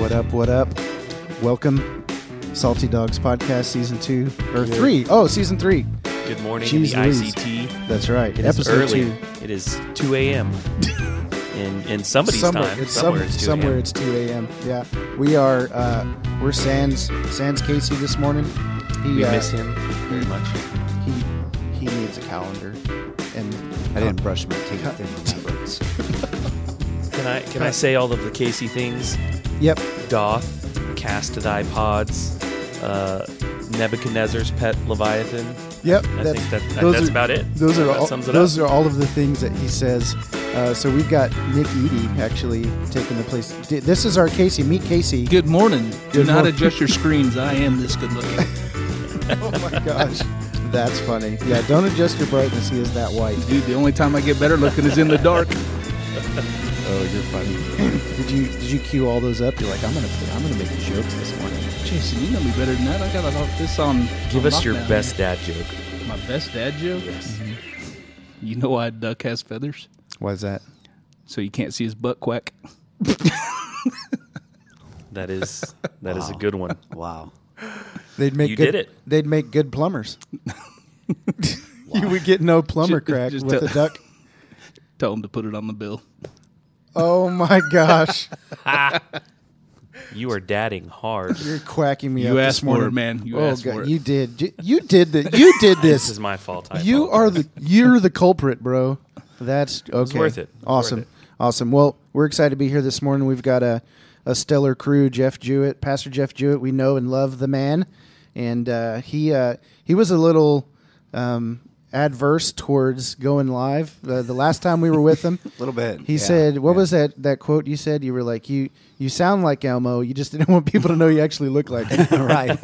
What up? What up? Welcome, Salty Dogs Podcast, Season Two or Three? Oh, Season Three. Good morning Jeez in the Louise. ICT. That's right. It is Episode early. two. It is 2 a.m. in in somebody's somewhere, time. It's somewhere some- it's 2 somewhere a.m. it's two a.m. Yeah, we are. Uh, we're Sans Sans Casey this morning. He We uh, miss him very much. he he needs a calendar, and I didn't brush my teeth in remembrance. Can I can I say all of the Casey things? Yep. Doth, cast thy pods, uh, Nebuchadnezzar's pet Leviathan. Yep. I that's- think that, that- that's are- about it. Those are all, sums it those up. are all of the things that he says. Uh, so we've got Nick Eady actually taking the place. This is our Casey. Meet Casey. Good morning. Do not morning. adjust your screens. I am this good looking. Oh my gosh, that's funny. Yeah, don't adjust your brightness. He is that white. Dude, the only time I get better looking is in the dark. Oh, you're funny. did you did you cue all those up? You're like, I'm gonna I'm gonna make jokes this morning. Jason, you know me better than that. I got all this on. Give on us your lockdown. best dad joke. My best dad joke? Yes. Mm-hmm. You know why a duck has feathers? Why is that? So you can't see his butt quack. That is that is a good one. Wow. They'd make You good, did it. They'd make good plumbers. you would get no plumber Just- crack just with tell- a duck. Tell him to put it on the bill. Oh my gosh, You are dadding hard. you're quacking me You up this asked for morning, it, man. You oh asked God, it. you did. You- You did the. You did This this. is my fault. I you are apologize. the. You're the culprit, bro. That's okay. worth it. It was Awesome. worth it. Awesome. Well, we're excited to be here this morning. We've got a a stellar crew. Jeff Jewett, Pastor Jeff Jewett. We know and love the man, and uh, he uh, he was a little. Um, adverse towards going live uh, the last time we were with him A little bit. He yeah, said, "What yeah. was that that quote you said? You were like, you you sound like Elmo. You just didn't want people to know you actually look like him. right.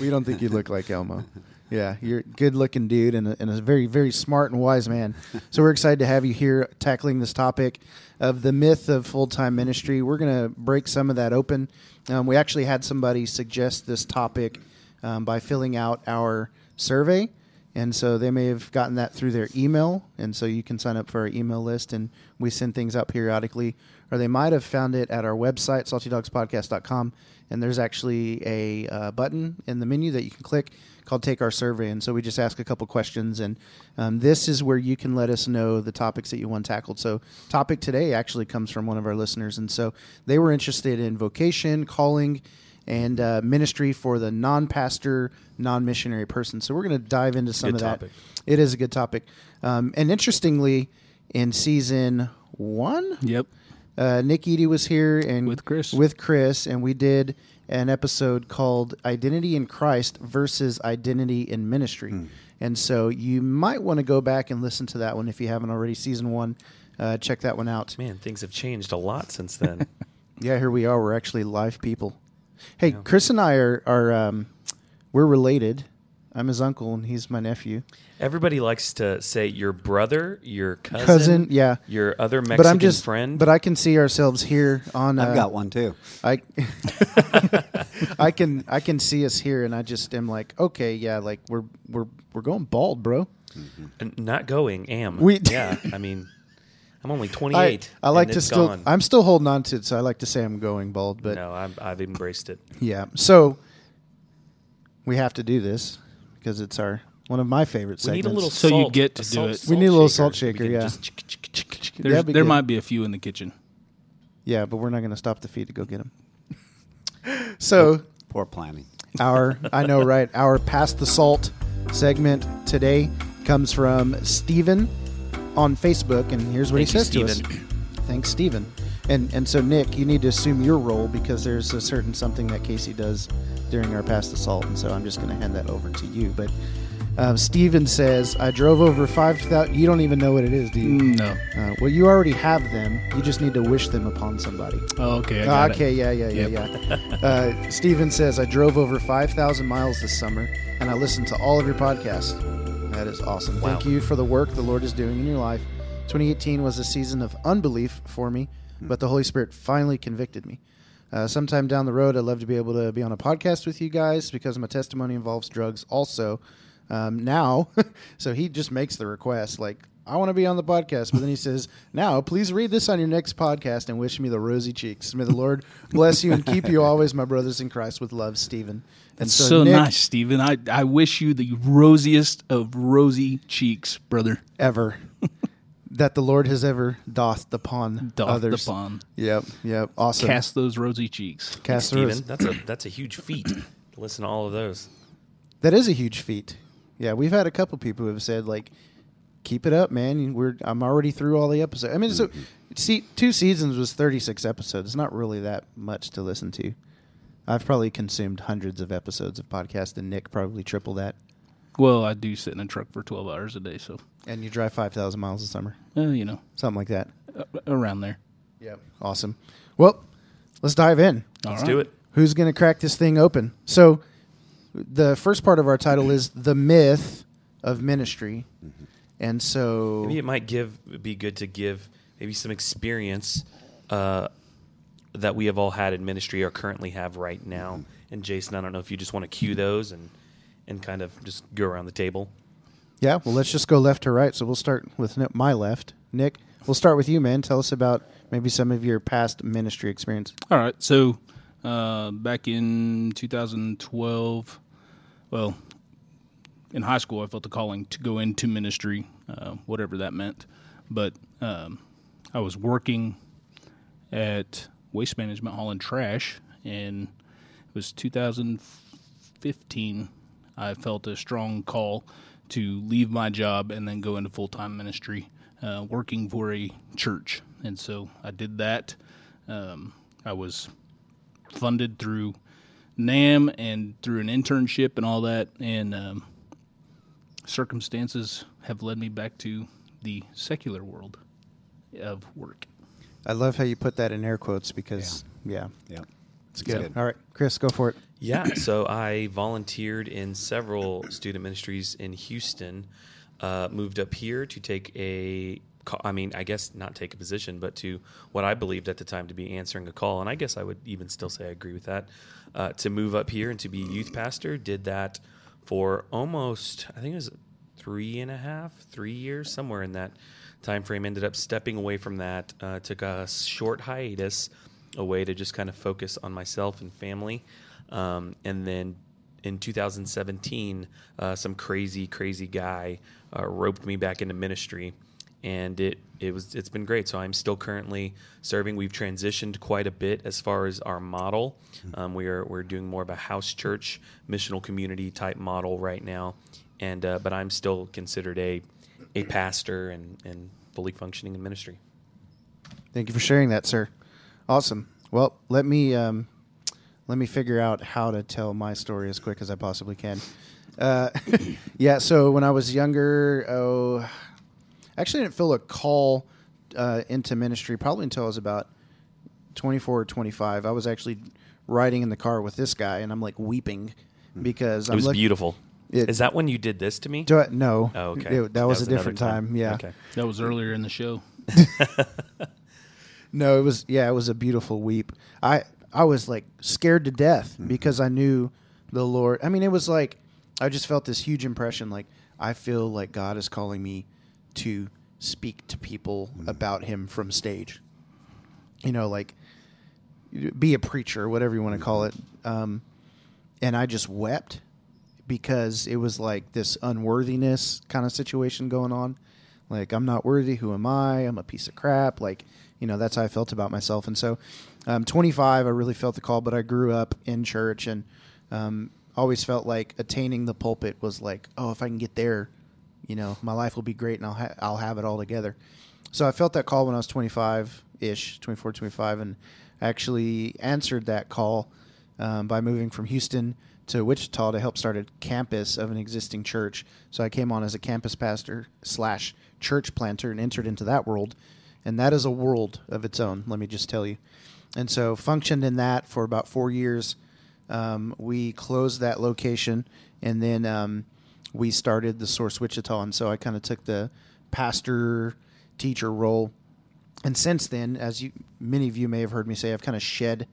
we don't think you look like Elmo. Yeah, you're a good looking dude and a, and a very very smart and wise man. So we're excited to have you here tackling this topic of the myth of full time ministry. We're gonna break some of that open. Um, we actually had somebody suggest this topic um, by filling out our survey. And so they may have gotten that through their email. And so you can sign up for our email list and we send things out periodically. Or they might have found it at our website, saltydogspodcast.com. And there's actually a uh, button in the menu that you can click called Take Our Survey. And so we just ask a couple questions. And um, this is where you can let us know the topics that you want tackled. So, topic today actually comes from one of our listeners. And so they were interested in vocation, calling, and uh, ministry for the non-pastor, non-missionary person. So we're going to dive into some Good of topic. that. It is a good topic, um, and interestingly, in season one, Yep. uh, Nick Eady was here and With Chris. with Chris, and we did an episode called "Identity in Christ versus Identity in Ministry." Hmm. And so you might want to go back and listen to that one if you haven't already. Season one, uh, check that one out. Man, things have changed a lot since then. Yeah, here we are. We're actually live people. Hey, Yeah. Chris and I are are um, we're related. I'm his uncle and he's my nephew. Everybody likes to say your brother, your cousin, Cousin, yeah. your other Mexican but I'm just friend. But I can see ourselves here on. Uh, I've got one too. I I can I can see us here, and I just am like, okay, yeah, like we're we're we're going bald, bro. N- not going am. We- yeah, I mean, I'm only 28. I like and to it's still. Gone. I'm still holding on to it, so I like to say I'm going bald. But no, I'm, I've embraced it. yeah, so we have to do this because it's our one of my favorite segments. We segments. need a little So you salt. get to a do salt- it. We need a little salt shaker, yeah. there good. might be a few in the kitchen. Yeah, but we're not going to stop the feed to go get them. so Poor planning. our I know right our pass the salt segment today comes from Steven on Facebook and here's what Thank he you, says to us. Thanks Steven. And and so Nick, you need to assume your role because there's a certain something that Casey does during our pass the salt, and so I'm just going to hand that over to you. But um, Steven says, I drove over 5,000. You don't even know what it is, do you? Mm, No. Uh, well, you already have them. You just need to wish them upon somebody. Oh, okay. Got okay, It. yeah, yeah, yeah, Yep. yeah. Uh, Steven says, I drove over 5,000 miles this summer and I listened to all of your podcasts. That is awesome. Thank you for the work the Lord is doing in your life. 2018 was a season of unbelief for me, but the Holy Spirit finally convicted me. Uh, sometime down the road, I'd love to be able to be on a podcast with you guys because my testimony involves drugs also. Um, now, so he just makes the request like, I want to be on the podcast. But then he says, now please read this on your next podcast and wish me the rosy cheeks. May the Lord bless you and keep you always, my brothers in Christ, with love, Stephen. And That's so, Nick, nice, Stephen. I, I wish you the rosiest of rosy cheeks, brother. ever that the Lord has ever doth upon Doth others. upon. Yep, yep. Awesome. Cast those rosy cheeks. Cast the Steven, rose. that's a that's a huge feat. to Listen to all of those. That is a huge feat. Yeah, we've had a couple people who have said like, "Keep it up, man. We're I'm already through all the episodes." I mean, so mm-hmm. see, two seasons was 36 episodes. It's not really that much to listen to. I've probably consumed hundreds of episodes of podcast, and Nick probably triple that. Well, I do sit in a truck for 12 hours a day, so, And you drive 5,000 miles a summer, uh, you know, something like that. uh, around there. Yeah. Awesome. Well, let's dive in. All Let's right. do it. Who's going to crack this thing open? So, the first part of our title is the myth of ministry, and so Maybe it might give be good to give maybe some experience uh, that we have all had in ministry or currently have right now. And Jason, I don't know if you just want to cue those and and kind of just go around the table. yeah. Well, let's just go left to right. So we'll start with my left. Nick, we'll start with you, man. Tell us about maybe some of your past ministry experience. All right. So uh, back in 2012, well, in high school, I felt the calling to go into ministry, uh, whatever that meant. But um, I was working at Waste Management hauling trash, and it was 2015. I felt a strong call to leave my job and then go into full time ministry, uh, working for a church. And so I did that. Um, I was funded through NAM and through an internship and all that. And um, circumstances have led me back to the secular world of work. I love how you put that in air quotes because yeah, Yeah. it's good. All right, Chris, go for it. Yeah, so I volunteered in several student ministries in Houston. Uh, moved up here to take a I mean, I guess not take a position, but to what I believed at the time to be answering a call, and I guess I would even still say I agree with that. Uh, to move up here and to be youth pastor, did that for almost, I think it was three and a half, three years, somewhere in that time frame. Ended up stepping away from that. Uh, took a short hiatus away to just kind of focus on myself and family. Um, and then in 2017, uh, some crazy, crazy guy uh, roped me back into ministry, and it it was it's been great. So I'm still currently serving. We've transitioned quite a bit as far as our model. Um, we are we're doing more of a house church, missional community type model right now, and uh, but I'm still considered a a pastor and and fully functioning in ministry. Thank you for sharing that, sir. Awesome. Well, let me um, let me figure out how to tell my story as quick as I possibly can. Uh, yeah. So when I was younger, oh, actually, I didn't feel a call uh, into ministry probably until I was about twenty four or twenty five. I was actually riding in the car with this guy, and I'm like weeping because It I'm was look- beautiful. It- Is that when you did this to me? Do I, no. Oh, okay. It- that, was, a different time. Yeah. Okay. That was earlier in the show. No, it was yeah, it was a beautiful weep. I I was like scared to death mm-hmm. because I knew the Lord. I mean, it was like I just felt this huge impression like I feel like God is calling me to speak to people mm-hmm. about him from stage. You know, like be a preacher, whatever you want to call mm-hmm. it. Um, and I just wept because it was like this unworthiness kind of situation going on. Like I'm not worthy. Who am I? I'm a piece of crap. Like you know that's how I felt about myself. And so, um, 25, I really felt the call. But I grew up in church and um, always felt like attaining the pulpit was like, oh, if I can get there, you know, my life will be great and I'll ha- I'll have it all together. So I felt that call when I was 25 ish, 24, 25, and actually answered that call um, by moving from Houston to Wichita to help start a campus of an existing church. So I came on as a campus pastor slash church planter and entered into that world. And that is a world of its own, let me just tell you. And so functioned in that for about four years. Um, we closed that location and then um, we started the Source Wichita. And so I kind of took the pastor teacher role. And since then, as you many of you may have heard me say, I've kind of shed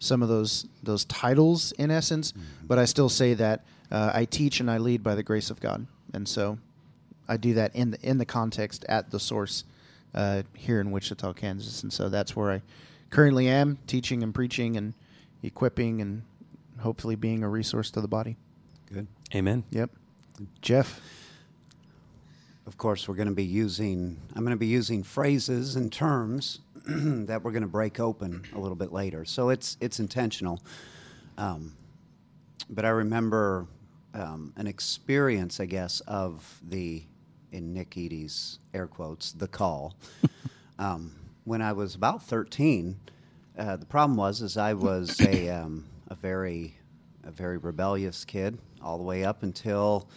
some of those those titles in essence, but I still say that uh, I teach and I lead by the grace of God, and so I do that in the in the context at the source uh, here in Wichita, Kansas, and so that's where I currently am teaching and preaching and equipping and hopefully being a resource to the body. Good. Amen. Yep. Jeff. Of course, we're going to be using, I'm going to be using phrases and terms that we're going to break open a little bit later. So it's, it's intentional. Um, but I remember um, an experience, I guess, of the, in Nick Eady's air quotes, the call. um, when I was about 13, uh, the problem was is I was a, um, a very a very rebellious kid all the way up until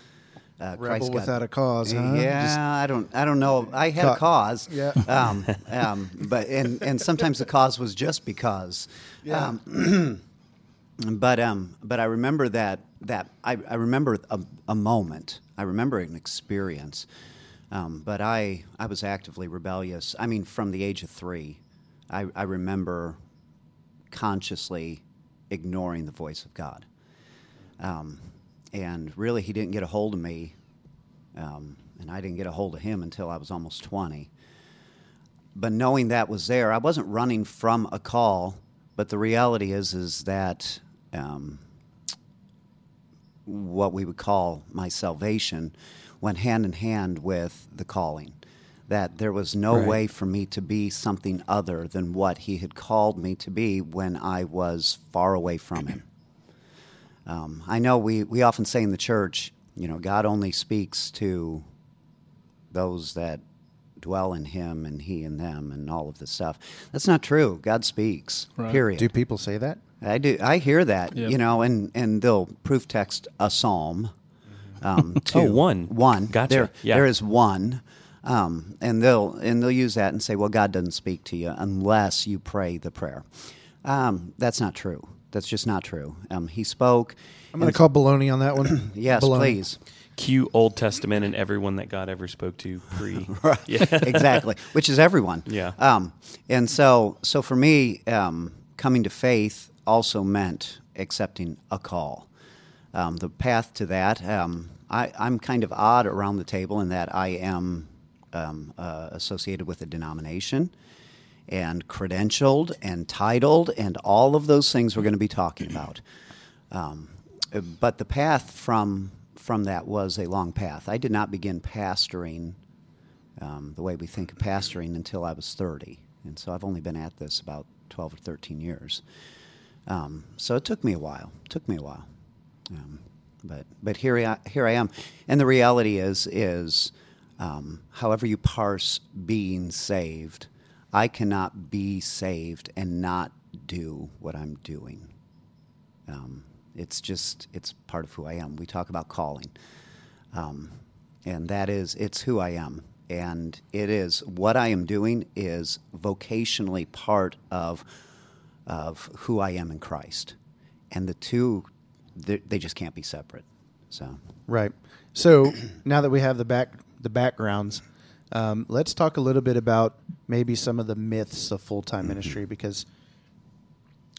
uh, Rebel without a cause, huh? Yeah, Just- I don't I don't know. I had a cause. Yeah. Um, um, but and and sometimes the cause was just because. Yeah. Um, but um, but I remember that that I, I remember a, a moment. I remember an experience. Um, but I I was actively rebellious. I mean, from the age of three, I, I remember consciously ignoring the voice of God. Um, and really, he didn't get a hold of me, um, and I didn't get a hold of him until I was almost 20. But knowing that was there, I wasn't running from a call. But the reality is, is that um, what we would call my salvation went hand in hand with the calling. That there was no Right. way for me to be something other than what he had called me to be when I was far away from him. Um, I know we, we often say in the church, you know, God only speaks to those that dwell in him and he in them and all of this stuff. That's not true. God speaks, Right. period. Do people say that? I do. I hear that, Yep. you know, and, and they'll proof text a psalm. Um, to Oh, one. one. Gotcha. There, Yeah. there is one, um, and they'll and they'll use that and say, "Well, God doesn't speak to you unless you pray the prayer." Um, that's not true. That's just not true. Um, he spoke. I'm going to call baloney on that one. Yes, Baloney. please. Cue Old Testament and everyone that God ever spoke to pre. Yeah. exactly, which is everyone. Yeah. Um, and so, so for me, um, coming to faith also meant accepting a call. Um, the path to that, um, I, I'm kind of odd around the table in that I am um, uh, associated with a denomination and credentialed and titled and all of those things we're going to be talking about. Um, but the path from from that was a long path. I did not begin pastoring um, the way we think of pastoring until I was 30. And so I've only been at this about 12 or 13 years. Um, so it took me a while. It took me a while. Um, but but here I, here I am. And the reality is is um, however you parse being saved, I cannot be saved and not do what I'm doing. Um, it's just it's part of who I am. We talk about calling, um, and that is it's who I am, and it is what I am doing is vocationally part of of who I am in Christ, and the two they just can't be separate. So Right. So now that we have the back the backgrounds, um, let's talk a little bit about maybe some of the myths of full time ministry because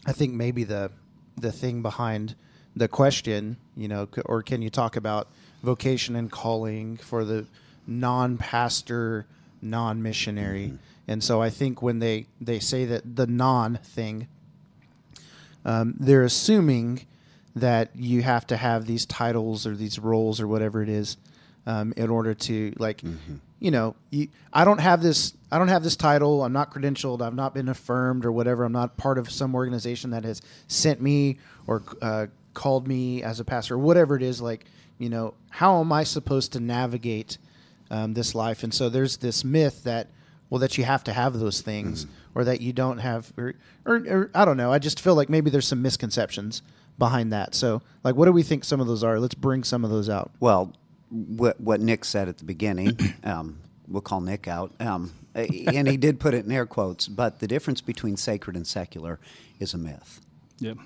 I think maybe the the thing behind the question, you know, c- or can you talk about vocation and calling for the non pastor, non missionary? And so I think when they they say that the non thing, um, they're assuming that you have to have these titles or these roles or whatever it is um, in order to like you know you, i don't have this i don't have this title. I'm not credentialed. I've not been affirmed or whatever. I'm not part of some organization that has sent me or uh, called me as a pastor or whatever it is like you know how am i supposed to navigate um, this life? And so there's this myth that well that you have to have those things or that you don't have or, or, or i don't know. I just feel like maybe there's some misconceptions behind that. So like what do we think some of those are? Let's bring some of those out. Well, what what Nick said at the beginning, um, we'll call Nick out, um, and he did put it in air quotes. But the difference between sacred and secular is a myth. Yep.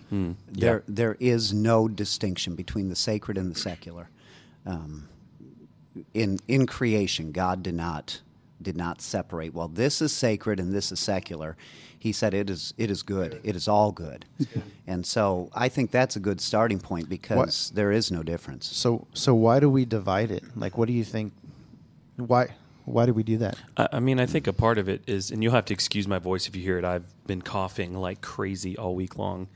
There, there is no distinction between the sacred and the secular. Um, in in creation, God did not did not separate. Well, this is sacred and this is secular. He said it is it is good. It is all good. And so I think that's a good starting point because there is no difference. so so why do we divide it like what do you think Why? Why do we do that? I, I mean, I think a part of it is, and you'll have to excuse my voice if you hear it. I've been coughing like crazy all week long,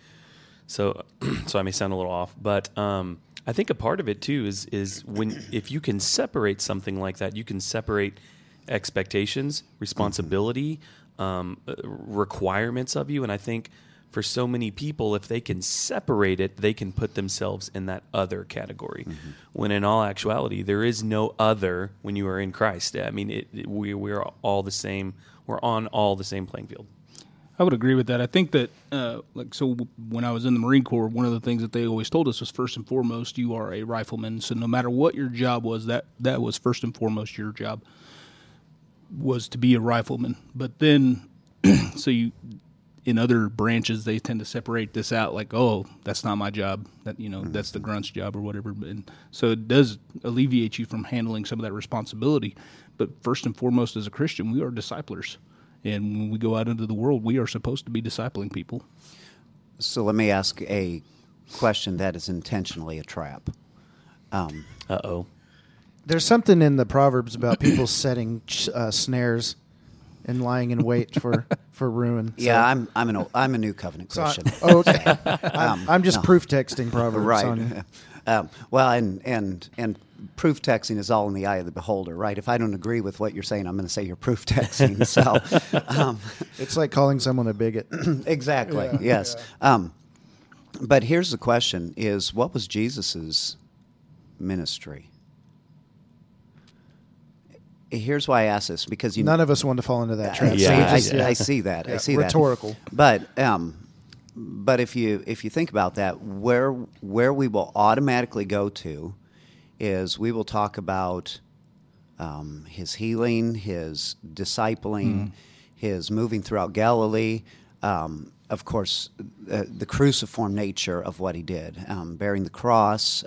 so so I may sound a little off. But um, I think a part of it too is is when if you can separate something like that, you can separate expectations, responsibility, um, uh, requirements of you, and I think for so many people, if they can separate it, they can put themselves in that other category. When in all actuality, there is no other when you are in Christ. I mean, it, it- we we are all the same. We're on all the same playing field. I would agree with that. I think that, uh, like, so when I was in the Marine Corps, one of the things that they always told us was first and foremost, you are a rifleman. So no matter what your job was, that that was first and foremost your job was to be a rifleman. But then, so you, in other branches, they tend to separate this out, like, oh, that's not my job. That you know, that's the grunt's job or whatever. And so it does alleviate you from handling some of that responsibility. But first and foremost, as a Christian, we are disciplers. And when we go out into the world, we are supposed to be discipling people. So let me ask a question that is intentionally a trap. Um, Uh oh. There's something in the proverbs about people setting uh, snares and lying in wait for for ruin. So- yeah, I'm I'm an old, I'm a new covenant so I- Christian. oh, okay. I'm, I'm just no. proof texting proverbs. right. on you. Um, well, and and and proof texting is all in the eye of the beholder, right? If I don't agree with what you're saying, I'm going to say you're proof texting. so, um, It's like calling someone a bigot. exactly. Yeah, yes. Um, but here's the question: Is what was Jesus's ministry? Here's why I ask this because you None of us want to fall into that trap. I, so see, I, yeah. I see that. I Yeah, see rhetorical. that. But um, but if you if you think about that, where where we will automatically go to is we will talk about um, his healing, his discipling, his moving throughout Galilee. Um, of course, uh, the cruciform nature of what he did, um, bearing the cross.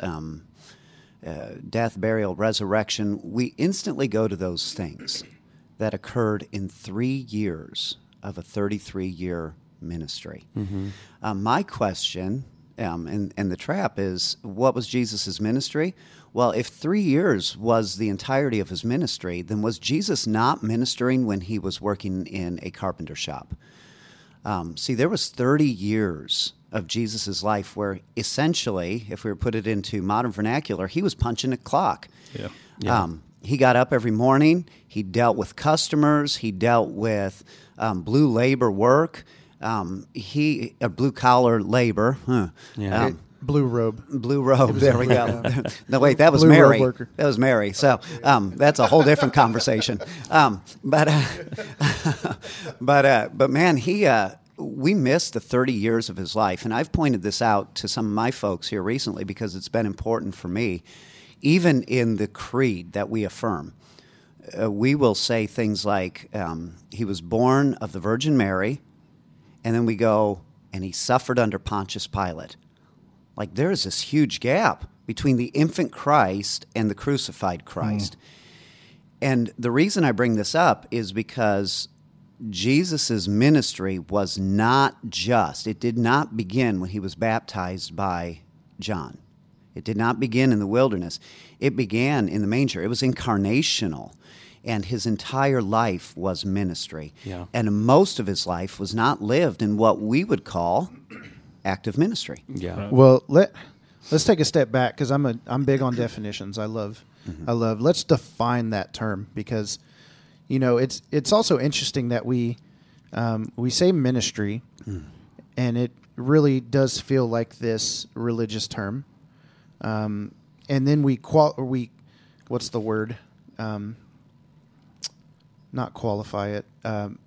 Uh, death, burial, resurrection, we instantly go to those things that occurred in three years of a 33 year ministry. Um, my question um, and, and the trap is what was Jesus' ministry? Well, if three years was the entirety of his ministry, then was Jesus not ministering when he was working in a carpenter shop? Um, see, there was 30 years of Jesus' life where essentially, if we were put it into modern vernacular, he was punching a clock. Yeah. Yeah. Um, he got up every morning. He dealt with customers. He dealt with um, blue labor work. Um, he uh, blue collar labor. Huh. Yeah. Um, Blue robe. Blue robe. There we go. no, wait, that was Blue robe Mary. worker. That was Mary. So um, that's a whole different conversation. Um, but uh, but uh, but man, he uh, we missed the 30 years of his life, and I've pointed this out to some of my folks here recently because it's been important for me. Even in the creed that we affirm, uh, we will say things like, um, "He was born of the Virgin Mary," and then we go, "And he suffered under Pontius Pilate." Like there is this huge gap between the infant Christ and the crucified Christ. And the reason I bring this up is because Jesus' ministry was not just, it did not begin when he was baptized by John. It did not begin in the wilderness. It began in the manger. It was incarnational. And his entire life was ministry. Yeah. And most of his life was not lived in what we would call active ministry. Yeah. Well, let let's take a step back because I'm a I'm big on definitions. I love mm-hmm. I love. Let's define that term because you know it's it's also interesting that we um, we say ministry, and it really does feel like this religious term, um, and then we qual or we what's the word um, not qualify it. Um,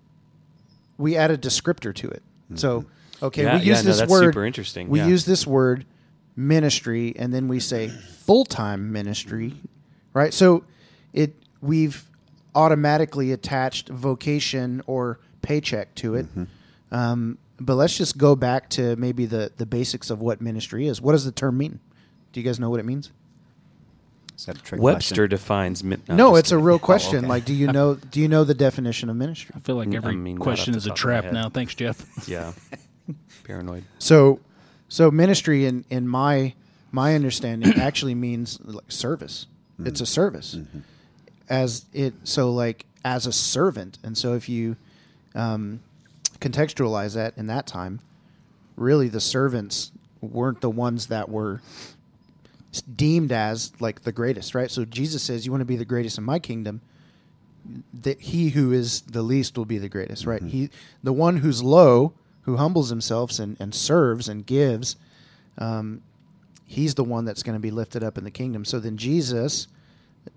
we add a descriptor to it. So okay, Yeah, we use yeah, no, this that's word. super interesting, We yeah. use this word ministry, and then we say full time ministry, right? So it we've automatically attached vocation or paycheck to it. Mm-hmm. Um, but let's just go back to maybe the the basics of what ministry is. What does the term mean? Do you guys know what it means? Is that a trick Webster question? defines. Min- No, just it's a real oh, question. okay. Like, do you know? Do you know the definition of ministry? I feel like mm, I every mean, question is a top of my trap now. Thanks, Jeff. Yeah. Paranoid. So, so ministry in in my my understanding actually means like service. It's a mm-hmm. service. Mm-hmm. As it so like as a servant, and so if you um, contextualize that in that time, really the servants weren't the ones that were deemed as like the greatest, right? So Jesus says, "You want to be the greatest in my kingdom." That he who is the least will be the greatest, right? He, the one who's low, who humbles himself and, and serves and gives, um, he's the one that's going to be lifted up in the kingdom. So then Jesus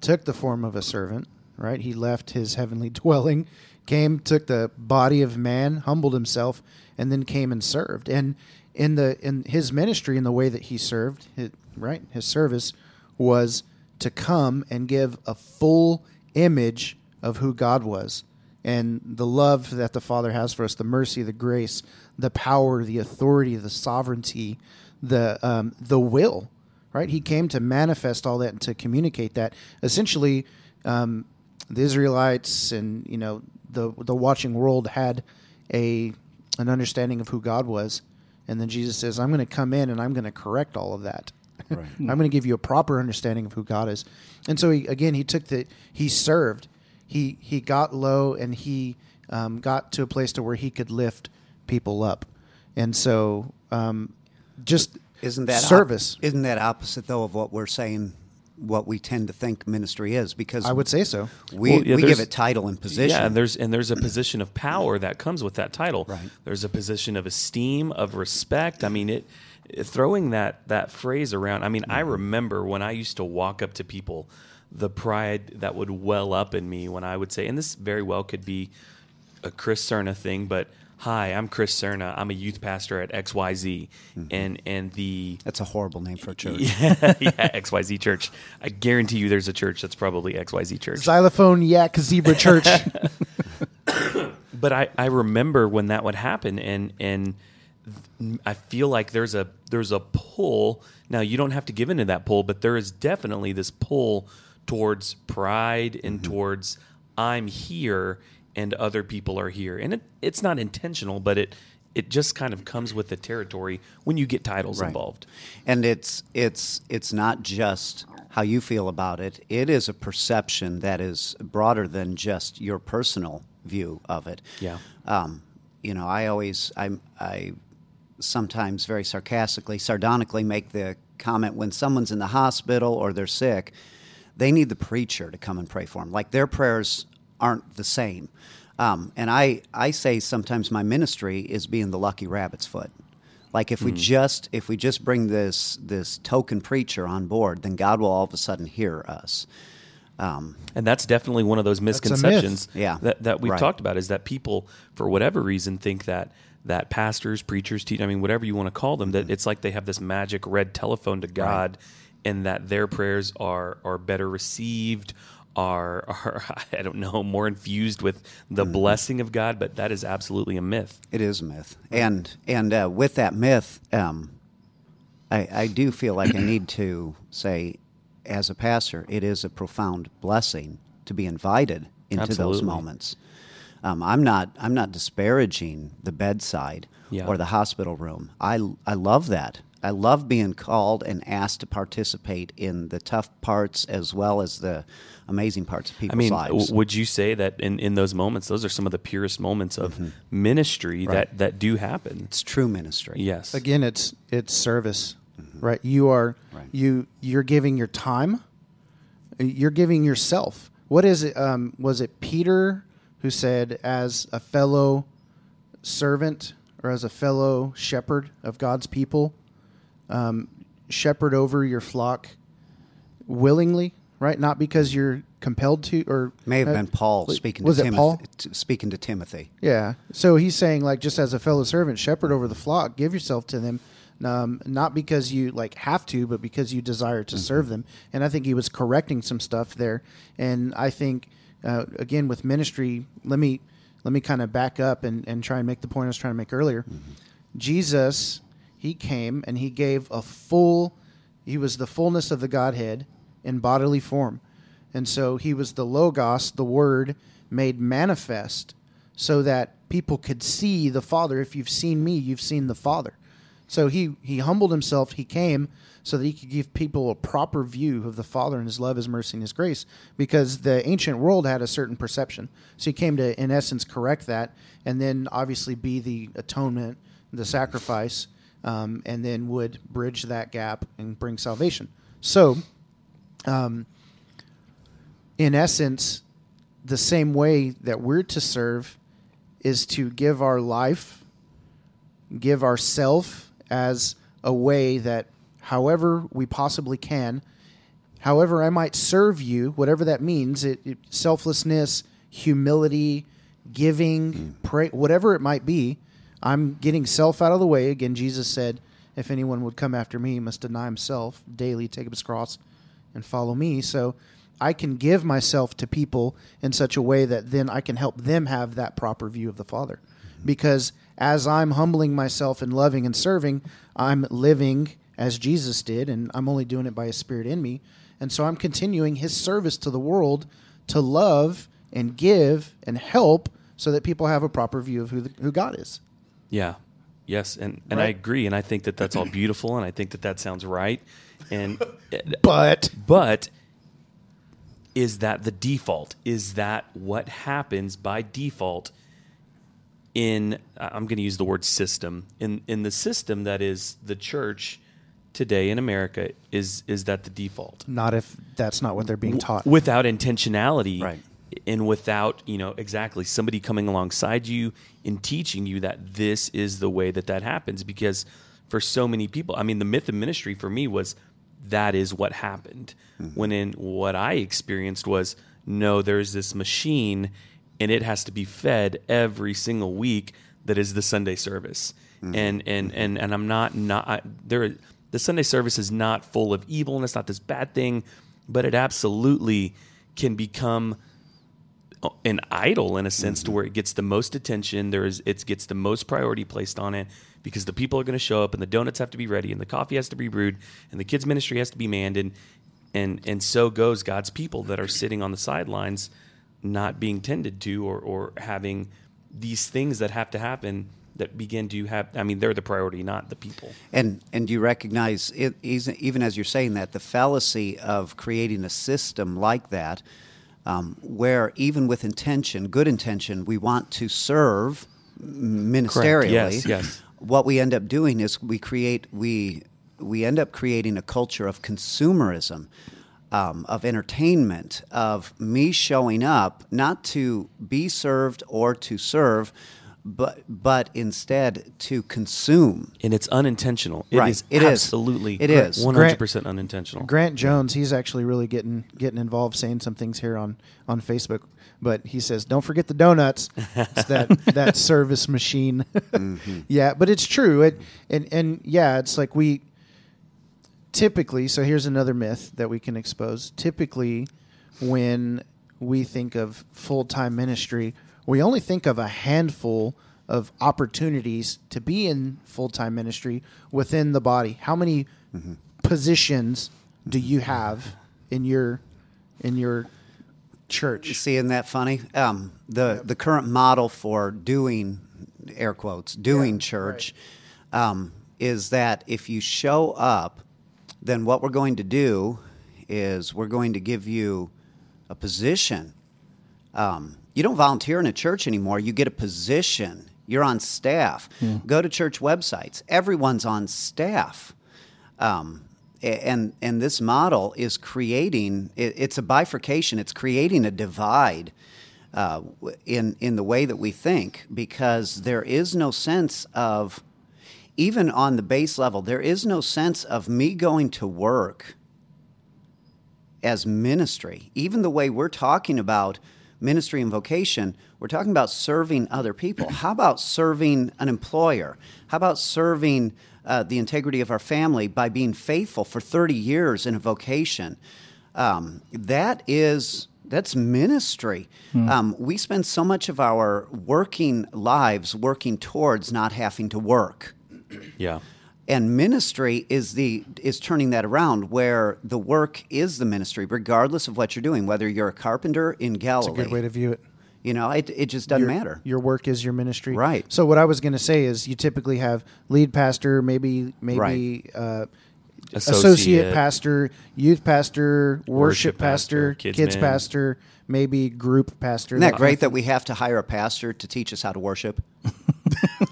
took the form of a servant, right? He left his heavenly dwelling, came, took the body of man, humbled himself, and then came and served. And in the in his ministry, in the way that he served, his, right, his service was to come and give a full image of who God was and the love that the Father has for us, the mercy, the grace, the power, the authority, the sovereignty, the um, the will. Right? He came to manifest all that and to communicate that. Essentially, um, the Israelites and you know the the watching world had a an understanding of who God was, and then Jesus says, "I'm going to come in and I'm going to correct all of that." Right. I'm going to give you a proper understanding of who God is. And so he, again, he took the he served. He he got low and he um, got to a place to where he could lift people up. And so um, just Isn't that op- service? isn't that opposite though of what we're saying? What we tend to think ministry is because I would say so. we, Well, yeah, we give it title and position. Yeah, and there's and there's a position of power that comes with that title. Right. There's a position of esteem, of respect. I mean, it throwing that that phrase around. I mean, I mm-hmm. remember when I used to walk up to people, the pride that would well up in me when I would say, and this very well could be a Chris Cerna thing, but hi, I'm Chris Cerna. I'm a youth pastor at XYZ, mm-hmm. and and the That's a horrible name for a church. yeah, yeah, XYZ Church. I guarantee you, there's a church that's probably XYZ Church. Xylophone Yak Zebra Church. but I, I remember when that would happen and and I feel like there's a there's a pull now you don't have to give into that pull but there is definitely this pull towards pride and mm-hmm. towards I'm here and other people are here and it, it's not intentional but it it just kind of comes with the territory when you get titles Right. involved And it's it's it's not just how you feel about it. It is a perception that is broader than just your personal view of it. Yeah. Um, you know, I always I I sometimes very sarcastically, sardonically make the comment when someone's in the hospital or they're sick, they need the preacher to come and pray for them. Like their prayers aren't the same. Um, and I, I say sometimes my ministry is being the lucky rabbit's foot. Like if we just if we just bring this this token preacher on board, then God will all of a sudden hear us. Um, And that's definitely one of those misconceptions Yeah. that, that we've Right. talked about is that people, for whatever reason, think that that pastors, preachers, teach, I mean, whatever you want to call them, that Mm-hmm. it's like they have this magic red telephone to God and that their prayers are, are better received, are, are, I don't know, more infused with the Mm-hmm. blessing of God, but that is absolutely a myth. It is a myth, and and uh, with that myth, um, I, I do feel like I need to say, as a pastor, it is a profound blessing to be invited into those moments. Um, I'm not I'm not disparaging the bedside Yeah. or the hospital room. I I love that. I love being called and asked to participate in the tough parts as well as the amazing parts of people's I mean, lives. w- would you say that in, in those moments, those are some of the purest moments of ministry that, that do happen? it's true ministry. Yes. Again, it's it's service, right? You are Right. you you're giving your time, you're giving yourself. What is it? Um, was it Peter who said, "As a fellow servant or as a fellow shepherd of God's people, um, shepherd over your flock willingly, right? Not because you're compelled to, or May have uh, been Paul speaking was to it Timothy. Paul? t- speaking to Timothy. Yeah. So he's saying, like, just as a fellow servant, shepherd over the flock, give yourself to them, um, not because you like have to, but because you desire to serve them. And I think he was correcting some stuff there. And I think, uh, again, with ministry, let me let me kind of back up and, and try and make the point I was trying to make earlier. Jesus, he came and he gave a full, he was the fullness of the Godhead in bodily form. And so he was the Logos, the Word made manifest, so that people could see the Father. If you've seen me, you've seen the Father. So he he humbled himself. He came so that he could give people a proper view of the Father and His love, His mercy, and His grace. Because the ancient world had a certain perception. So he came to, in essence, correct that, and then obviously be the atonement, the sacrifice, um, and then would bridge that gap and bring salvation. So, um, in essence, the same way that we're to serve is to give our life, give ourself as a way that, however we possibly can, however I might serve you, whatever that means, it, it selflessness, humility, giving, pray, whatever it might be. I'm getting self out of the way. Again, Jesus said, "If anyone would come after me, he must deny himself daily, take up his cross, and follow me." So I can give myself to people in such a way that then I can help them have that proper view of the Father. Because as I'm humbling myself and loving and serving, I'm living as Jesus did, and I'm only doing it by His Spirit in me. And so I'm continuing His service to the world to love and give and help so that people have a proper view of who, the, who God is. Yeah. Yes, and and I agree, and I think that that's all beautiful, and I think that that sounds right, and But but is that the default? Is that what happens by default in I'm going to use the word system in in the system that is the church today in America is is that the default? not if that's not what they're being taught. without intentionality Right. And without you know exactly somebody coming alongside you and teaching you that this is the way that that happens. Because for so many people i mean the myth of ministry for me was that is what happened. Mm-hmm. When in what i experienced was no there's this machine and it has to be fed every single week that is the sunday service. Mm-hmm. And and mm-hmm. and and i'm not not I, there the sunday service is not full of evil and it's not this bad thing but it absolutely can become an idol in a sense to mm-hmm. where it gets the most attention. There is it gets the most priority placed on it because the people are going to show up and the donuts have to be ready and the coffee has to be brewed and the kids ministry has to be manned and and and so goes God's people that are sitting on the sidelines not being tended to or or having these things that have to happen that begin to have I mean they're the priority not the people. And and you recognize it, even as you're saying that the fallacy of creating a system like that, um, where even with intention, good intention, we want to serve ministerially. Yes, yes. What we end up doing is we create we we end up creating a culture of consumerism. Um, of entertainment, of me showing up not to be served or to serve, but but instead to consume. and it's unintentional It Right. is It is. absolutely It is. 100% unintentional Grant Jones, he's actually really getting getting involved, saying some things here on on Facebook. But he says, "Don't forget the donuts." It's that that service machine. Mm-hmm. Yeah, but it's true. It and and yeah, it's like we typically. So here's another myth that we can expose. Typically, when we think of full time ministry, we only think of a handful of opportunities to be in full time ministry within the body. How many positions do you have in your in your church? See, isn't that funny? Um, the the current model for doing air quotes doing Yeah, church um, is that if you show up, then what we're going to do is we're going to give you a position. Um, you don't volunteer in a church anymore. You get a position. You're on staff. Go to church websites. Everyone's on staff. Um, and and this model is creating it, it's a bifurcation it's creating a divide uh, in in the way that we think because there is no sense of even on the base level there is no sense of me going to work as ministry even the way we're talking about ministry and vocation we're talking about serving other people. How about serving an employer? How about serving uh, the integrity of our family by being faithful for 30 years in a vocation? Um, that is that's ministry. Um, we spend so much of our working lives working towards not having to work. Yeah and ministry is the is turning that around where the work is the ministry regardless of what you're doing whether you're a carpenter in It's galilee a good way to view it. You know, it it just doesn't your, matter. Your work is your ministry, Right. So what I was going to say is, you typically have lead pastor, maybe maybe Right. uh, Associate. associate pastor, youth pastor, worship, Worship pastor, pastor, kids, kids pastor, maybe group pastor. Isn't that kind great that we have to hire a pastor to teach us how to worship?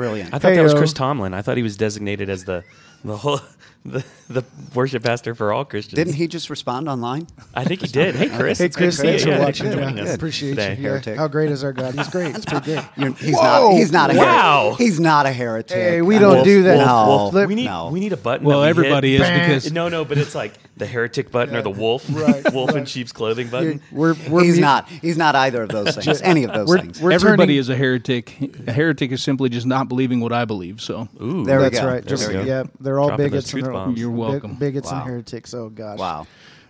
Brilliant. I thought that was Chris Tomlin. I thought he was designated as the the whole the, the worship pastor for all Christians. Didn't he just respond online? I think he did. Hey, Chris. Hey it's Chris, thanks for Yeah, watching. thanks for Yeah, appreciate today. you. Yeah. Heretic. How great is our God? He's great. It's pretty great. You're, he's Whoa! not. He's not a Wow. heretic. He's not a heretic. Hey, we don't mean, do that. No, Wolf, Flip- we need no. we need a button. Well, that we everybody hit. is because No, no, but it's like the heretic button or the wolf, Right, wolf in right. sheep's clothing You're- button. we're we're he's mu- not. He's not either of those things. Any of those We're, things. we're everybody turning, is a heretic. A heretic is simply just not believing what I believe. So Ooh, There we That's go. right. There Just we go. yeah, they're all Dropping bigots. and they're all- You're welcome. bigots Wow. and heretics. Oh gosh. Wow.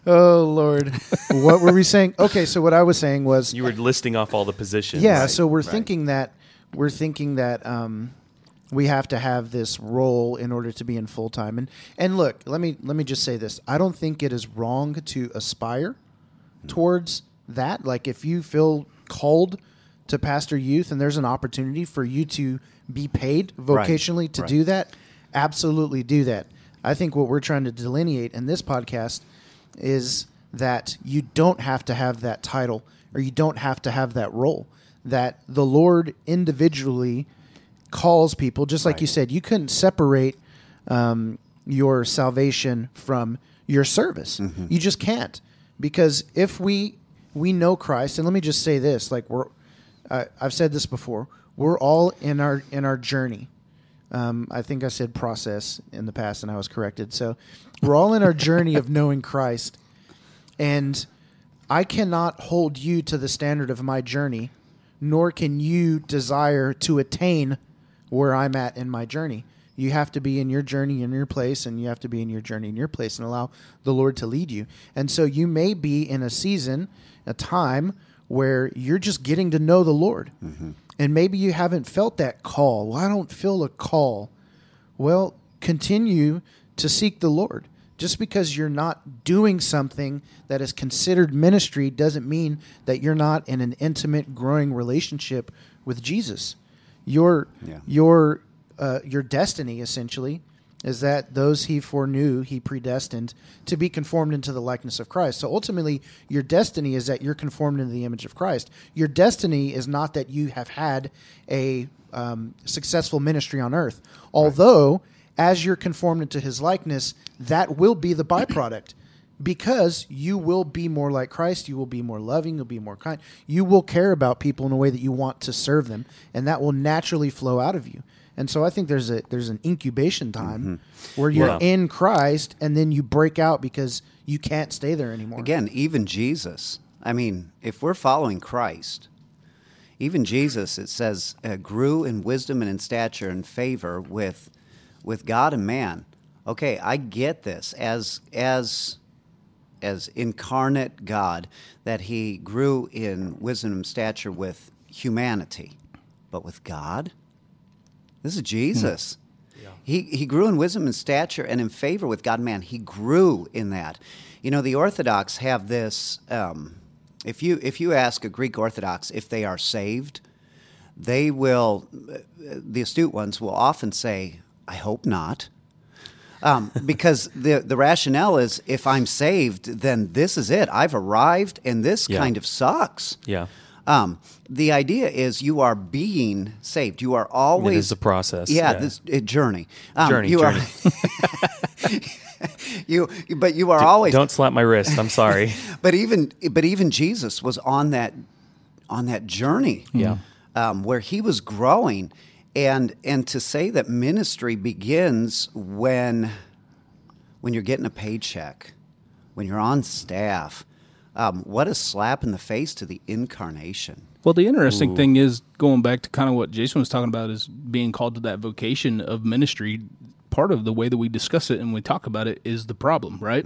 Oh Lord. what were we saying? Okay, so what I was saying was you were listing off all the positions. Yeah, Right, so we're right. thinking that we're thinking that um, we have to have this role in order to be in full time. And and look, let me let me just say this: I don't think it is wrong to aspire towards that. Like if you feel called to pastor youth, and there's an opportunity for you to be paid vocationally to right. do that, absolutely do that. I think what we're trying to delineate in this podcast is that you don't have to have that title or you don't have to have that role. That the Lord individually calls people, just like you said, you couldn't separate um, your salvation from your service. You just can't because if we we know Christ, and let me just say this: like we're, I I've said this before, we're all in our in our journey. Um, I think I said process in the past, and I was corrected. So we're all in our journey of knowing Christ, and I cannot hold you to the standard of my journey, nor can you desire to attain where I'm at in my journey. You have to be in your journey in your place, and you have to be in your journey in your place, and allow the Lord to lead you. And so you may be in a season, a time where you're just getting to know the Lord. Mm-hmm. And maybe you haven't felt that call. Well, I don't feel a call. Well, continue to seek the Lord. Just because you're not doing something that is considered ministry doesn't mean that you're not in an intimate, growing relationship with Jesus. Your Yeah. your uh, your destiny essentially is that those he foreknew he predestined to be conformed into the likeness of Christ. So ultimately, your destiny is that you're conformed into the image of Christ. Your destiny is not that you have had a um, successful ministry on earth, although as you're conformed into his likeness, that will be the byproduct. Because you will be more like Christ, you will be more loving, you'll be more kind. You will care about people in a way that you want to serve them, and that will naturally flow out of you. And so I think there's a there's an incubation time where you're Yeah. in Christ and then you break out because you can't stay there anymore. Again, even Jesus. I mean, if we're following Christ, even Jesus, it says, uh, grew in wisdom and in stature and favor with with God and man. Okay, I get this as as as incarnate God that he grew in wisdom and stature with humanity, but with God, this is Jesus. He, he grew in wisdom and stature and in favor with God man. He grew in that. You know, the Orthodox have this. Um, if you if you ask a Greek Orthodox if they are saved, they will. The astute ones will often say, "I hope not," um, because the the rationale is, if I'm saved, then this is it. I've arrived, and this Yeah. kind of sucks. Yeah. Um, the idea is you are being saved. You are always is a process, Yeah, yeah. this journey. Um, Journey, You journey. are. you, but you are always. Don't slap my wrist. I'm sorry. But even, but even Jesus was on that, on that journey. Yeah. Um, where he was growing, and and to say that ministry begins when, when you're getting a paycheck, when you're on staff. Um, what a slap in the face to the incarnation. Well, the interesting thing is going back to kind of what Jason was talking about is being called to that vocation of ministry. Part of the way that we discuss it and we talk about it is the problem, right?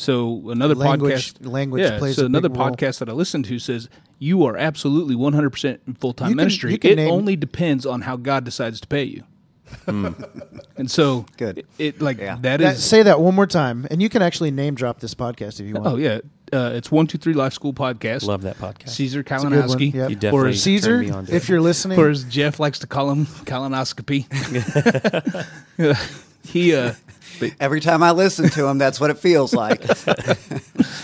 So another Language- podcast, language yeah, plays so a another big role. podcast that I listened to says you are absolutely one hundred percent full time can- ministry. you can It name- only depends on how God decides to pay you. And so, Good. It, it, like Yeah. that That- is. say that one more time, and you can actually name drop this podcast if you want. oh yeah, uh, it's one two three Life School podcast. Love that podcast. Caesar It's a good one. Kalinowski, Yep. You or definitely as, Caesar, turned me on to if you're listening, or as Jeff likes to call him, colonoscopy. he, uh, but- Every time I listen to him, that's what it feels like.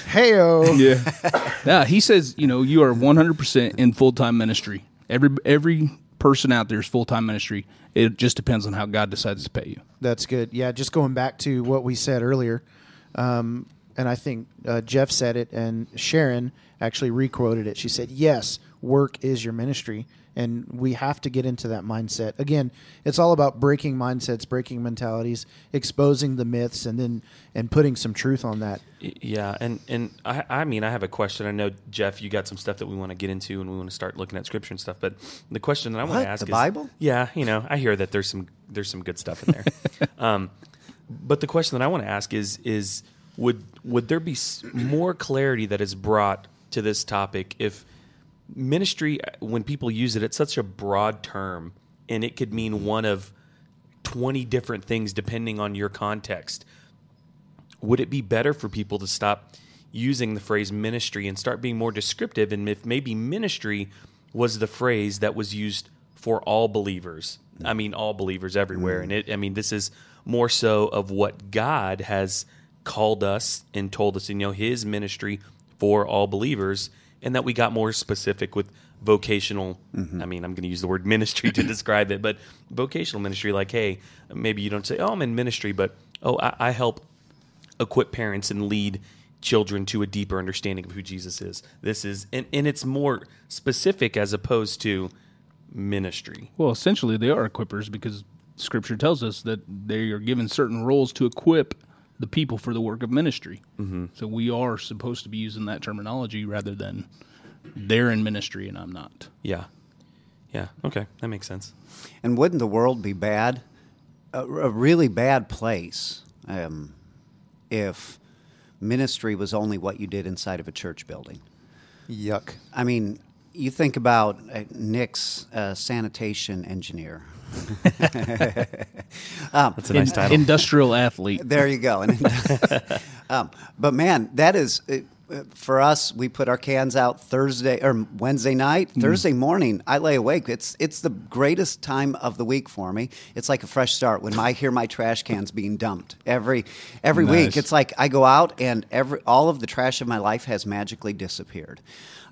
heyo. yeah, yeah. He says, you know, you are one hundred percent in full time ministry. Every every person out there is full time ministry. It just depends on how God decides to pay you. That's good. Yeah, just going back to what we said earlier, um, and I think uh, Jeff said it, and Sharon actually requoted it. She said, "Yes, work is your ministry." And we have to get into that mindset. Again, it's all about breaking mindsets, breaking mentalities, exposing the myths, and then and putting some truth on that. Yeah, and and I, I mean, I have a question. I know Jeff, you got some stuff that we want to get into, and we want to start looking at scripture and stuff. But the question that I want What? to ask The is, Bible? Yeah, you know, I hear that there's some there's some good stuff in there. um, but the question that I want to ask is is would would there be more clarity that is brought to this topic if ministry uh, when people use it it's such a broad term and it could mean one of 20 different things depending on your context. Would it be better for people to stop using the phrase ministry and start being more descriptive? And if maybe ministry was the phrase that was used for all believers i mean all believers everywhere. Mm. And it i mean this is more so of what god has called us and told us you know his ministry for all believers and that we got more specific with vocational mm-hmm. i mean i'm going to use the word ministry to describe it but vocational ministry like hey maybe you don't say oh i'm in ministry but oh i, I help equip parents and lead children to a deeper understanding of who Jesus is. This is and, and it's more specific as opposed to ministry. Well, essentially, they are equippers because Scripture tells us that they are given certain roles to equip the people for the work of ministry. Mm-hmm. So we are supposed to be using that terminology rather than they're in ministry and I'm not. Yeah. Yeah. Okay. That makes sense. And wouldn't the world be bad? A, a really bad place um, if ministry was only what you did inside of a church building. Yuck. I mean, you think about uh, Nick's uh, sanitation engineer. That's a nice In- title. Industrial athlete. There you go. Um, but man, that is it, uh, for us. We put our cans out Thursday or Wednesday night. Thursday morning, I lay awake. It's it's the greatest time of the week for me. It's like a fresh start when I hear my trash cans being dumped every every week. It's like I go out and every all of the trash of my life has magically disappeared.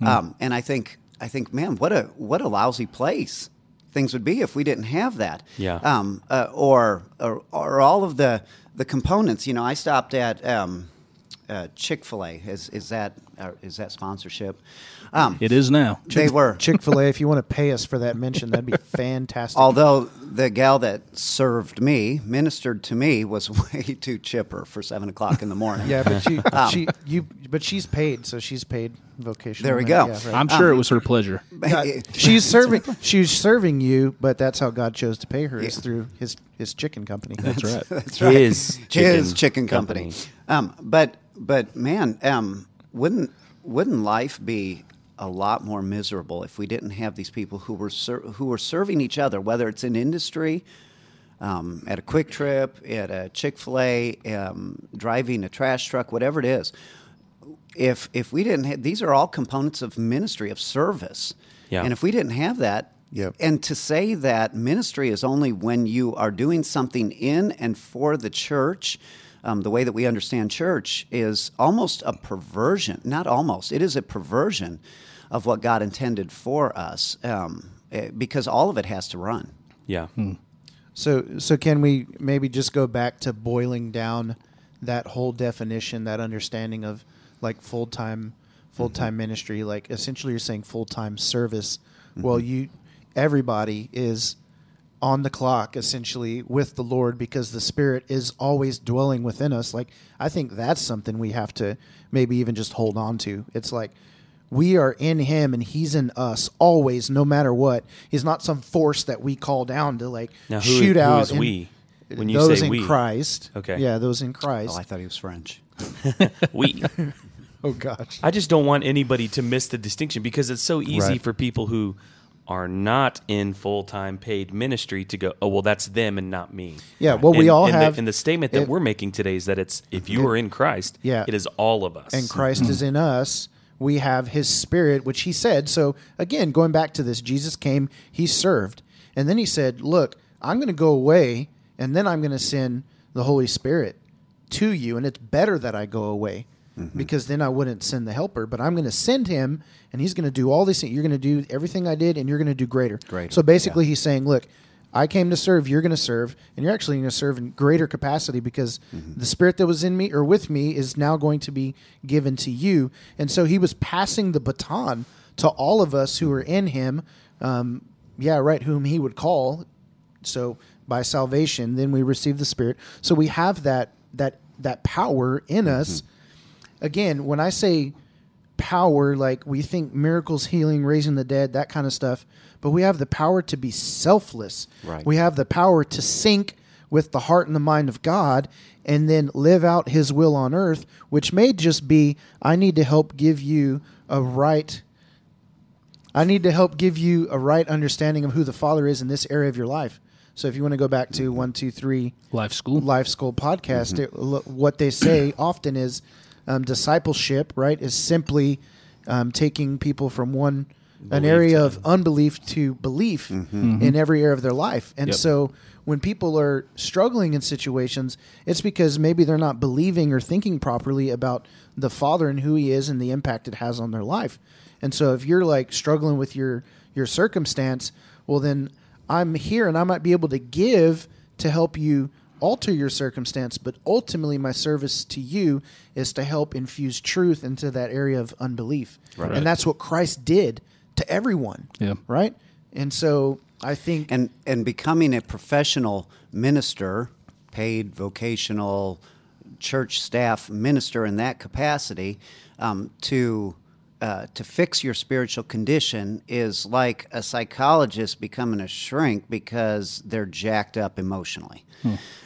Um, and I think I think, man, what a what a lousy place things would be if we didn't have that. Yeah. Um, uh, or, or or all of the the components. You know, I stopped at um, uh, Chick Fil A. Is is that uh, is that sponsorship? Um, It is now. they were. Chick Fil A. if you want to pay us for that mention, that'd be fantastic. Although the gal that served me, ministered to me, was way too chipper for seven o'clock in the morning. yeah, but she, Um, she, you, but she's paid, so she's paid vocational. There we minute. go. Yeah, right. I'm sure it was her pleasure. God, she's serving. She's serving you, but that's how God chose to pay her is Yeah. through his his chicken company. That's right. That's right. His His chicken chicken company. company. Um, but but man, um, wouldn't wouldn't life be a lot more miserable if we didn't have these people who were ser- who were serving each other, whether it's in industry, um, at a QuikTrip, at a Chick Fil A, um, driving a trash truck, whatever it is. If if we didn't have these are all components of ministry of service, Yeah. and if we didn't have that, Yep. and to say that ministry is only when you are doing something in and for the church, um, the way that we understand church is almost a perversion. Not almost, it is a perversion of what God intended for us um, eh, because all of it has to run. Yeah. So, so can we maybe just go back to boiling down that whole definition, that understanding of like full time, full time ministry? Like essentially, you're saying full time service. Well, you, everybody is on the clock essentially with the Lord because the Spirit is always dwelling within us. Like I think that's something we have to maybe even just hold on to. It's like we are in him and he's in us always no matter what he's not some force that we call down to like Now, who, shoot who out is and- we? When you those say in we, christ Okay. yeah those in christ Oh, I thought he was French. we. oh gosh I just don't want anybody to miss the distinction because it's so easy Right. for people who are not in full time paid ministry to go, oh, well, that's them and not me. Yeah, well, we all and have- The, and the statement that if- we're making today is that it's if you are in Christ, Yeah. it is all of us. and Christ is mm-hmm. in us, we have his spirit, which he said. So again, going back to this, Jesus came, he served. And then he said, Look, I'm going to go away, and then I'm going to send the Holy Spirit to you. And it's better that I go away mm-hmm. because then I wouldn't send the helper. But I'm going to send him, and he's going to do all these things. You're going to do everything I did, and you're going to do greater. Greater, So basically, yeah. he's saying, Look, I came to serve, you're going to serve, and you're actually going to serve in greater capacity because the spirit that was in me or with me is now going to be given to you. And so he was passing the baton to all of us who are in him. Um, yeah, right, whom he would call. So by salvation, then we receive the spirit. So we have that that that power in us. Again, when I say power, like we think miracles, healing, raising the dead, that kind of stuff, but we have the power to be selfless. Right. We have the power to sync with the heart and the mind of God and then live out his will on earth, which may just be I need to help give you a right I need to help give you a right understanding of who the Father is in this area of your life. So if you want to go back to one, two, three, Life school. Life School podcast, it- what they say often is um, discipleship, right, is simply um, taking people from one an area of unbelief to belief mm-hmm. in every area of their life. And Yep. so when people are struggling in situations, it's because maybe they're not believing or thinking properly about the Father and who He is and the impact it has on their life. And so if you're like struggling with your your circumstance, well then I'm here and I might be able to give to help you alter your circumstance, but ultimately my service to you is to help infuse truth into that area of unbelief. Right. And that's what Christ did to everyone. Yeah. Right? And so I think and and becoming a professional minister, paid vocational church staff minister in that capacity, um, to uh, to fix your spiritual condition is like a psychologist becoming a shrink because they're jacked up emotionally.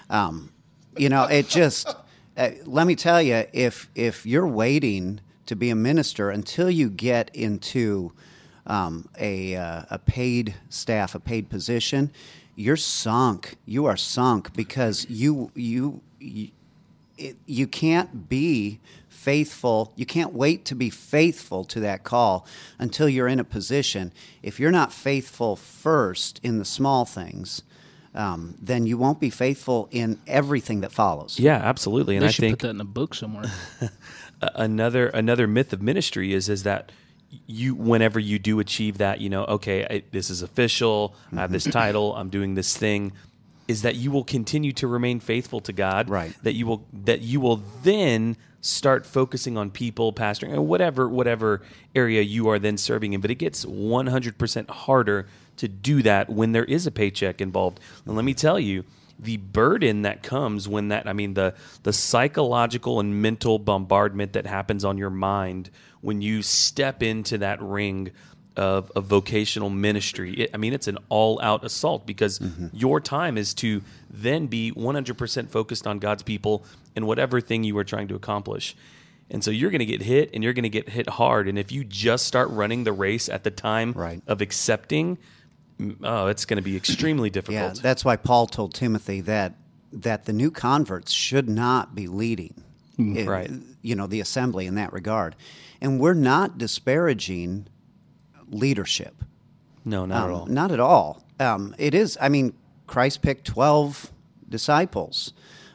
Um, you know, it just. Uh, let me tell you, if if you're waiting to be a minister until you get into um, a uh, a paid staff, a paid position, you're sunk. You are sunk because you you you, it, you can't be faithful. You can't wait to be faithful to that call until you're in a position. If you're not faithful first in the small things, um, then you won't be faithful in everything that follows. yeah, absolutely. And they I should think put that in a book somewhere. another another myth of ministry is is that you whenever you do achieve that you know okay I, this is official i have this mm-hmm. title i'm doing this thing is that you will continue to remain faithful to god Right. that you will that you will then start focusing on people pastoring or whatever whatever area you are then serving in. But it gets 100% harder to do that when there is a paycheck involved. And let me tell you the burden that comes when that I mean the the psychological and mental bombardment that happens on your mind when you step into that ring of, of vocational ministry. It, I mean, it's an all out assault because mm-hmm. your time is to then be 100% focused on God's people and whatever thing you are trying to accomplish. And so you're going to get hit and you're going to get hit hard. And if you just start running the race at the time Right. of accepting, oh, it's going to be extremely difficult. Yeah, that's why Paul told Timothy that that the new converts should not be leading, in- Right. You know, the assembly in that regard, and we're not disparaging leadership. no, not at Um, all. Not at all. Um, it is. I mean, Christ picked twelve disciples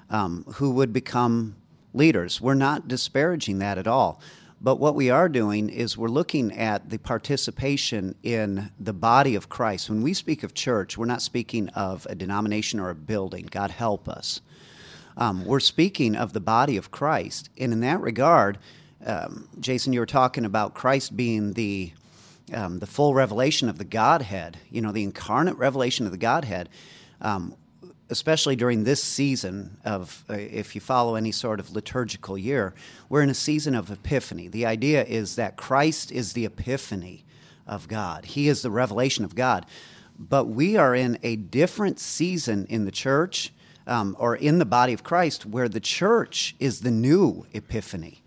um, who would become leaders. We're not disparaging that at all. But what we are doing is we're looking at the participation in the body of Christ. When we speak of church, we're not speaking of a denomination or a building. God help us. Um, we're speaking of the body of Christ. And in that regard, um, Jason, you were talking about Christ being the um, the full revelation of the Godhead, you know, the incarnate revelation of the Godhead, um, especially during this season of, uh, if you follow any sort of liturgical year, we're in a season of epiphany. The idea is that Christ is the epiphany of God, He is the revelation of God. But we are in a different season in the church um, or in the body of Christ where the church is the new epiphany.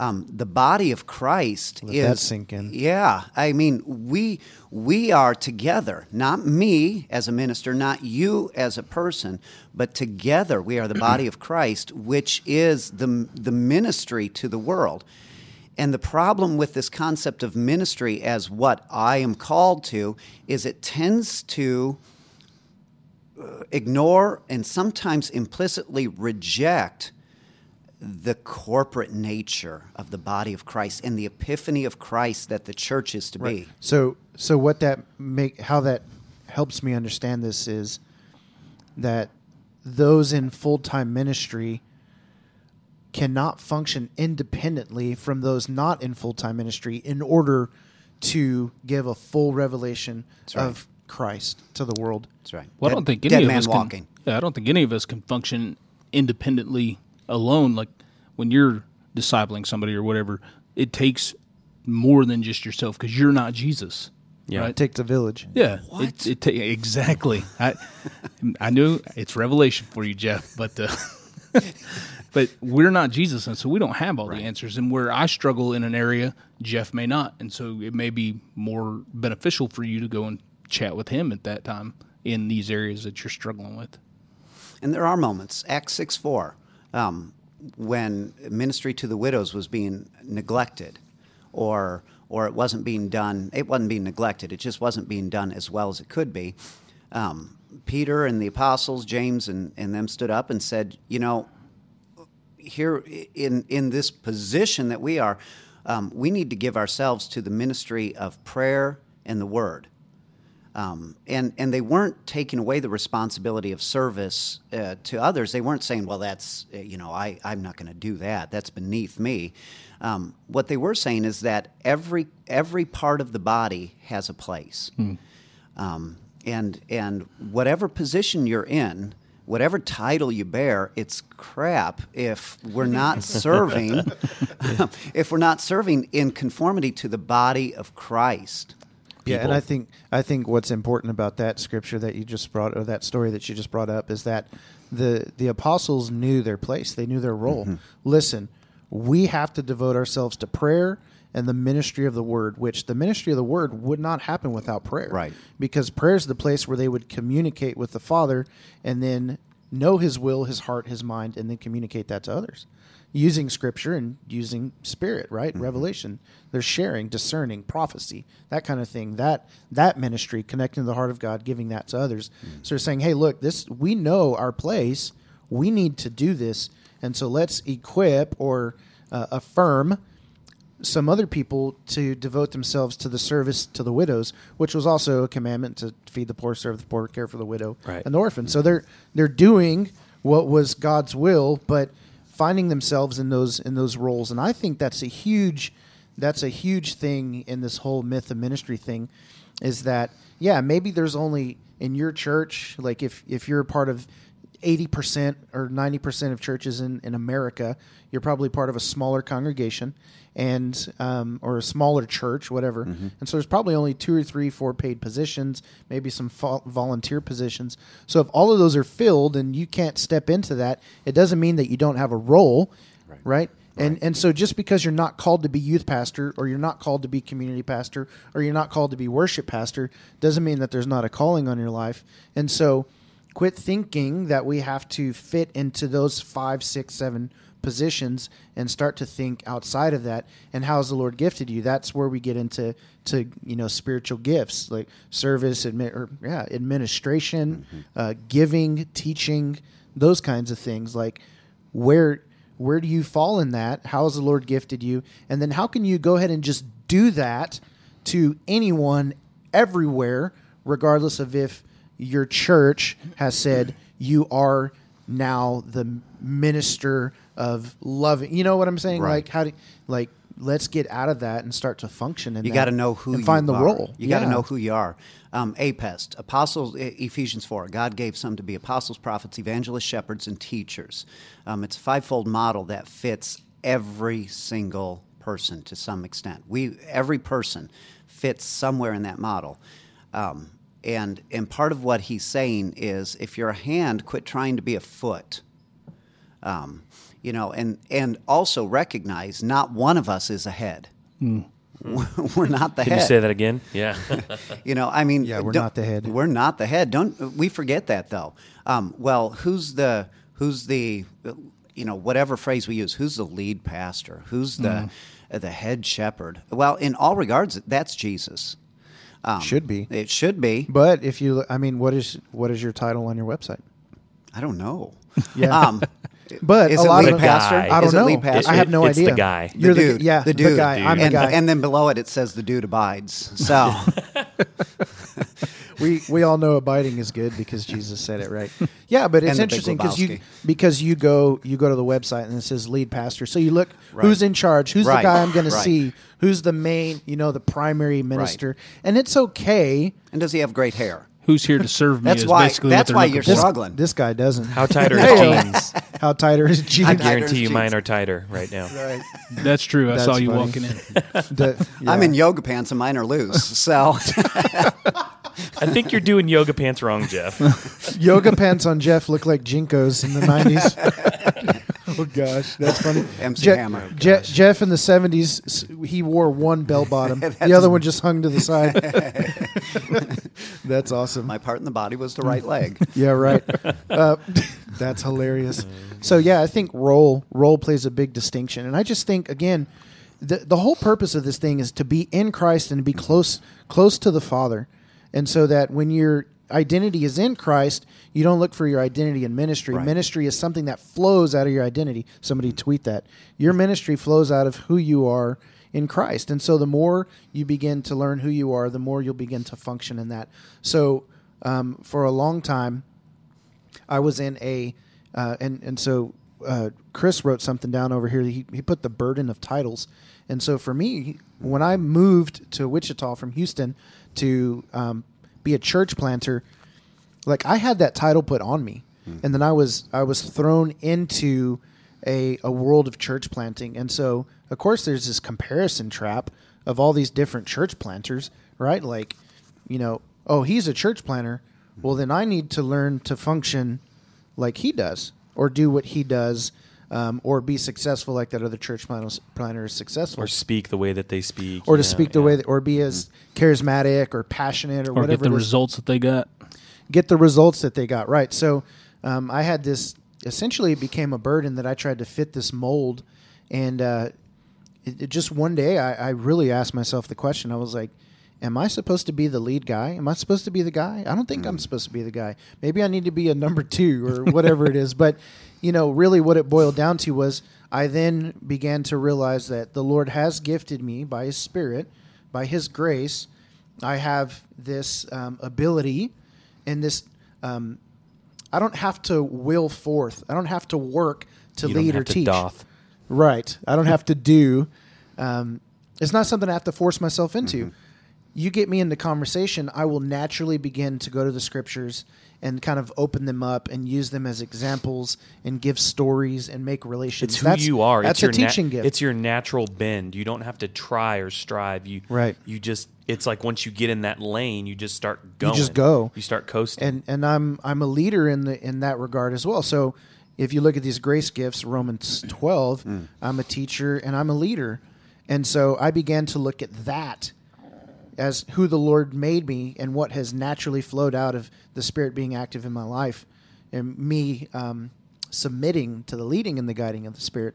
Um, the body of Christ Let is that sink in. yeah, I mean, we we are together, not me as a minister, not you as a person, but together we are the body of Christ, which is the the ministry to the world. And the problem with this concept of ministry as what I am called to is it tends to uh, ignore and sometimes implicitly reject the corporate nature of the body of Christ and the epiphany of Christ that the church is to be. So so what that make how that helps me understand this is that those in full time ministry cannot function independently from those not in full time ministry in order to give a full revelation right. of Christ to the world. That's right. Well, I don't think dead any of man us walking. can. Yeah, I don't think any of us can function independently alone. Like when you're discipling somebody or whatever, it takes more than just yourself because you're not Jesus. Yeah. Right? It takes a village. Yeah, What? it, it ta- exactly. I I knew it's revelation for you, Jeff, but uh, but we're not Jesus, and so we don't have all the answers. And where I struggle in an area, Jeff may not, and so it may be more beneficial for you to go and chat with him at that time in these areas that you're struggling with. And there are moments. Acts 6 4, um, when ministry to the widows was being neglected or, or it wasn't being done, it wasn't being neglected, it just wasn't being done as well as it could be. Um, Peter and the apostles, James and, and them stood up and said, You know, here in, in this position that we are, um, we need to give ourselves to the ministry of prayer and the word. Um, and and they weren't taking away the responsibility of service uh, to others. They weren't saying, "Well, that's uh, you know, I I'm not going to do that. That's beneath me." Um, what they were saying is that every every part of the body has a place, um, and and whatever position you're in, whatever title you bear, it's crap if we're not serving, if we're not serving in conformity to the body of Christ. Yeah, and. I think I think what's important about that scripture that you just brought or that story that you just brought up is that the the apostles knew their place. They knew their role. Mm-hmm. Listen, we have to devote ourselves to prayer and the ministry of the word, which the ministry of the word would not happen without prayer. Right. Because prayer is the place where they would communicate with the Father and then know his will, his heart, his mind, and then communicate that to others. Using scripture and using spirit, right? Mm-hmm. Revelation. They're sharing, discerning, prophecy, that kind of thing. That that ministry, connecting to the heart of God, giving that to others. Mm. So they're saying, Hey, look, this we know our place. We need to do this. And so let's equip or uh, affirm some other people to devote themselves to the service to the widows, which was also a commandment to feed the poor, serve the poor, care for the widow Right. and the orphan. So mm-hmm. they're they're doing what was God's will, but finding themselves in those in those roles. And I think that's a huge that's a huge thing in this whole myth of ministry thing is that yeah, maybe there's only in your church, like if if you're a part of 80% or 90% of churches in, in America, you're probably part of a smaller congregation and um, or a smaller church, whatever. And so there's probably only two or three, four paid positions, maybe some vol- volunteer positions. So if all of those are filled and you can't step into that, it doesn't mean that you don't have a role, right? And and so just because you're not called to be youth pastor or you're not called to be community pastor or you're not called to be worship pastor doesn't mean that there's not a calling on your life. And so quit thinking that we have to fit into those five, six, seven positions and start to think outside of that. And how has the lord gifted you? That's where we get into to you know spiritual gifts like service admi- or yeah administration uh, giving teaching those kinds of things. Like where where do you fall in that? How has the lord gifted you? And then how can you go ahead and just do that to anyone everywhere regardless of if your church has said you are now the minister of loving you know what i'm saying Right. like how do like let's get out of that and start to function in You got to know who and you find the are. role You got to know who you are. Um, APEST, apostles, Ephesians 4. God gave some to be apostles, prophets, evangelists, shepherds, and teachers. Um, it's a fivefold model that fits every single person to some extent. We, every person fits somewhere in that model. Um, and, and part of what he's saying is if you're a hand, quit trying to be a foot. Um, you know, and and also recognize not one of us is a ahead. We're not the Can head. you say that again? Yeah. You know, I mean, Yeah, we're don't- not the head. We're not the head. Don't we forget that though? Um, well, who's the who's the you know whatever phrase we use? Who's the lead pastor? Who's the Mm. uh, the head shepherd? Well, in all regards, that's Jesus. Um, Should be. It should be. But if you, I mean, what is what is your title on your website? I don't know. Yeah. Um, But is a it lot lead of pastor? guy. I don't Is it know. lead pastor? I have no It's the idea. guy. You're the the, dude, yeah, the dude, guy. I'm the guy. and then below it, it says the dude abides. So we we all know abiding is good because Jesus said it right. Yeah, but it's And the Big interesting because you because you go you go to the website and it says lead pastor. So you look Right. who's in charge, who's Right. the guy I'm going to see, who's the main, you know, the primary minister, and it's okay. and does he have great hair? Who's here to serve me? That's is why- basically that's what why you're for. Struggling. this guy doesn't. How tight are Hey-o. his jeans? How tight are his jeans? I I guarantee you jeans. mine are tighter right now. Right. That's true. I That's saw you funny. walking in. The- I'm in yoga pants and mine are loose. So I think you're doing yoga pants wrong, Jeff. yoga pants on Jeff look like JNCOs in the '90s. oh gosh, that's funny. MC Je- Hammer. Je- Jeff in the '70s, he wore one bell bottom. the other one just hung to the side. that's awesome. my part in the body was the right leg. Yeah, right. Uh, that's hilarious. So yeah, I think role role plays a big distinction, and I just think again, the the whole purpose of this thing is to be in Christ and to be close close to the Father, and so that when your identity is in Christ, you don't look for your identity in ministry. Right. Ministry is something that flows out of your identity. Somebody tweet that your ministry flows out of who you are in Christ. And so the more you begin to learn who you are, the more you'll begin to function in that. So um, for a long time, I was in a, uh, and and so uh, Chris wrote something down over here. He he put the burden of titles, and so for me, when I moved to Wichita from Houston to um, be a church planter, like I had that title put on me, hmm. and then I was I was thrown into a a world of church planting, and so of course there's this comparison trap of all these different church planters, right? Like, you know, oh he's a church planter, well then I need to learn to function like he does, or do what he does, um, or be successful like that other church planter planter is successful, or speak the way that they speak. or to know, speak the yeah. way that, or be as charismatic or passionate or, Or whatever get the results that they got. get the results that they got right. So um, I had this essentially it became a burden that I tried to fit this mold, and uh, it, it just one day I, I really asked myself the question. I was like, "Am I supposed to be the lead guy? Am I supposed to be the guy? I don't think I'm supposed to be the guy. Maybe I need to be a number two or whatever it is." But you know, really, what it boiled down to was I then began to realize that the Lord has gifted me by His Spirit, by His grace. I have this um, ability and this um, I don't have to will forth. I don't have to work to You lead or to teach. doth. Right. I don't have to do. Um, it's not something I have to force myself into. Mm-hmm. You get me into conversation, I will naturally begin to go to the scriptures and kind of open them up and use them as examples and give stories and make relations. It's who that's, you are. That's it's your a na- teaching gift. It's your natural bend. You don't have to try or strive. You Right. You just. It's like once you get in that lane, you just start going. You just go. You start coasting. and and I'm I'm a leader in the in that regard as well. So if you look at these grace gifts, Romans 12, mm. I'm a teacher and I'm a leader, and so I began to look at that as who the Lord made me and what has naturally flowed out of the Spirit being active in my life, and me um, submitting to the leading and the guiding of the Spirit,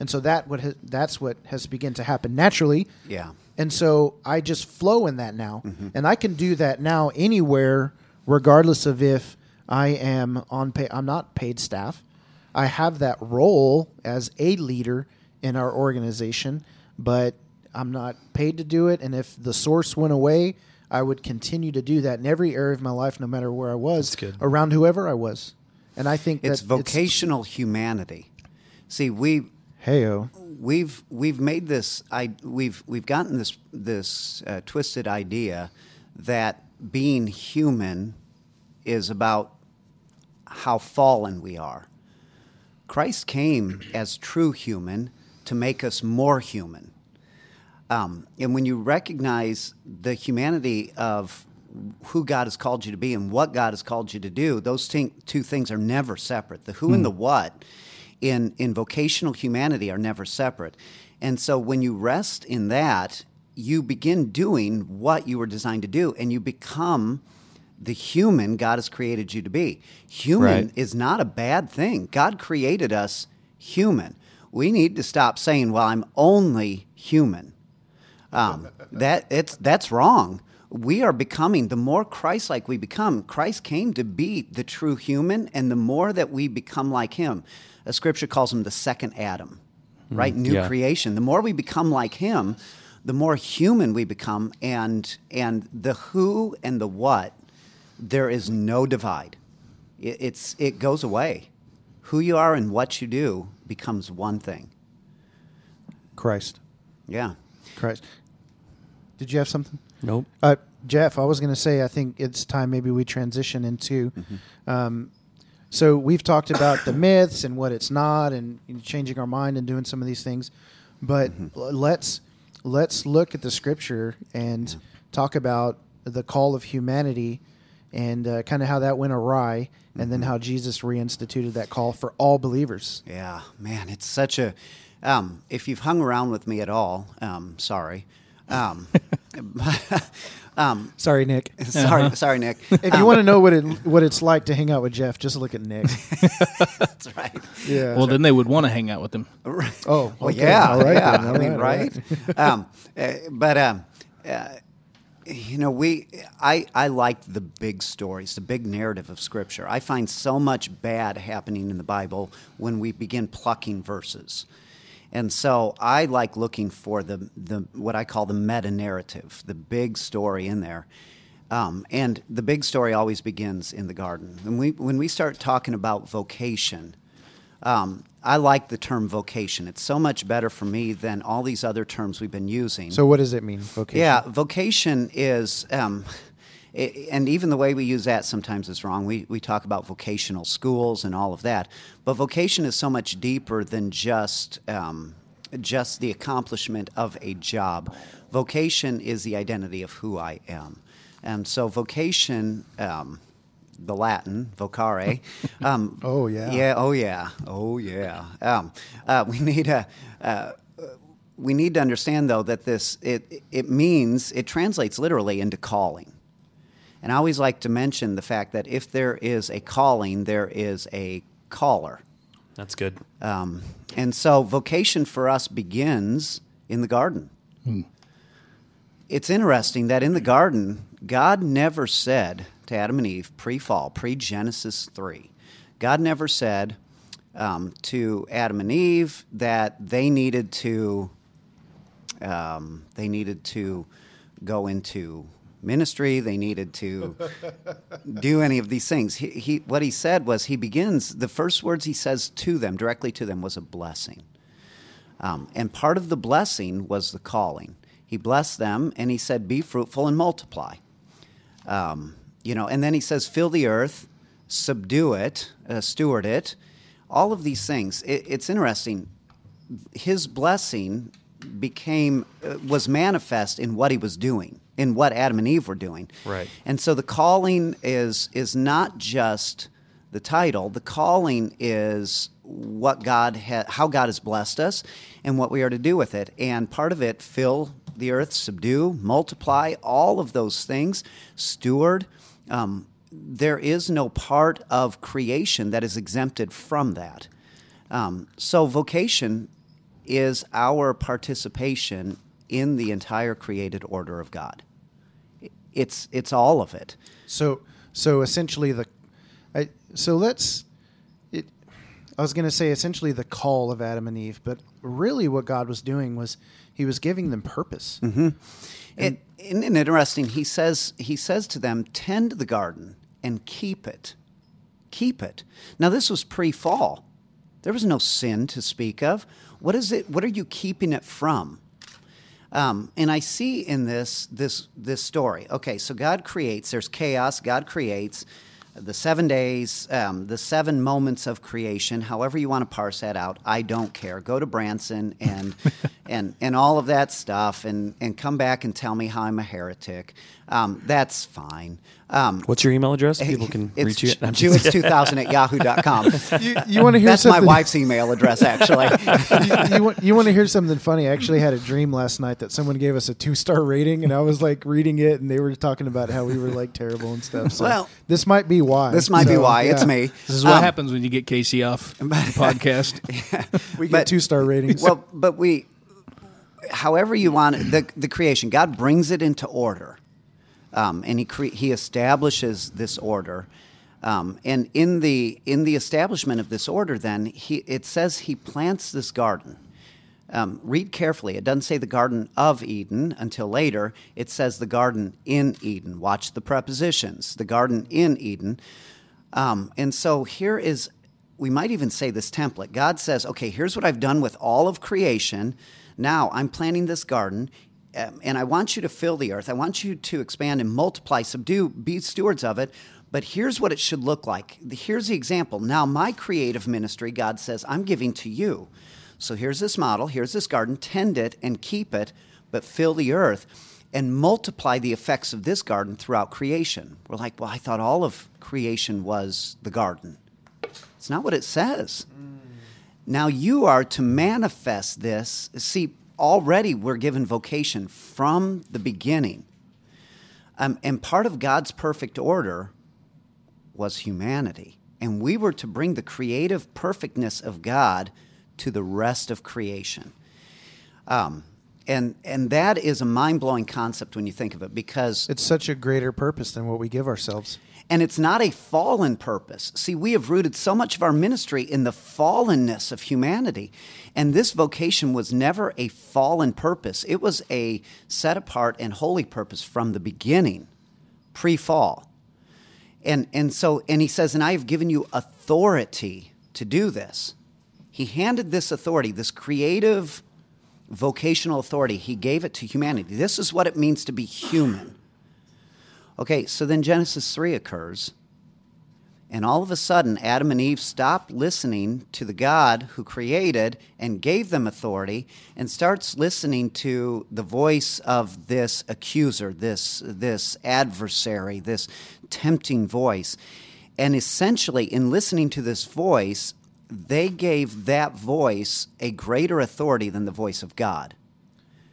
and so that what has, that's what has begun to happen naturally. Yeah. And so I just flow in that now. And I can do that now anywhere, regardless of if I am on pay. I'm not paid staff. I have that role as a leader in our organization, but I'm not paid to do it. And if the source went away, I would continue to do that in every area of my life, no matter where I was, good. around whoever I was. And I think It's that vocational humanity. See, we Heyo. we've we've made this I we've we've gotten this this uh, twisted idea that being human is about how fallen we are. Christ came as true human to make us more human. Um, and when you recognize the humanity of who God has called you to be and what God has called you to do, those thing, two things are never separate. The who and the what in in vocational humanity are never separate. And so when you rest in that, you begin doing what you were designed to do and you become the human God has created you to be. Human Right. is not a bad thing. God created us human. We need to stop saying, "Well, I'm only human." Um, that it's that's wrong. We are becoming the more Christ-like we become. Christ came to be the true human, and the more that we become like Him, a scripture calls him the second Adam, right? New yeah. creation. The more we become like Him, the more human we become, and and the who and the what, there is no divide. It, it's it goes away. Who you are and what you do becomes one thing. Christ. Yeah. Christ. Did you have something? Nope. Uh, Jeff, I was going to say, I think it's time maybe we transition into. Um, so we've talked about the myths and what it's not, and you know, changing our mind and doing some of these things. But l- let's let's look at the scripture and talk about the call of humanity and uh, kind of how that went awry, and then how Jesus reinstituted that call for all believers. Yeah, man, it's such a. Um, if you've hung around with me at all, um, sorry. Um, um, Sorry, Nick. sorry, sorry, Nick. If you want to know what it what it's like to hang out with Jeff, just look at Nick. That's right. Yeah. Well, then they would want to hang out with him. oh, Well, okay. yeah, All right. yeah. All I mean, right, all right? um, uh, but um, uh, you know, we I I like the big stories, the big narrative of Scripture. I find so much bad happening in the Bible when we begin plucking verses. And so I like looking for the, the what I call the meta narrative, the big story in there. Um, and the big story always begins in the garden. When we, when we start talking about vocation, um, I like the term vocation. It's so much better for me than all these other terms we've been using. So what does it mean? Vocation. Yeah, vocation is, um, and even the way we use that sometimes is wrong. We, we talk about vocational schools and all of that, but vocation is so much deeper than just um, just the accomplishment of a job. Vocation is the identity of who I am, and so vocation. Um, the Latin vocare. Um, Oh, yeah. yeah. Oh yeah. Oh yeah. Um, uh, we need a. Uh, we need to understand though that this it it means it translates literally into calling. And I always like to mention the fact that if there is a calling, there is a caller. That's good. Um, and so vocation for us begins in the garden. It's interesting that in the garden, God never said to Adam and Eve pre fall, pre Genesis 3, God never said um, to Adam and Eve that they needed to um, they needed to go into ministry. They needed to do any of these things. He, he, what he said was he begins the first words he says to them directly to them was a blessing, um, and part of the blessing was the calling. He blessed them and he said, "Be fruitful and multiply." Um, you know, and then he says, "Fill the earth, subdue it, uh, steward it." All of these things. It, it's interesting his blessing became uh, was manifest in what he was doing in what adam and eve were doing. Right. and so the calling is is not just the title. The calling is what god ha- how god has blessed us and what we are to do with it. And part of it fill the earth subdue multiply all of those things steward. Um, there is no part of creation that is exempted from that. Um, so vocation is our participation in the entire created order of God. It's it's all of it. So so essentially the, I, so let's. It, I was going to say essentially the call of Adam and Eve, but really what God was doing was He was giving them purpose. It, and, and interesting, he says he says to them, "Tend the garden and keep it, keep it." Now this was pre-fall. There was no sin to speak of. What is it? What are you keeping it from? Um, and I see in this this this story. Okay, so God creates. There's chaos. God creates. the seven days, um, the seven moments of creation, however you want to parse that out, I don't care. Go to Branson and and and all of that stuff, and and come back and tell me how I'm a heretic. Um, that's fine. Um, What's your email address? People can reach you. at- I'm just- Jewish2000 at yahoo.com. You, you want to hear That's my wife's email address, actually. you, you want, you want to hear something funny? I actually had a dream last night that someone gave us a two star rating, and I was like reading it, and they were talking about how we were like terrible and stuff. So Well, this might be why. this might be So, why. It's me. This is what Um, happens when you get Casey off the podcast. We get two star ratings. well, but we, however you want it, the the creation, God brings it into order, um, and he cre- he establishes this order, um, and in the in the establishment of this order, then he it says he plants this garden. Um, read carefully. It doesn't say the Garden of Eden until later. It says the Garden in Eden. Watch the prepositions. The Garden in Eden. Um, and so here is, we might even say this template. God says, okay, here's what I've done with all of creation. Now I'm planting this garden, Um, and I want you to fill the earth. I want you to expand and multiply, subdue, be stewards of it. But here's what it should look like. Here's the example. Now, my creative ministry, God says, I'm giving to you. So here's this model, here's this garden, tend it and keep it, but fill the earth and multiply the effects of this garden throughout creation. We're like, well, I thought all of creation was the garden. It's not what it says. Mm. Now you are to manifest this. See, already we're given vocation from the beginning. Um, and part of God's perfect order was humanity. And we were to bring the creative perfectness of God to the rest of creation. Um, and, and that is a mind blowing concept when you think of it because it's such a greater purpose than what we give ourselves. And it's not a fallen purpose. See, we have rooted so much of our ministry in the fallenness of humanity. And this vocation was never a fallen purpose, it was a set apart and holy purpose from the beginning, pre fall. And, and so, and he says, and I have given you authority to do this. He handed this authority, this creative vocational authority, he gave it to humanity. This is what it means to be human. Okay, so then Genesis 3 occurs, and all of a sudden, Adam and Eve stop listening to the God who created and gave them authority and starts listening to the voice of this accuser, this, this adversary, this tempting voice. And essentially, in listening to this voice, they gave that voice a greater authority than the voice of God.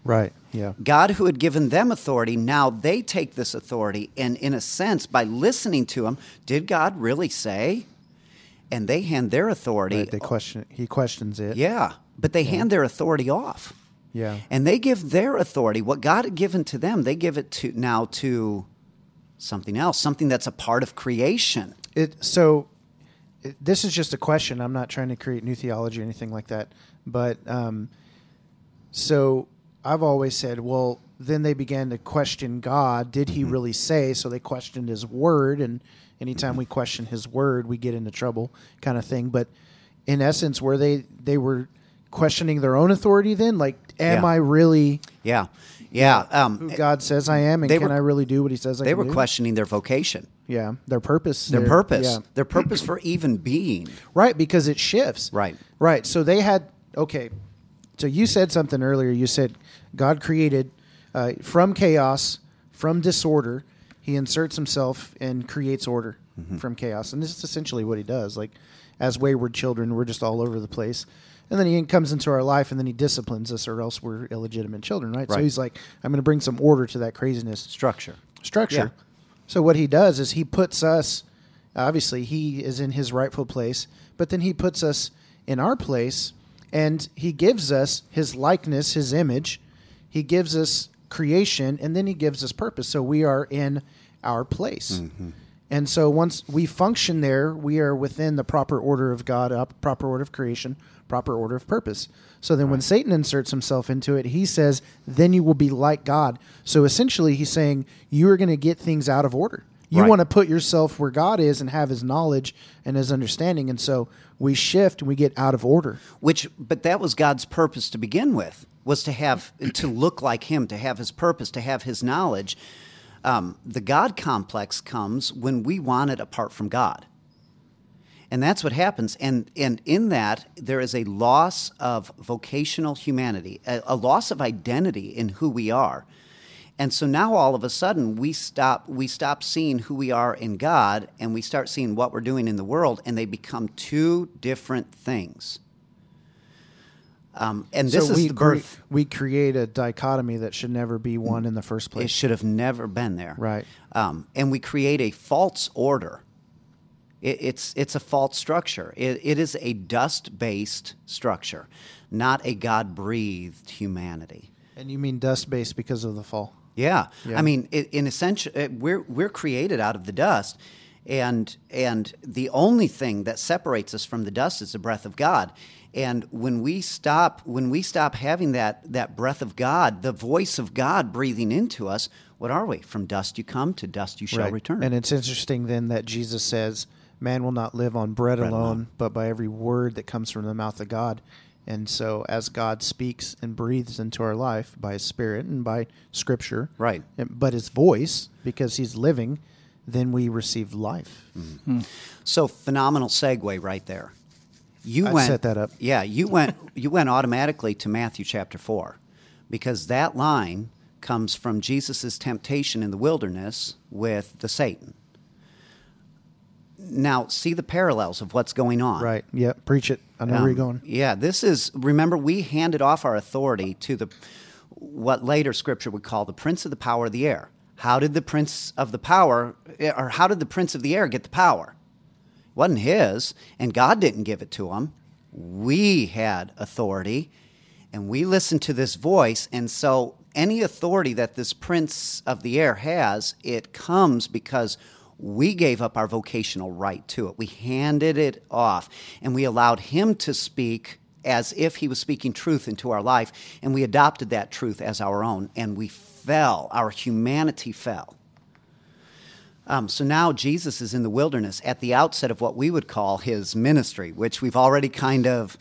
Right. Yeah. God, who had given them authority, now they take this authority, and in a sense, by listening to him, did God really say? And they hand their authority. Right, they question. He questions it. yeah, but they hand their authority off, Yeah. and they give their authority, what God had given to them, they give it to now to something else, something that's a part of creation. It so it, this is just a question. I'm not trying to create new theology or anything like that. But um, so I've always said, well, then they began to question God. Did He really say? So they questioned His word, and anytime we question His word, we get into trouble, kind of thing. But in essence, were they they were questioning their own authority? Then, like, am Yeah. I really Yeah, yeah. Um, who God says I am, and can were- I really do what He says I they were do? questioning their vocation, Yeah, their purpose. their purpose, Yeah. their purpose for even being. Right, because it shifts. Right. Right. So they had okay. So you said something earlier. You said God created uh, from chaos, from disorder. He inserts himself and creates order Mm-hmm. from chaos, and this is essentially what he does. Like as wayward children, we're just all over the place. And then he comes into our life, and then he disciplines us, or else we're illegitimate children, right? So he's like, "I'm going to bring some order to that craziness." Structure. structure. Yeah. So what he does is he puts us obviously he is in his rightful place, but then he puts us in our place and he gives us his likeness, his image. He gives us creation and then he gives us purpose. So we are in our place. Mm-hmm. And so once we function there, we are within the proper order of God, up proper order of creation, proper order of purpose. So then when Satan inserts himself into it, he says, then you will be like God. So essentially he's saying you are going to get things out of order. You Right. want to put yourself where God is and have his knowledge and his understanding. And so we shift and we get out of order. which but that was god's purpose to begin with was to have to look like him to have his purpose to have his knowledge Um, the God complex comes when we want it apart from God. And that's what happens. And, and in that, there is a loss of vocational humanity, a, a loss of identity in who we are. And so now all of a sudden we stop we stop seeing who we are in God and we start seeing what we're doing in the world and they become two different things. Um, and this so is we the birth. we create a dichotomy that should never be one in the first place. It should have never been there. Right. Um, and we create a false order. It, it's, it's a false structure. It, it is a dust based structure, not a God breathed humanity. And you mean dust based because of the fall? Yeah. Yeah. I mean, it, in essential, it, we're, we're created out of the dust. And, and the only thing that separates us from the dust is the breath of God. And when we stop, when we stop having that, that breath of God, the voice of God breathing into us, what are we? From dust you come, to dust you shall return. And it's interesting then that Jesus says, "Man will not live on bread, Bread alone, alone. but by every word that comes from the mouth of God." And so, as God speaks and breathes into our life by His Spirit and by Scripture, Right. but His voice, because He's living, then we receive life. Mm-hmm. So phenomenal segue right there. You I went set that up. Yeah, you went you went automatically to Matthew chapter four, because that line comes from Jesus' temptation in the wilderness with the Satan. Now, see the parallels of what's going on. Right? Yeah. Preach it. I know where Um, you're going. Yeah, this is remember we handed off our authority to the what later scripture would call the prince of the power of the air. How did the prince of the power or how did the prince of the air get the power? Wasn't his, and God didn't give it to him. We had authority, and we listened to this voice, and so any authority that this prince of the air has, it comes because we gave up our vocational right to it. We handed it off, and we allowed him to speak as if he was speaking truth into our life, and we adopted that truth as our own, and we fell. Our humanity fell. Um, so now Jesus is in the wilderness at the outset of what we would call his ministry, which we've already kind of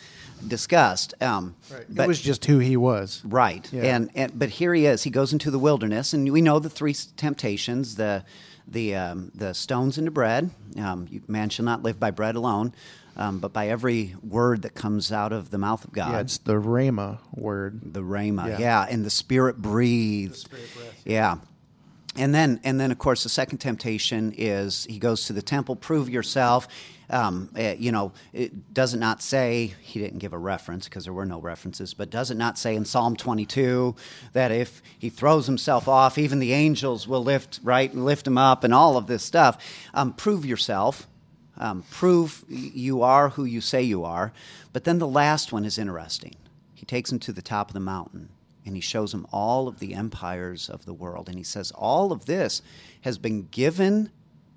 discussed. Um, but- it was just who He was. Right. Yeah. And, and but here he is. He goes into the wilderness, and we know the three temptations: the the um, the stones into bread. Um, man shall not live by bread alone, um, but by every word that comes out of the mouth of God. Yeah, it's the Rhema word. the rhema, Yeah. yeah. and the Spirit breathes. yeah. And then, and then, of course, the second temptation is he goes to the temple. Prove yourself. Um, eh, you know, it does it not say he didn't give a reference because there were no references, but does it not say in Psalm 22 that if he throws himself off, even the angels will lift right and lift him up, and all of this stuff? Um, prove yourself. Um, prove you are who you say you are. But then the last one is interesting. He takes him to the top of the mountain and he shows him all of the empires of the world. And he says, All of this has been given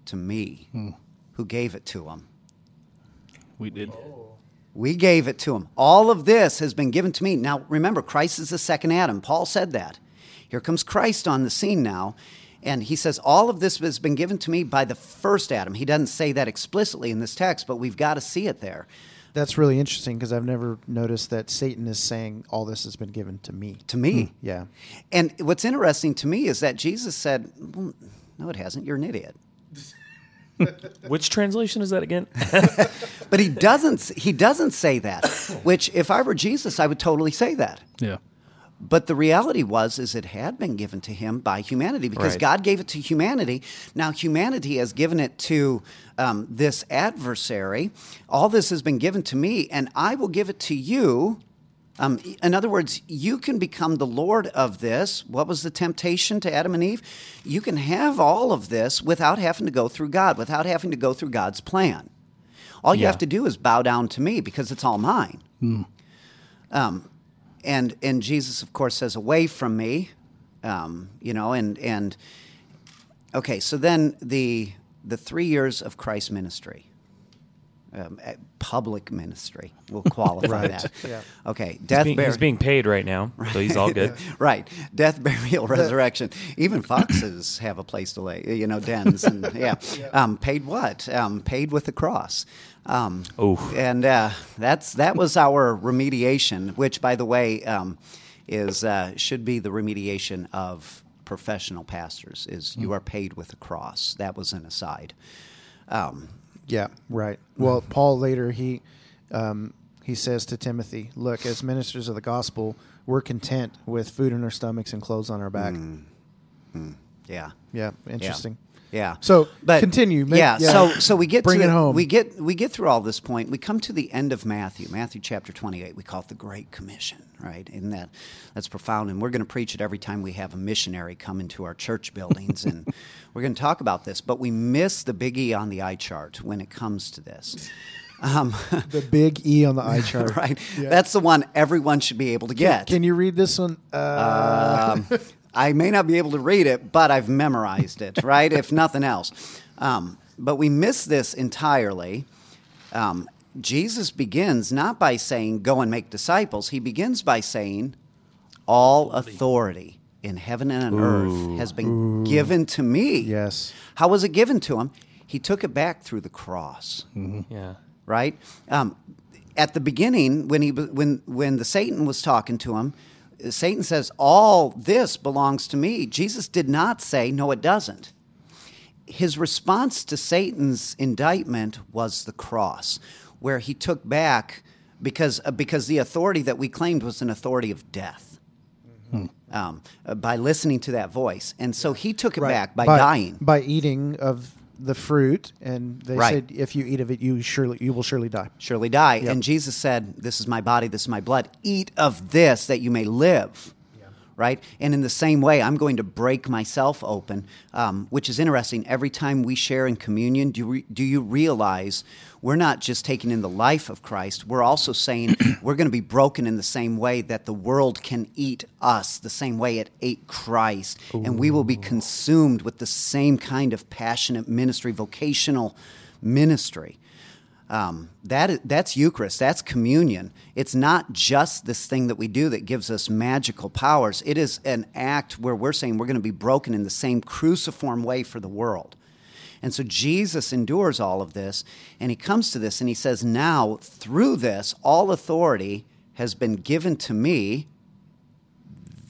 to me. Hmm. Who gave it to him? We did. We gave it to him. All of this has been given to me. Now, remember, Christ is the second Adam. Paul said that. Here comes Christ on the scene now. And he says, All of this has been given to me by the first Adam. He doesn't say that explicitly in this text, but we've got to see it there. That's really interesting because I've never noticed that Satan is saying all this has been given to me. To me. Hmm. Yeah. And what's interesting to me is that Jesus said, well, No, it hasn't. You're an idiot. Which translation is that again? But he doesn't. He doesn't say that. Which, if I were Jesus, I would totally say that. Yeah. But the reality was, is it had been given to him by humanity because Right. God gave it to humanity. Now humanity has given it to um, this adversary. All this has been given to me, and I will give it to you. Um, in other words, you can become the Lord of this. What was the temptation to Adam and Eve? You can have all of this without having to go through God, without having to go through God's plan. All you Yeah. have to do is bow down to me because it's all mine. Um, and and Jesus, of course, says, "Away from me," um, you know. And and okay, so then the the three years of Christ's ministry, um, eh, public ministry, we'll qualify that. Yeah. Okay, death, being, burial, he's being paid right now, so he's all good. right? Death, burial, resurrection. Even foxes have a place to lay, you know, dens. And, yeah. Um, paid what? Um, paid with the cross. Um, Oof. And uh, that's that was our remediation, which, by the way, um, is uh, should be the remediation of professional pastors is you are paid with a cross. That was an aside. Um, Yeah, right. Well, Paul later he um, he says to Timothy, "Look, as ministers of the gospel, we're content with food in our stomachs and clothes on our back." yeah. Yeah, interesting. Yeah. So, continue, make- yeah, yeah. So so we get Bring to it home. We get we get through all this point. We come to the end of Matthew, Matthew chapter twenty eight. We call it the Great Commission, right? Isn't that that's profound? And we're going to preach it every time we have a missionary come into our church buildings, and we're going to talk about this. But we miss the biggie on the eye chart when it comes to this. Um, The big E on the eye chart. right? Yeah. That's the one everyone should be able to get. Can you read this one? Uh, Um, I may not be able to read it, but I've memorized it, right? if nothing else. Um, but we miss this entirely. Um, Jesus begins not by saying, Go and make disciples. He begins by saying, All authority in heaven and on earth has been given to me. yes. How was it given to him? He took it back through the cross Yeah. right? Um, at the beginning, when he when when the Satan was talking to him, Satan says, "All this belongs to me." Jesus did not say, "No, it doesn't." His response to Satan's indictment was the cross, where he took back because uh, because the authority that we claimed was an authority of death. Um, uh, by listening to that voice, and so he took it Right. back by, dying. by eating of the fruit, and they Right. said, "If you eat of it, you surely you will surely die." surely die. Yep. And Jesus said, This is my body, this is my blood. Eat of this that you may live. Right? And in the same way, I'm going to break myself open, um, which is interesting. Every time we share in communion, do, re- do you realize we're not just taking in the life of Christ, we're also saying we're going to be broken in the same way that the world can eat us, the same way it ate Christ. And we will be consumed with the same kind of passionate ministry, vocational ministry. Um, that that's Eucharist. That's communion. It's not just this thing that we do that gives us magical powers. It is an act where we're saying we're going to be broken in the same cruciform way for the world. And so Jesus endures all of this, and he comes to this and he says, Now, through this, all authority has been given to me.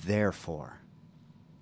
Therefore,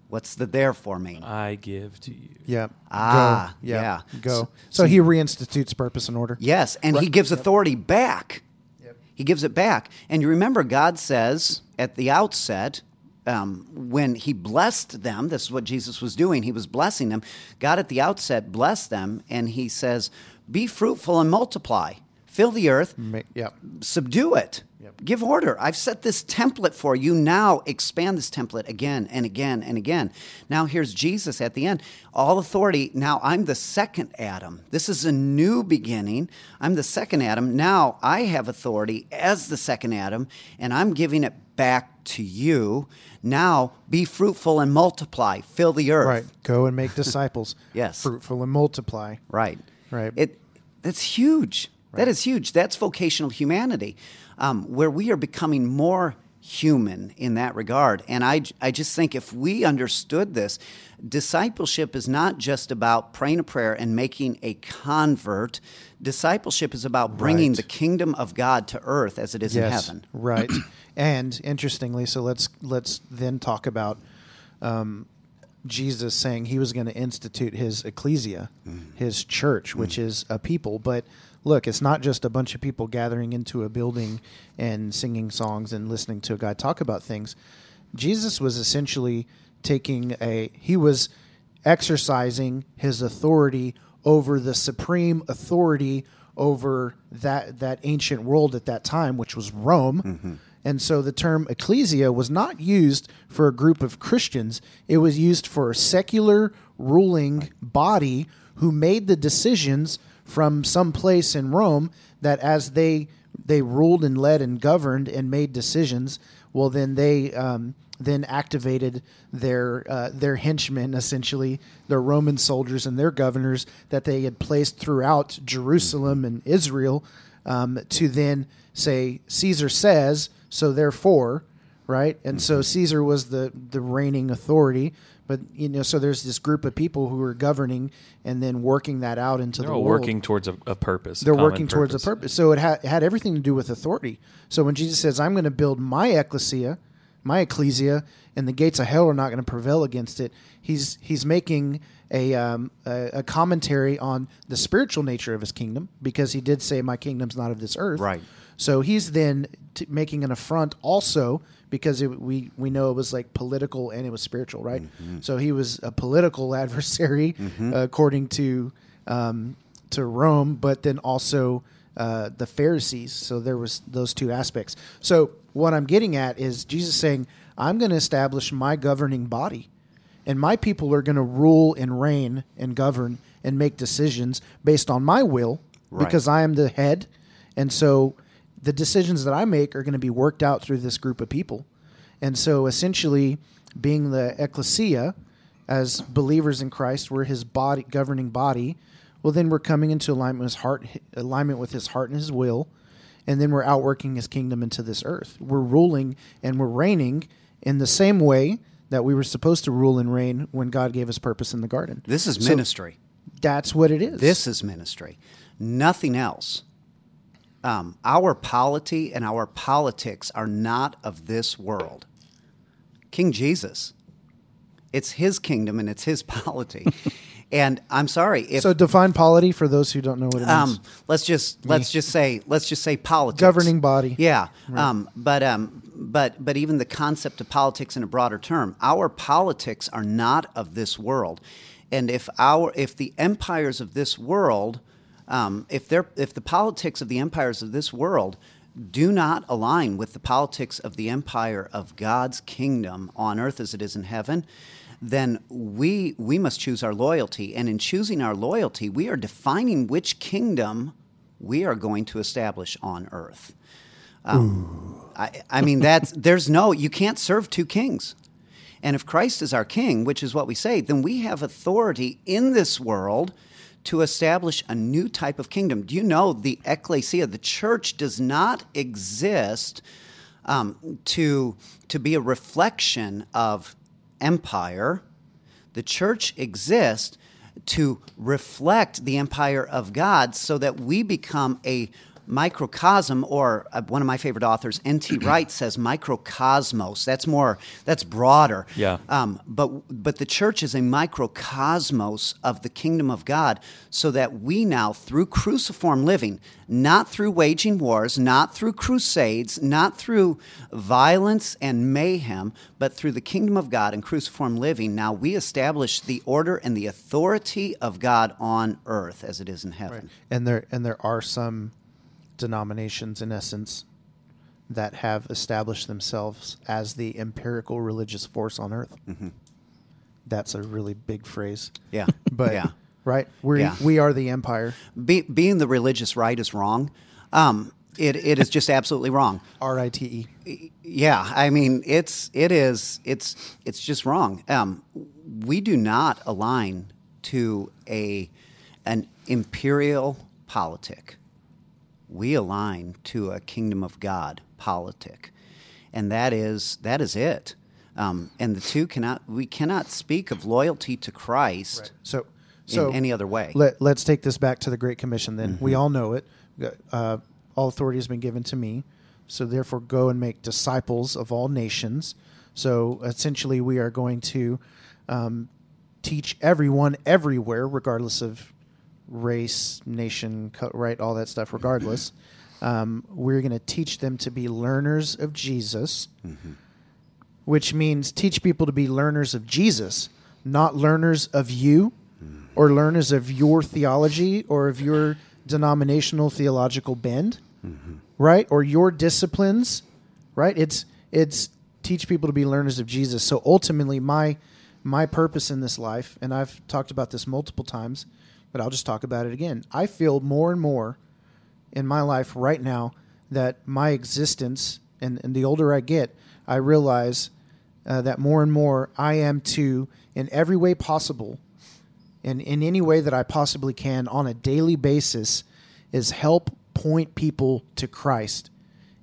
what's the therefore mean? I give to you. Yeah. Ah, Go. Yeah. yeah. Go. So- So, he reinstitutes purpose and order. Yes, and he gives authority back. Yep. He gives it back. And you remember, God says at the outset, um, when he blessed them, this is what Jesus was doing, he was blessing them. God at the outset blessed them, and he says, Be fruitful and multiply, fill the earth, Ma- yeah. subdue it. Yep. Give order. I've set this template for you. Now expand this template again and again and again. Now here's Jesus at the end. All authority. Now I'm the second Adam. This is a new beginning. I'm the second Adam. Now I have authority as the second Adam, and I'm giving it back to you. Now be fruitful and multiply. Fill the earth. Right. Go and make disciples. Yes. Fruitful and multiply. Right. Right. It that's huge. That is huge. That's vocational humanity, um, where we are becoming more human in that regard. And I, I just think if we understood this, discipleship is not just about praying a prayer and making a convert. Discipleship is about bringing Right. the kingdom of God to earth as it is in heaven. Right. and interestingly, so let's let's then talk about um, Jesus saying he was going to institute his ecclesia, his church, which is a people. But look, it's not just a bunch of people gathering into a building and singing songs and listening to a guy talk about things. Jesus was essentially taking a he was exercising his authority over the supreme authority over that that ancient world at that time, which was Rome. Mm-hmm. And so the term ecclesia was not used for a group of Christians. It was used for a secular ruling body who made the decisions from some place in Rome that as they they ruled and led and governed and made decisions, well then they um, then activated their uh, their henchmen, essentially their Roman soldiers and their governors that they had placed throughout Jerusalem and Israel, um, to then say Caesar says, so therefore, right? And so Caesar was the the reigning authority, but you know, so there's this group of people who are governing and then working that out into They're the all world working towards a, a purpose. they're common working towards a purpose. So it, ha- it had everything to do with authority. So when Jesus says, "I'm going to build my ecclesia, my ecclesia, and the gates of hell are not going to prevail against it. He's he's making a, um, a a commentary on the spiritual nature of his kingdom because he did say, "My kingdom's not of this earth." Right. So he's then t- making an affront also because it, we we know it was like political and it was spiritual, right? So he was a political adversary according to um, to Rome, but then also uh, the Pharisees. So there was those two aspects. So what I'm getting at is Jesus saying, "I'm going to establish my governing body." and my people are going to rule and reign and govern and make decisions based on my will Right. because I am the head. And so the decisions that I make are going to be worked out through this group of people. And so essentially, being the ecclesia as believers in Christ, we're his body, governing body. Well, then we're coming into alignment with his heart, alignment with his heart and his will, and then we're outworking his kingdom into this earth. We're ruling and we're reigning in the same way that we were supposed to rule and reign when God gave us purpose in the garden. This is So ministry. That's what it is. This is ministry. Nothing else. Um, our polity and our politics are not of this world. King Jesus, it's his kingdom and it's his polity. and I'm sorry if so define polity for those who don't know what it means. um, let's just let's just say let's just say politics Governing body. yeah um, but um, but but even the concept of politics in a broader term our politics are not of this world and if our if the empires of this world um, if they're if the politics of the empires of this world do not align with the politics of the empire of God's kingdom on earth as it is in heaven, then we we must choose our loyalty. And in choosing our loyalty, we are defining which kingdom we are going to establish on earth. Um, I, I mean, that's there's no you can't serve two kings. And if Christ is our king, which is what we say, then we have authority in this world to establish a new type of kingdom. Do you know the ecclesia, the church, does not exist um, to, to be a reflection of empire? The church exists to reflect the empire of God so that we become a microcosm or uh, one of my favorite authors nt wright says microcosmos that's more that's broader Yeah. um, but but the church is a microcosmos of the kingdom of God, so that we now, through cruciform living, not through waging wars, not through crusades, not through violence and mayhem, but through the kingdom of God and cruciform living, now we establish the order and the authority of God on earth as it is in heaven. and there and there are some denominations in essence that have established themselves as the empirical religious force on earth. That's a really big phrase. Yeah, But yeah. right, we Yeah. we are the empire. Be, being the religious right is wrong. Um, it, it is just absolutely wrong. R I T E. Yeah, I mean it's it is it's it's just wrong. Um, we do not align to a an imperial politic. We align to a kingdom of God politic, and that is that is it. Um, and the two cannot we cannot speak of loyalty to Christ So so in any other way. Let, let's take this back to the Great Commission then. We all know it. Uh, all authority has been given to me. So therefore, go and make disciples of all nations. So essentially, we are going to um, teach everyone everywhere, regardless of race, nation, right, all that stuff, regardless. Um, we're going to teach them to be learners of Jesus mm-hmm. which means teach people to be learners of Jesus, not learners of you mm-hmm. or learners of your theology or of your denominational theological bend, mm-hmm. right? Or your disciplines, right? It's it's teach people to be learners of Jesus. So ultimately my my purpose in this life, and I've talked about this multiple times, but I'll just talk about it again. I feel more and more in my life right now that my existence, and, and the older I get, I realize uh, that more and more I am to, in every way possible, and in any way that I possibly can on a daily basis, is help point people to Christ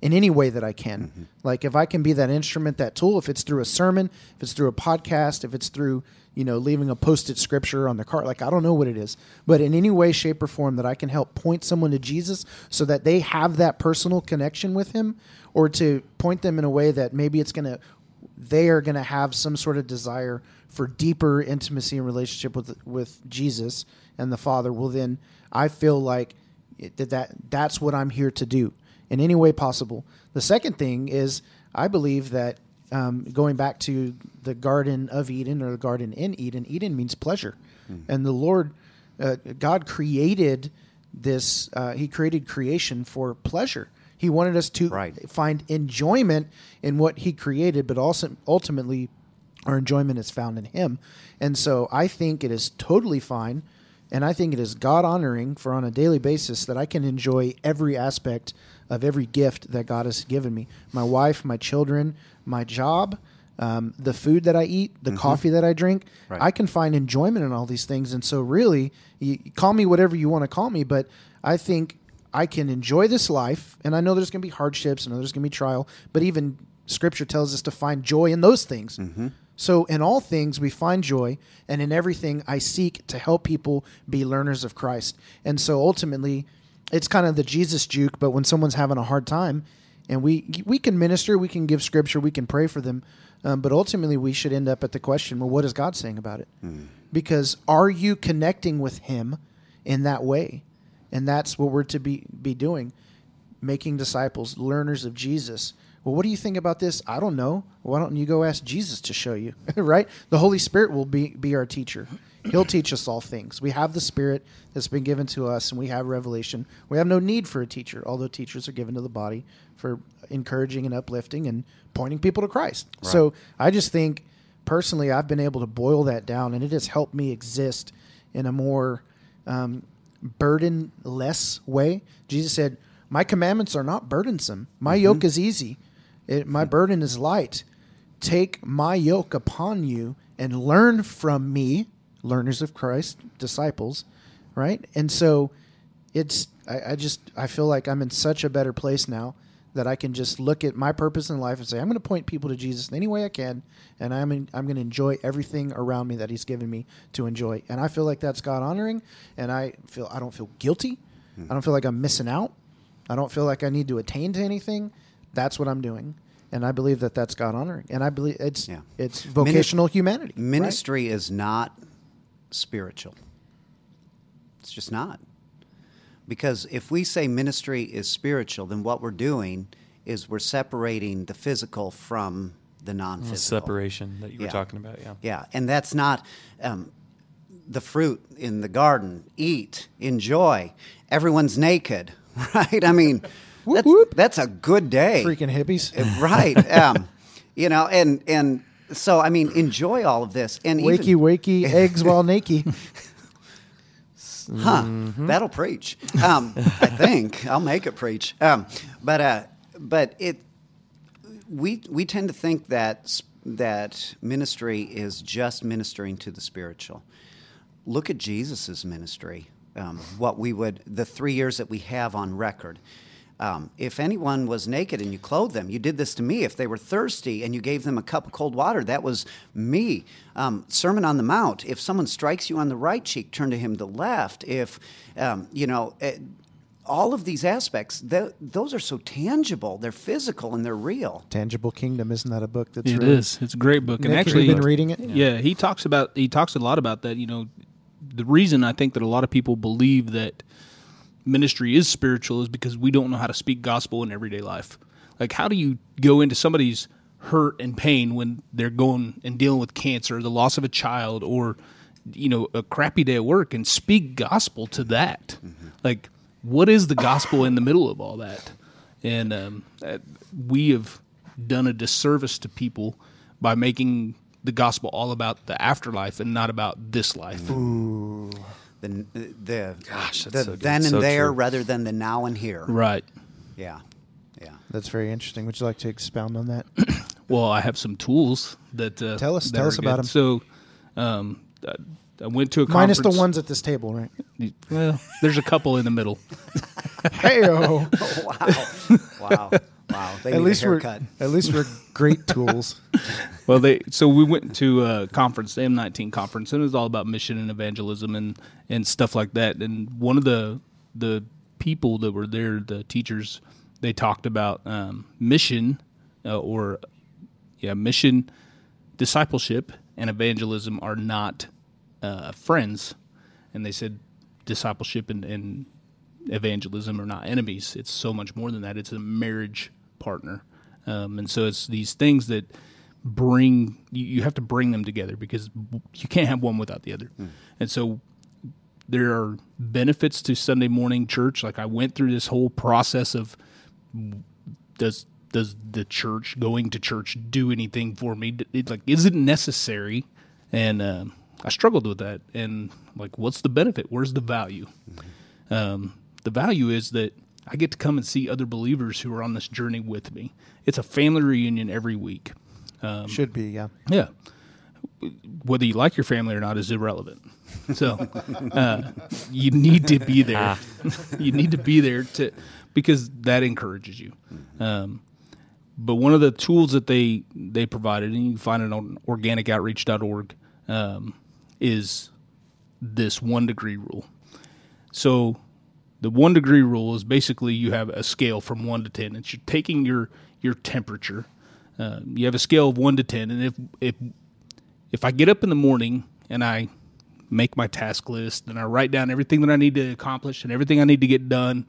in any way that I can. Mm-hmm. Like if I can be that instrument, that tool, if it's through a sermon, if it's through a podcast, if it's through, you know, leaving a posted scripture on the cart, like I don't know what it is, but in any way, shape, or form that I can help point someone to Jesus so that they have that personal connection with him, or to point them in a way that maybe it's going to they are going to have some sort of desire for deeper intimacy and relationship with with Jesus and the Father, well then I feel like it, that, that that's what I'm here to do in any way possible. The second thing is I believe that um, going back to the Garden of Eden or the Garden in Eden, Eden means pleasure, and the Lord, uh, God created this. Uh, he created creation for pleasure. He wanted us to Right. find enjoyment in what He created, but also ultimately, our enjoyment is found in Him. And so, I think it is totally fine, and I think it is God honoring for on a daily basis that I can enjoy every aspect of every gift that God has given me my wife, my children, my job, um, the food that I eat, the coffee that I drink. Right. I can find enjoyment in all these things. And so, really, you call me whatever you want to call me, but I think I can enjoy this life. And I know there's going to be hardships, and I know there's going to be trial, but even Scripture tells us to find joy in those things. So, in all things, we find joy, and in everything, I seek to help people be learners of Christ. And so, ultimately, it's kind of the Jesus juke, but when someone's having a hard time, and we we can minister, we can give scripture, we can pray for them, um, but ultimately, we should end up at the question: Well, what is God saying about it? Because are you connecting with Him in that way? And that's what we're to be be doing, making disciples, learners of Jesus. Well, what do you think about this? I don't know. Why don't you go ask Jesus to show you? right? The Holy Spirit will be be our teacher. He'll teach us all things. We have the Spirit that's been given to us, and we have revelation. We have no need for a teacher, although teachers are given to the body for encouraging and uplifting and pointing people to Christ. So I just think, personally, I've been able to boil that down, and it has helped me exist in a more um, burden-less way. Jesus said, "My commandments are not burdensome. My yoke is easy. It, my burden is light. Take my yoke upon you and learn from me, learners of Christ, disciples." Right, and so it's. I, I just I feel like I'm in such a better place now that I can just look at my purpose in life and say I'm going to point people to Jesus in any way I can, and I'm in, I'm going to enjoy everything around me that He's given me to enjoy, and I feel like that's God honoring, and I feel I don't feel guilty, hmm. I don't feel like I'm missing out, I don't feel like I need to attain to anything. That's what I'm doing, and I believe that that's God honoring, and I believe it's Yeah. it's vocational humanity. right? Ministry is not spiritual. It's just not. Because if we say ministry is spiritual, then what we're doing is we're separating the physical from the non The physical. separation that you were talking about. Yeah. Yeah, and that's not um, the fruit in the garden. Eat, enjoy. Everyone's naked, right? I mean, that's, whoop. that's a good day. Freaking hippies. right. Um, you know, and and so I mean, enjoy all of this. And Wakey, even, wakey, eggs while naked. huh? Mm-hmm. That'll preach. Um, I think I'll make it preach. Um, but uh, but it we we tend to think that that ministry is just ministering to the spiritual. Look at Jesus' ministry. Um, what we would the three years that we have on record. Um, if anyone was naked and you clothed them, you did this to me. If they were thirsty and you gave them a cup of cold water, that was me. Um, Sermon on the Mount. If someone strikes you on the right cheek, turn to him the left. If um, you know. eh, all of these aspects, th- those are so tangible. They're physical and they're real. Tangible Kingdom isn't that a book that's It really is. It's a great book, and Nick, have actually, you been reading it? Yeah, he talks about he talks a lot about that. You know, the reason I think that a lot of people believe that ministry is spiritual is because we don't know how to speak gospel in everyday life. Like, how do you go into somebody's hurt and pain when they're going and dealing with cancer, the loss of a child, or you know, a crappy day at work, and speak gospel to that? Like, what is the gospel in the middle of all that? And um, uh, we have done a disservice to people by making the gospel all about the afterlife and not about this life. The the Gosh, the so good. then and So there true. rather than the now and here. Right. Yeah, yeah. That's very interesting. Would you like to expound on that? Well, I have some tools that uh, Tell us- that tell are us about 'em. good. So, um, I, I went to a Minus the ones at this table, right? Well, there's a couple in the middle. Hey, oh wow, wow, wow. They at need least a we're haircut. at least we're great tools. Well, they so we went to a conference, the M19 conference, and it was all about mission and evangelism and and stuff like that. And one of the the people that were there, the teachers, they talked about um, mission uh, or yeah, mission, discipleship, and evangelism are not uh, friends. And they said discipleship and, and evangelism are not enemies. It's so much more than that. It's a marriage partner. Um, and so it's these things that bring you, you have to bring them together because you can't have one without the other. And so there are benefits to Sunday morning church. Like I went through this whole process of does does the church going to church do anything for me? Like is it necessary? And uh, I struggled with that. And like, what's the benefit? Where's the value? Um, the value is that I get to come and see other believers who are on this journey with me. It's a family reunion every week. Should be, yeah. Yeah. Whether you like your family or not is irrelevant. So uh, you need to be there. you need to be there to because that encourages you. Um, but one of the tools that they they provided, and you can find it on organicoutreach.org, um, is this one degree rule. So the one degree rule is basically you have a scale from one to ten. It's you're taking your your temperature. Uh, you have a scale of one to ten, and if if if I get up in the morning and I make my task list and I write down everything that I need to accomplish and everything I need to get done,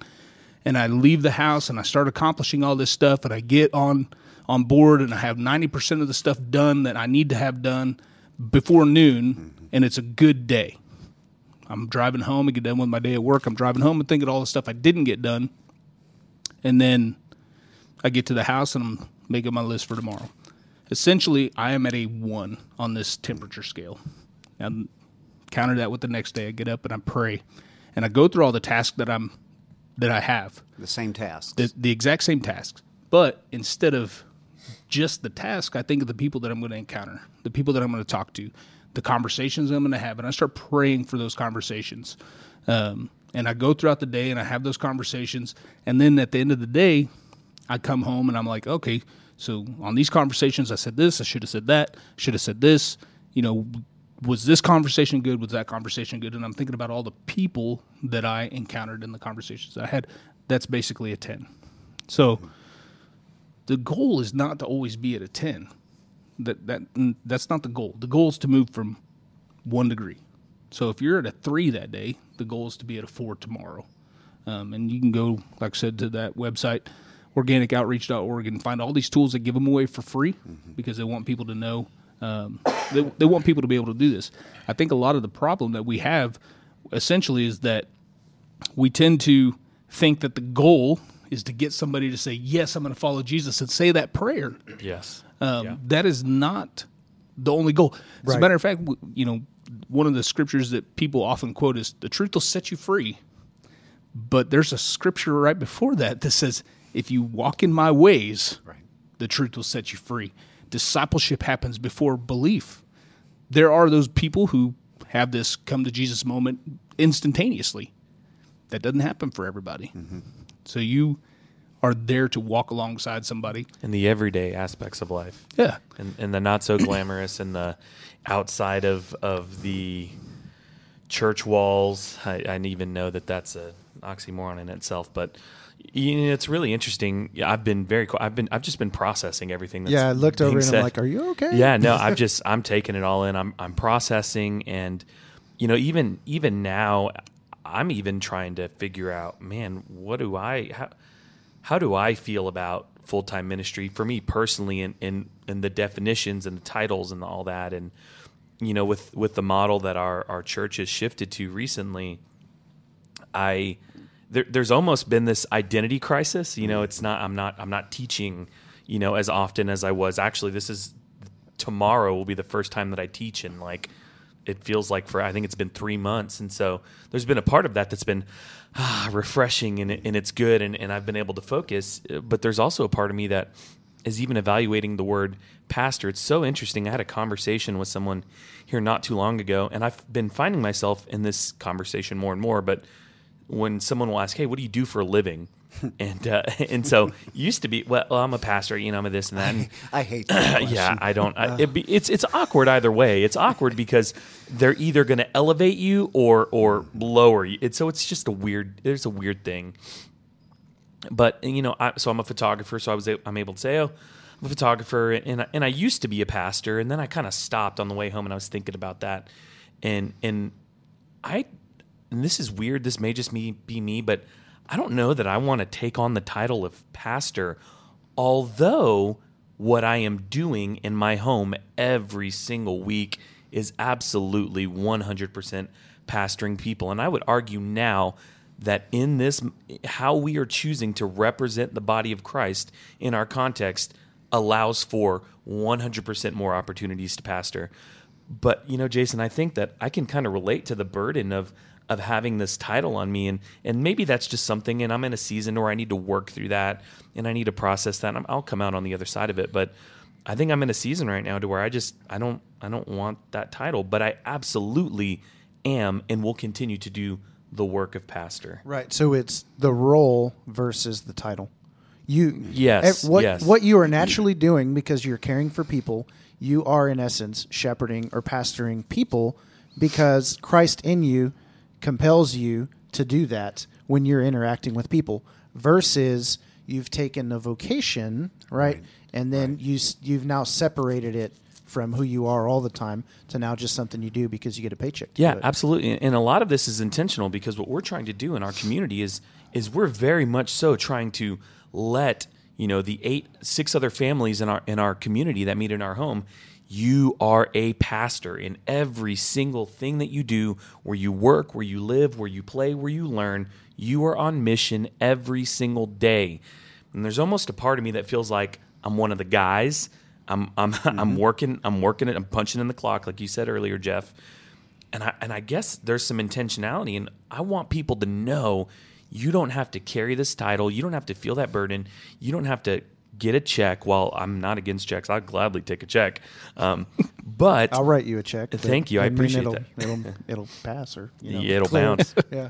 and I leave the house and I start accomplishing all this stuff, and I get on on board and I have ninety percent of the stuff done that I need to have done before noon, and it's a good day. I'm driving home and get done with my day at work. I'm driving home and thinking of all the stuff I didn't get done, and then I get to the house and I'm making my list for tomorrow. Essentially, I am at a one on this temperature scale. And counter that with the next day. I get up and I pray, and I go through all the tasks that I'm that I have, The same tasks. the, the exact same tasks. But instead of just the task, I think of the people that I'm going to encounter, the people that I'm going to talk to, the conversations I'm going to have, and I start praying for those conversations. Um, and I go throughout the day and I have those conversations, and then at the end of the day, I come home and I'm like, okay, so on these conversations, I said this, I should have said that, should have said this. You know, was this conversation good? Was that conversation good? And I'm thinking about all the people that I encountered in the conversations I had. That's basically a 10. So the goal is not to always be at a 10. That that mm, that's not the goal. The goal is to move from 1 degree. So if you're at a 3 that day, the goal is to be at a 4 tomorrow. Um, and you can go, like I said, to that website, organicoutreach.org, and find all these tools that give them away for free because they want people to know. Um, they, they want people to be able to do this. I think a lot of the problem that we have essentially is that we tend to think that the goal is to get somebody to say, Yes, I'm going to follow Jesus and say that prayer. Yes. Um, Yeah. That is not the only goal. As a matter of fact, you know, one of the scriptures that people often quote is the truth will set you free. But there's a scripture right before that that says, if you walk in my ways, Right. the truth will set you free. Discipleship happens before belief. There are those people who have this come to Jesus moment instantaneously. That doesn't happen for everybody. So you are there to walk alongside somebody. in the everyday aspects of life. Yeah. and, and the not so glamorous and the outside of of the church walls. I, I even know that that's a oxymoron in itself, but you know, it's really interesting. I've been very. co- I've been. I've just been processing everything. That's Yeah, I looked being over and I'm like, "Are you okay?" Yeah, no, I've just I'm taking it all in. I'm I'm processing, and you know, even even now, I'm even trying to figure out, man, what do I how how do I feel about full time ministry for me personally, and in, in the definitions and the titles and all that, and you know, with with the model that our our church has shifted to recently, I there, there's almost been this identity crisis. You know, it's not I'm not I'm not teaching, you know, as often as I was. Actually, this is tomorrow will be the first time that I teach in like it feels like for I think it's been three months, and so there's been a part of that that's been ah, refreshing and, and it's good, and, and I've been able to focus. But there's also a part of me that is even evaluating the word pastor. It's so interesting. I had a conversation with someone here not too long ago, and I've been finding myself in this conversation more and more. But when someone will ask, "Hey, what do you do for a living?" and uh, and so used to be, well, I'm a pastor, you know, I'm a this and that. And, I hate that. yeah. I don't. I, it be, it's it's awkward either way. It's awkward because they're either going to elevate you or or lower you. It's so it's just a weird. There's a weird thing. But you know, I, so I'm a photographer, so I was I'm able to say, oh, I'm a photographer, and I, and I used to be a pastor, and then I kind of stopped on the way home, and I was thinking about that, and and I, and this is weird. This may just me be me, but I don't know that I want to take on the title of pastor, although what I am doing in my home every single week is absolutely 100% pastoring people. And I would argue now that in this, how we are choosing to represent the body of Christ in our context allows for 100% more opportunities to pastor. But, you know, Jason, I think that I can kind of relate to the burden of, of having this title on me and and maybe that's just something and I'm in a season where I need to work through that and I need to process that I'll come out on the other side of it but I think I'm in a season right now to where I just I don't I don't want that title but I absolutely am and will continue to do the work of pastor Right. So it's the role versus the title. You Yes, eh, What yes. what you are naturally doing because you're caring for people, you are in essence shepherding or pastoring people because Christ in you compels you to do that when you're interacting with people versus you've taken a vocation, right? And then you s- you've now separated it from who you are all the time to now just something you do because you get a paycheck. Yeah, it. absolutely. And a lot of this is intentional because what we're trying to do in our community is is we're very much so trying to let you know the eight six other families in our in our community that meet in our home you are a pastor in every single thing that you do where you work where you live where you play where you learn. You are on mission every single day. And there's almost a part of me that feels like i'm one of the guys. I'm i'm i'm mm-hmm. working i'm working it i'm punching in the clock like you said earlier jeff. And I and I guess there's some intentionality, and I want people to know you don't have to carry this title, you don't have to feel that burden, you don't have to get a check. While I'm not against checks, I'll gladly take a check, um, but I'll write you a check. Thank you. I mean, appreciate it'll, that. It'll, it'll pass or you know, Yeah, it'll clear. bounce. yeah.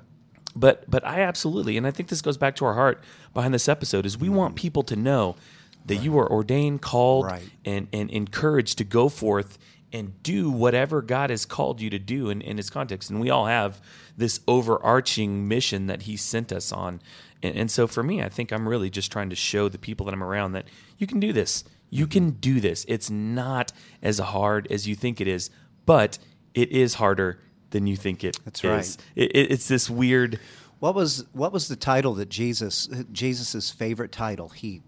but but I absolutely, and I think this goes back to our heart behind this episode is we want people to know that you are ordained, called, Right. and and encouraged to go forth and do whatever God has called you to do in, in His context. And we all have this overarching mission that He sent us on. And, and so for me, I think I'm really just trying to show the people that I'm around that you can do this. You mm-hmm. can do this. It's not as hard as you think it is, but it is harder than you think it That's is. right. It, it, it's this weird. What was what was the title that Jesus Jesus's favorite title he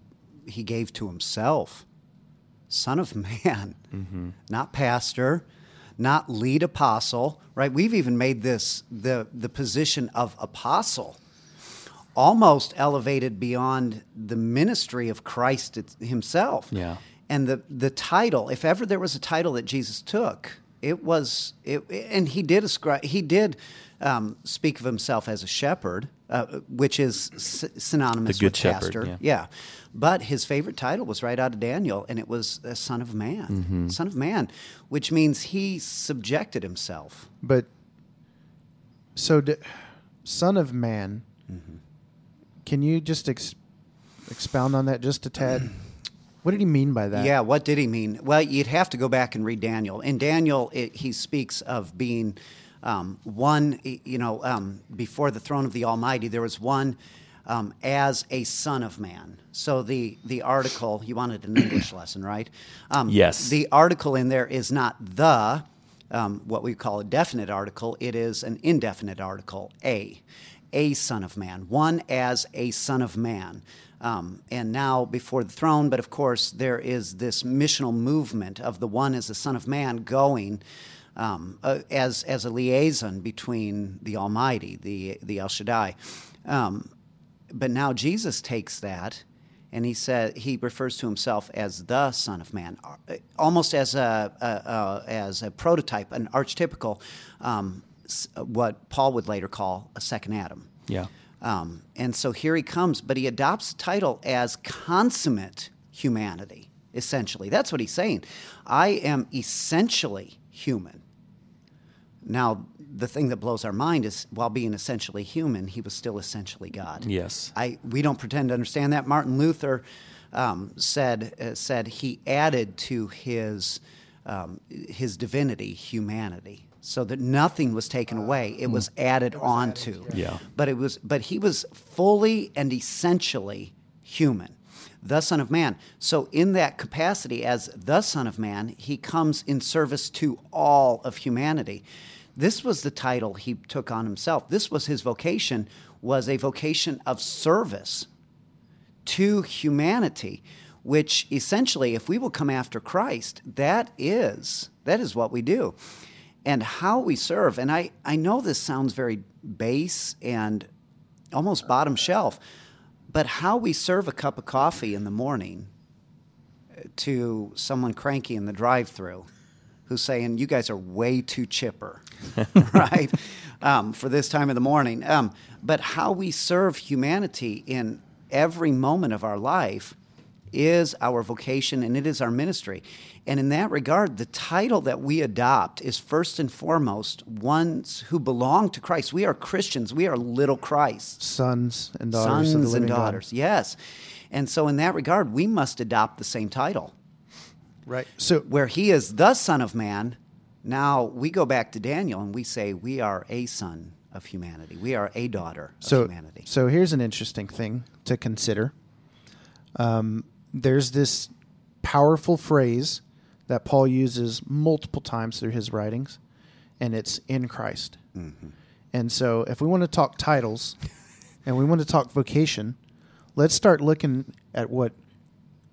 he gave to himself? Son of Man, mm-hmm. not pastor, not lead apostle. Right? We've even made this the the position of apostle almost elevated beyond the ministry of Christ himself. Yeah. And the the title, if ever there was a title that Jesus took, it was it, and he did ascribe he did um, speak of himself as a shepherd, uh, which is s- synonymous The good with shepherd, pastor. yeah. But his favorite title was right out of Daniel, and it was a Son of Man. Mm-hmm. Son of Man, which means he subjected himself. But so, d- Son of Man, can you just ex- expound on that just a tad? What did he mean by that? Yeah, what did he mean? Well, you'd have to go back and read Daniel. In Daniel, it, he speaks of being um, one, you know, um, before the throne of the Almighty, there was one um, as a son of man. So the, the article, you wanted an English lesson, right? Um, Yes. The article in there is not the, um, what we call a definite article, it is an indefinite article, a. A son of man, one as a son of man. Um, and now before the throne, but of course, there is this missional movement of the one as a son of man going um, uh, as, as a liaison between the Almighty, the, the El Shaddai. Um, but now Jesus takes that and he said he refers to himself as the Son of Man, uh, almost as a, a, a as a prototype, an archetypical, um, what Paul would later call a second Adam. Yeah. Um, and so here he comes, but he adopts the title as consummate humanity. Essentially, that's what he's saying. I am essentially human. Now, the thing that blows our mind is while being essentially human, he was still essentially God. Yes. I, we don't pretend to understand that. Martin Luther um, said, uh, said he added to his, um, his divinity humanity. So that nothing was taken away; hmm. it was added onto. Yeah. But it was, but he was fully and essentially human. the Son of Man. So, in that capacity as the Son of Man, he comes in service to all of humanity. This was the title he took on himself. This was his vocation, was a vocation of service to humanity, which essentially, if we will come after Christ, that is that is what we do. And how we serve, and I, I know this sounds very base and almost bottom shelf, but how we serve a cup of coffee in the morning to someone cranky in the drive through who's saying, You guys are way too chipper, right? Um, for this time of the morning. Um, but how we serve humanity in every moment of our life is our vocation and it is our ministry. And in that regard, the title that we adopt is first and foremost ones who belong to Christ. We are Christians, we are little Christ. Sons and daughters Sons and daughters, God. yes. And so, in that regard, we must adopt the same title. Right. So Where he is the Son of Man, now we go back to Daniel and we say we are a son of humanity. We are a daughter of so humanity. so here's an interesting thing to consider. Um, there's this powerful phrase that Paul uses multiple times through his writings, and it's in Christ. Mm-hmm. And so, if we want to talk titles and we want to talk vocation, let's start looking at what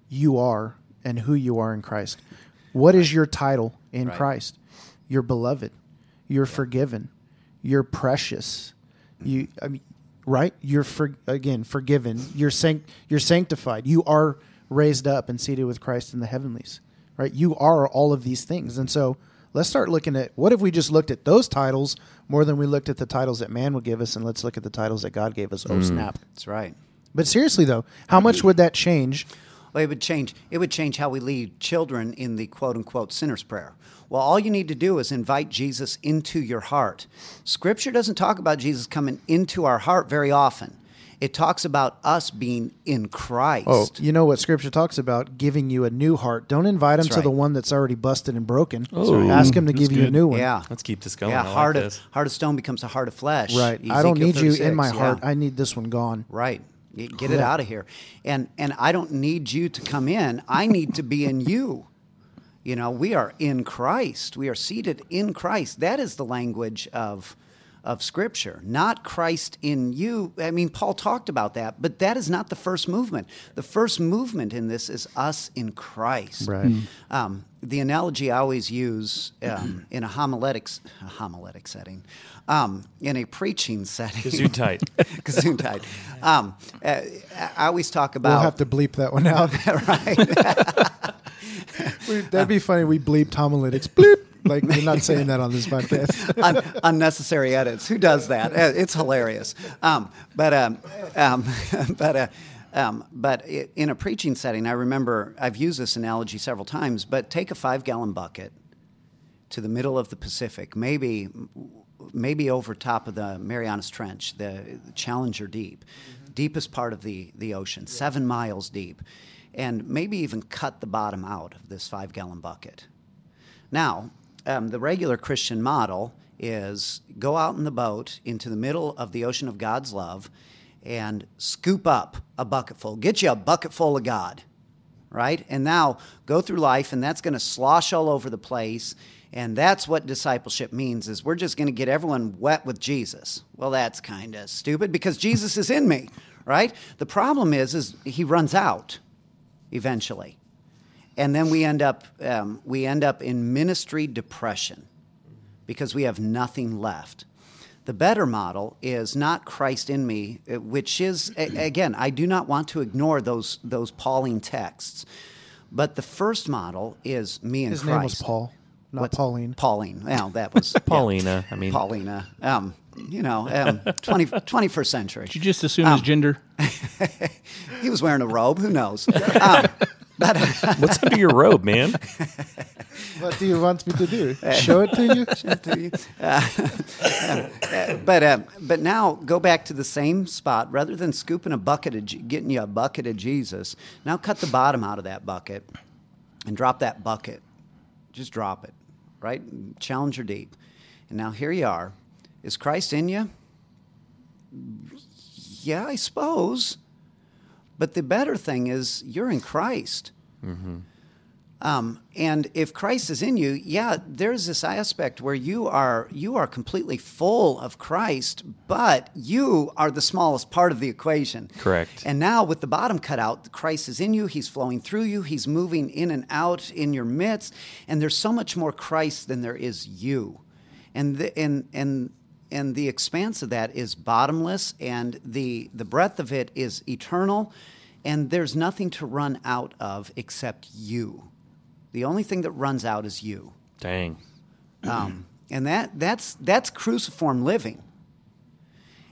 you are and who you are in Christ. What is your title in Right. Christ? You're beloved. You're forgiven. You're precious. You, I mean, right? You're for, again forgiven. You're sanct, You're sanctified. You are raised up and seated with Christ in the heavenlies. Right? You are all of these things. And so, let's start looking at what if we just looked at those titles more than we looked at the titles that man would give us, and let's look at the titles that God gave us. Oh mm. snap! That's right. But seriously though, how much would that change? Well, it would change. It would change how we lead children in the quote unquote sinner's prayer. Well, all you need to do is invite Jesus into your heart. Scripture doesn't talk about Jesus coming into our heart very often. It talks about us being in Christ. Oh, you know what Scripture talks about? Giving you a new heart. Don't invite him That's to the one that's already busted and broken. Oh. Ask him to That's give you a new one. yeah. Let's keep this going. Yeah, I like heart this. of heart of stone becomes a heart of flesh. Right. I don't Ezekiel need you in 36, my yeah. heart. I need this one gone. Right. Y- Get it out of here. And and I don't need you to come in. I need to be in you. You know, we are in Christ. We are seated in Christ. That is the language of of scripture, not Christ in you. I mean, Paul talked about that, but that is not the first movement. The first movement in this is us in Christ. Right. Um, the analogy I always use um, in a homiletics a homiletic setting, um, in a preaching setting, Gesundheit. Gesundheit. Um, uh, I always talk about We'll have to bleep that one out. right. That'd be funny. We bleeped homiletics. Bleep. Like we're not saying that on this podcast. Un- unnecessary edits. Who does that? Uh, It's hilarious. Um, but um, um, but uh, um, but i- in a preaching setting, I remember I've used this analogy several times. But take a five-gallon bucket to the middle of the Pacific, maybe maybe over top of the Marianas Trench, the Challenger Deep, deepest part of the the ocean, seven miles deep, and maybe even cut the bottom out of this five-gallon bucket. Now, um, the regular Christian model is go out in the boat into the middle of the ocean of God's love and scoop up a bucketful. Get you a bucketful of God, right? And now go through life, and that's going to slosh all over the place. And that's what discipleship means is we're just going to get everyone wet with Jesus. Well, that's kind of stupid because Jesus is in me, right? The problem is is he runs out eventually and then we end up um, we end up in ministry depression because we have nothing left. The better model is not christ in me uh, which is again i do not want to ignore those those pauline texts. But the first model is me and His christ name was Paul, not What's- Pauline. pauline. Well that was yeah. Paulina. I mean, paulina. Um, you know um, 20, 21st century. Did you just assume his gender? he was wearing a robe. Who knows? Um, but what's under your robe, man? What do you want me to do? Show it to you? to you. Uh, but uh, but now go back to the same spot. Rather than scooping a bucket of Je- getting you a bucket of Jesus, now cut the bottom out of that bucket and drop that bucket. Just drop it, right? Challenger deep. And now here you are. Is Christ in you? Yeah, I suppose. But the better thing is you're in Christ. Um, and if Christ is in you, yeah, there's this aspect where you are you are completely full of Christ, but you are the smallest part of the equation. Correct. And now with the bottom cut out, Christ is in you, he's flowing through you, he's moving in and out in your midst, and there's so much more Christ than there is you. And the, and and and the expanse of that is bottomless and the the breadth of it is eternal and there's nothing to run out of except you. The only thing that runs out is you. Dang. Um, and that, that's, that's cruciform living.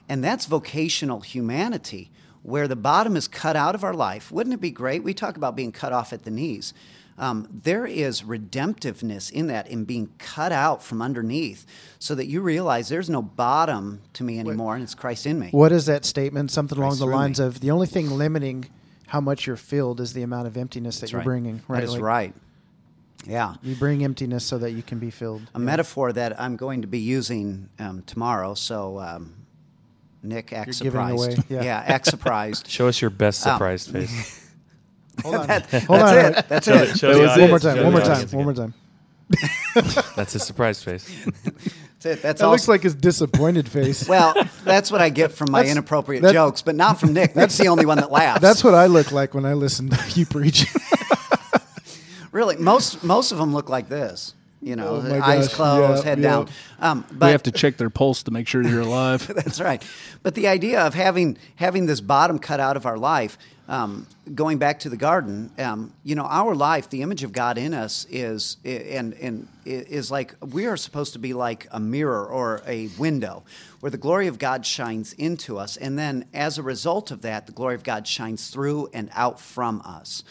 And that's vocational humanity, where the bottom is cut out of our life. Wouldn't it be great? We talk about being cut off at the knees. Um, there is redemptiveness in that, in being cut out from underneath, so that you realize there's no bottom to me anymore, and it's Christ in me. What is that statement? Something along the lines me. of the only thing limiting how much you're filled is the amount of emptiness that That's you're right. bringing. Right? That is Like, right. Yeah. You bring emptiness so that you can be filled. a metaphor that I'm going to be using um, tomorrow. So, um, Nick, act You're giving surprised. away- yeah. act surprised. Show us your best Um, surprised face. Hold on. That- Hold that's on. it. That's Show it. the- show the One audience. more time. the One more audience time. One more time. That's his surprise face. That's it. That's That all. looks like his disappointed face. well, that's what I get from my That's- inappropriate that- jokes, but not from Nick. Nick's the only one that laughs. That's what I look like when I listen to you preach. really most most of them look like this. You know, Oh my eyes gosh. closed, Yeah, head yeah. down. Um, we have to check their pulse to make sure you're alive. That's right. But the idea of having having this bottom cut out of our life, um, going back to the garden, um, you know, our life, the image of God in us is and and is like we are supposed to be like a mirror or a window, where the glory of God shines into us, and then as a result of that, the glory of God shines through and out from us.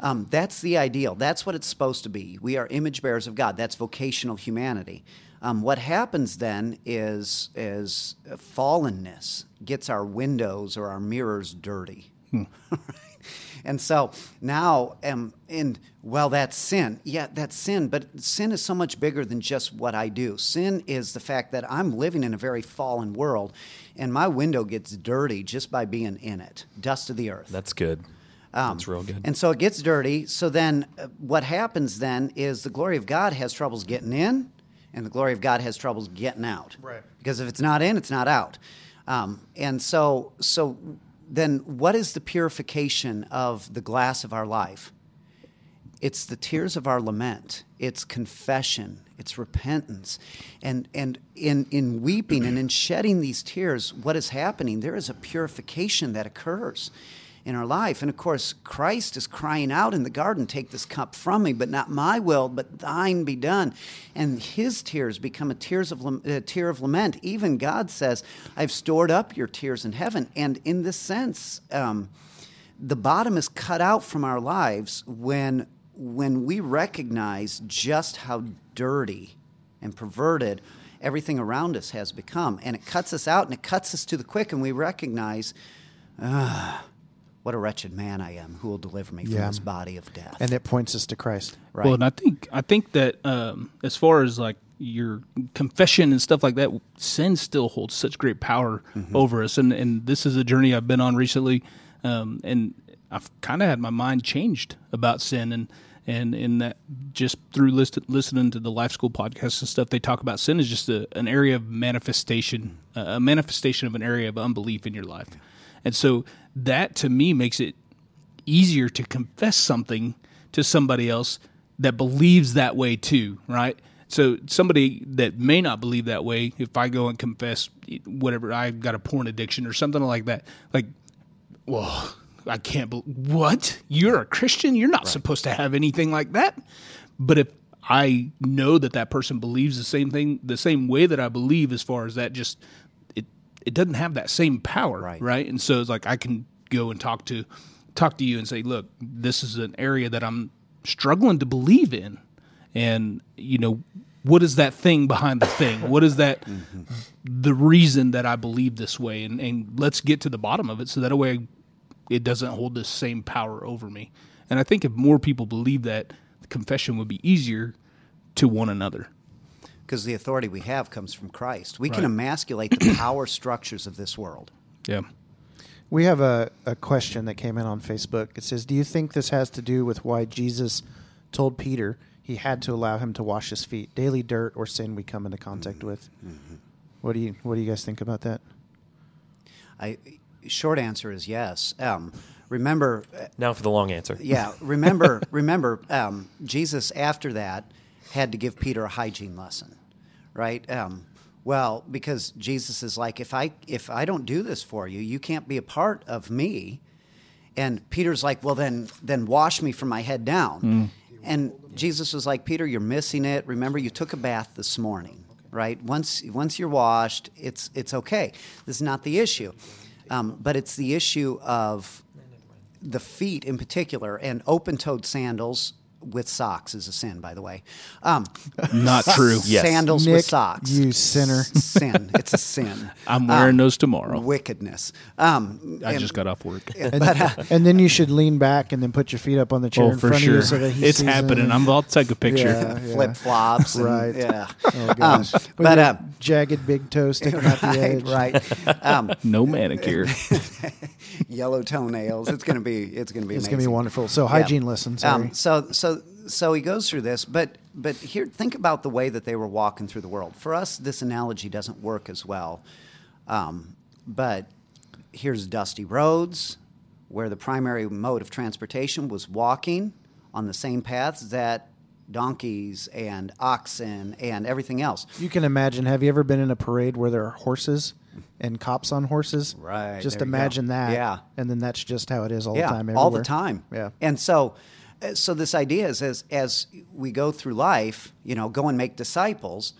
Um, that's the ideal. That's what it's supposed to be. We are image bearers of God. That's vocational humanity. Um, what happens then is is fallenness gets our windows or our mirrors dirty. and so now, um, and well, that's sin. Yeah, that's sin. But sin is so much bigger than just what I do. Sin is the fact that I'm living in a very fallen world, and my window gets dirty just by being in it. Dust of the earth. That's good. Um, That's real good. And so it gets dirty. So then uh, what happens then is the glory of God has troubles getting in, and the glory of God has troubles getting out. Right. Because if it's not in, it's not out. Um, and so, so then what is the purification of the glass of our life? It's the tears of our lament. It's confession. It's repentance. And, and in, in weeping and in shedding these tears, what is happening? There is a purification that occurs in our life. And of course, Christ is crying out in the garden, Take this cup from me, but not my will, but thine be done. And his tears become a, tears of, a tear of lament. Even God says, I've stored up your tears in heaven. And in this sense, um, the bottom is cut out from our lives when when we recognize just how dirty and perverted everything around us has become and it cuts us out and it cuts us to the quick and we recognize what a wretched man I am who will deliver me from Yeah. this body of death. And it points us to Christ. right. Well, and I think I think that um, as far as like your confession and stuff like that, sin still holds such great power over us, and and this is a journey I've been on recently, um, and I've kind of had my mind changed about sin, and and in that just through list, listening to the Life School podcast and stuff, they talk about sin is just a, an area of manifestation, uh, a manifestation of an area of unbelief in your life, and so that to me makes it easier to confess something to somebody else that believes that way too, right? So somebody that may not believe that way, if I go and confess whatever I've got a porn addiction or something like that, like, well, I can't believe what you're a Christian. You're not supposed to have anything like that. But if I know that that person believes the same thing, the same way that I believe, as far as that, just it doesn't have that same power, Right. right? And so it's like I can go and talk to talk to you and say, look, this is an area that I'm struggling to believe in, and you know, what is that thing behind the thing? What is that mm-hmm. the reason that I believe this way? And and let's get to the bottom of it, so that way it doesn't hold the same power over me. And I think if more people believe that, confession would be easier to one another. Because the authority we have comes from Christ we can emasculate the power structures of this world Yeah. We have a, a question that came in on Facebook. It says, Do you think this has to do with why Jesus told Peter he had to allow him to wash his feet? Daily dirt or sin we come into contact with. What do you what do you guys think about that? I short answer is yes. Um, remember, uh, Now for the long answer. yeah, remember, remember, um, Jesus after that had to give Peter a hygiene lesson, right? Um, well, because Jesus is like, if I if I don't do this for you, you can't be a part of me. And Peter's like, well, then then wash me from my head down. And Jesus was like, Peter, you're missing it. Remember, you took a bath this morning, right? Once once you're washed, it's it's okay. This is not the issue, um, but it's the issue of the feet in particular, and open-toed sandals with socks is a sin, by the way. Um, Not true. Yes. Sandals Nick, with socks. you sinner. sin. It's a sin. I'm wearing those tomorrow. Wickedness. Um, I and- just got off work. And, and then you should lean back and then put your feet up on the chair Oh, in for front of you so that he It's sees happening. it. I'm about to take a picture. Yeah, yeah. flip flops. Right. Yeah. Oh gosh. With but your uh, jagged big toe sticking out the edge. right, right. Um, No manicure. Yellow toenails. It's gonna be. It's gonna be. It's amazing. gonna be wonderful. So hygiene lesson. Sorry. Um, so so so he goes through this, but but here think about the way that they were walking through the world. For us, this analogy doesn't work as well. Um, but here's dusty roads, where the primary mode of transportation was walking on the same paths that donkeys and oxen and everything else. you can imagine. Have you ever been in a parade where there are horses and cops on horses? Right, Just there you go. imagine that. Yeah. And then that's just how it is all yeah, the time. all the time. Yeah. And so, uh, so this idea is as as we go through life, you know, go and make disciples.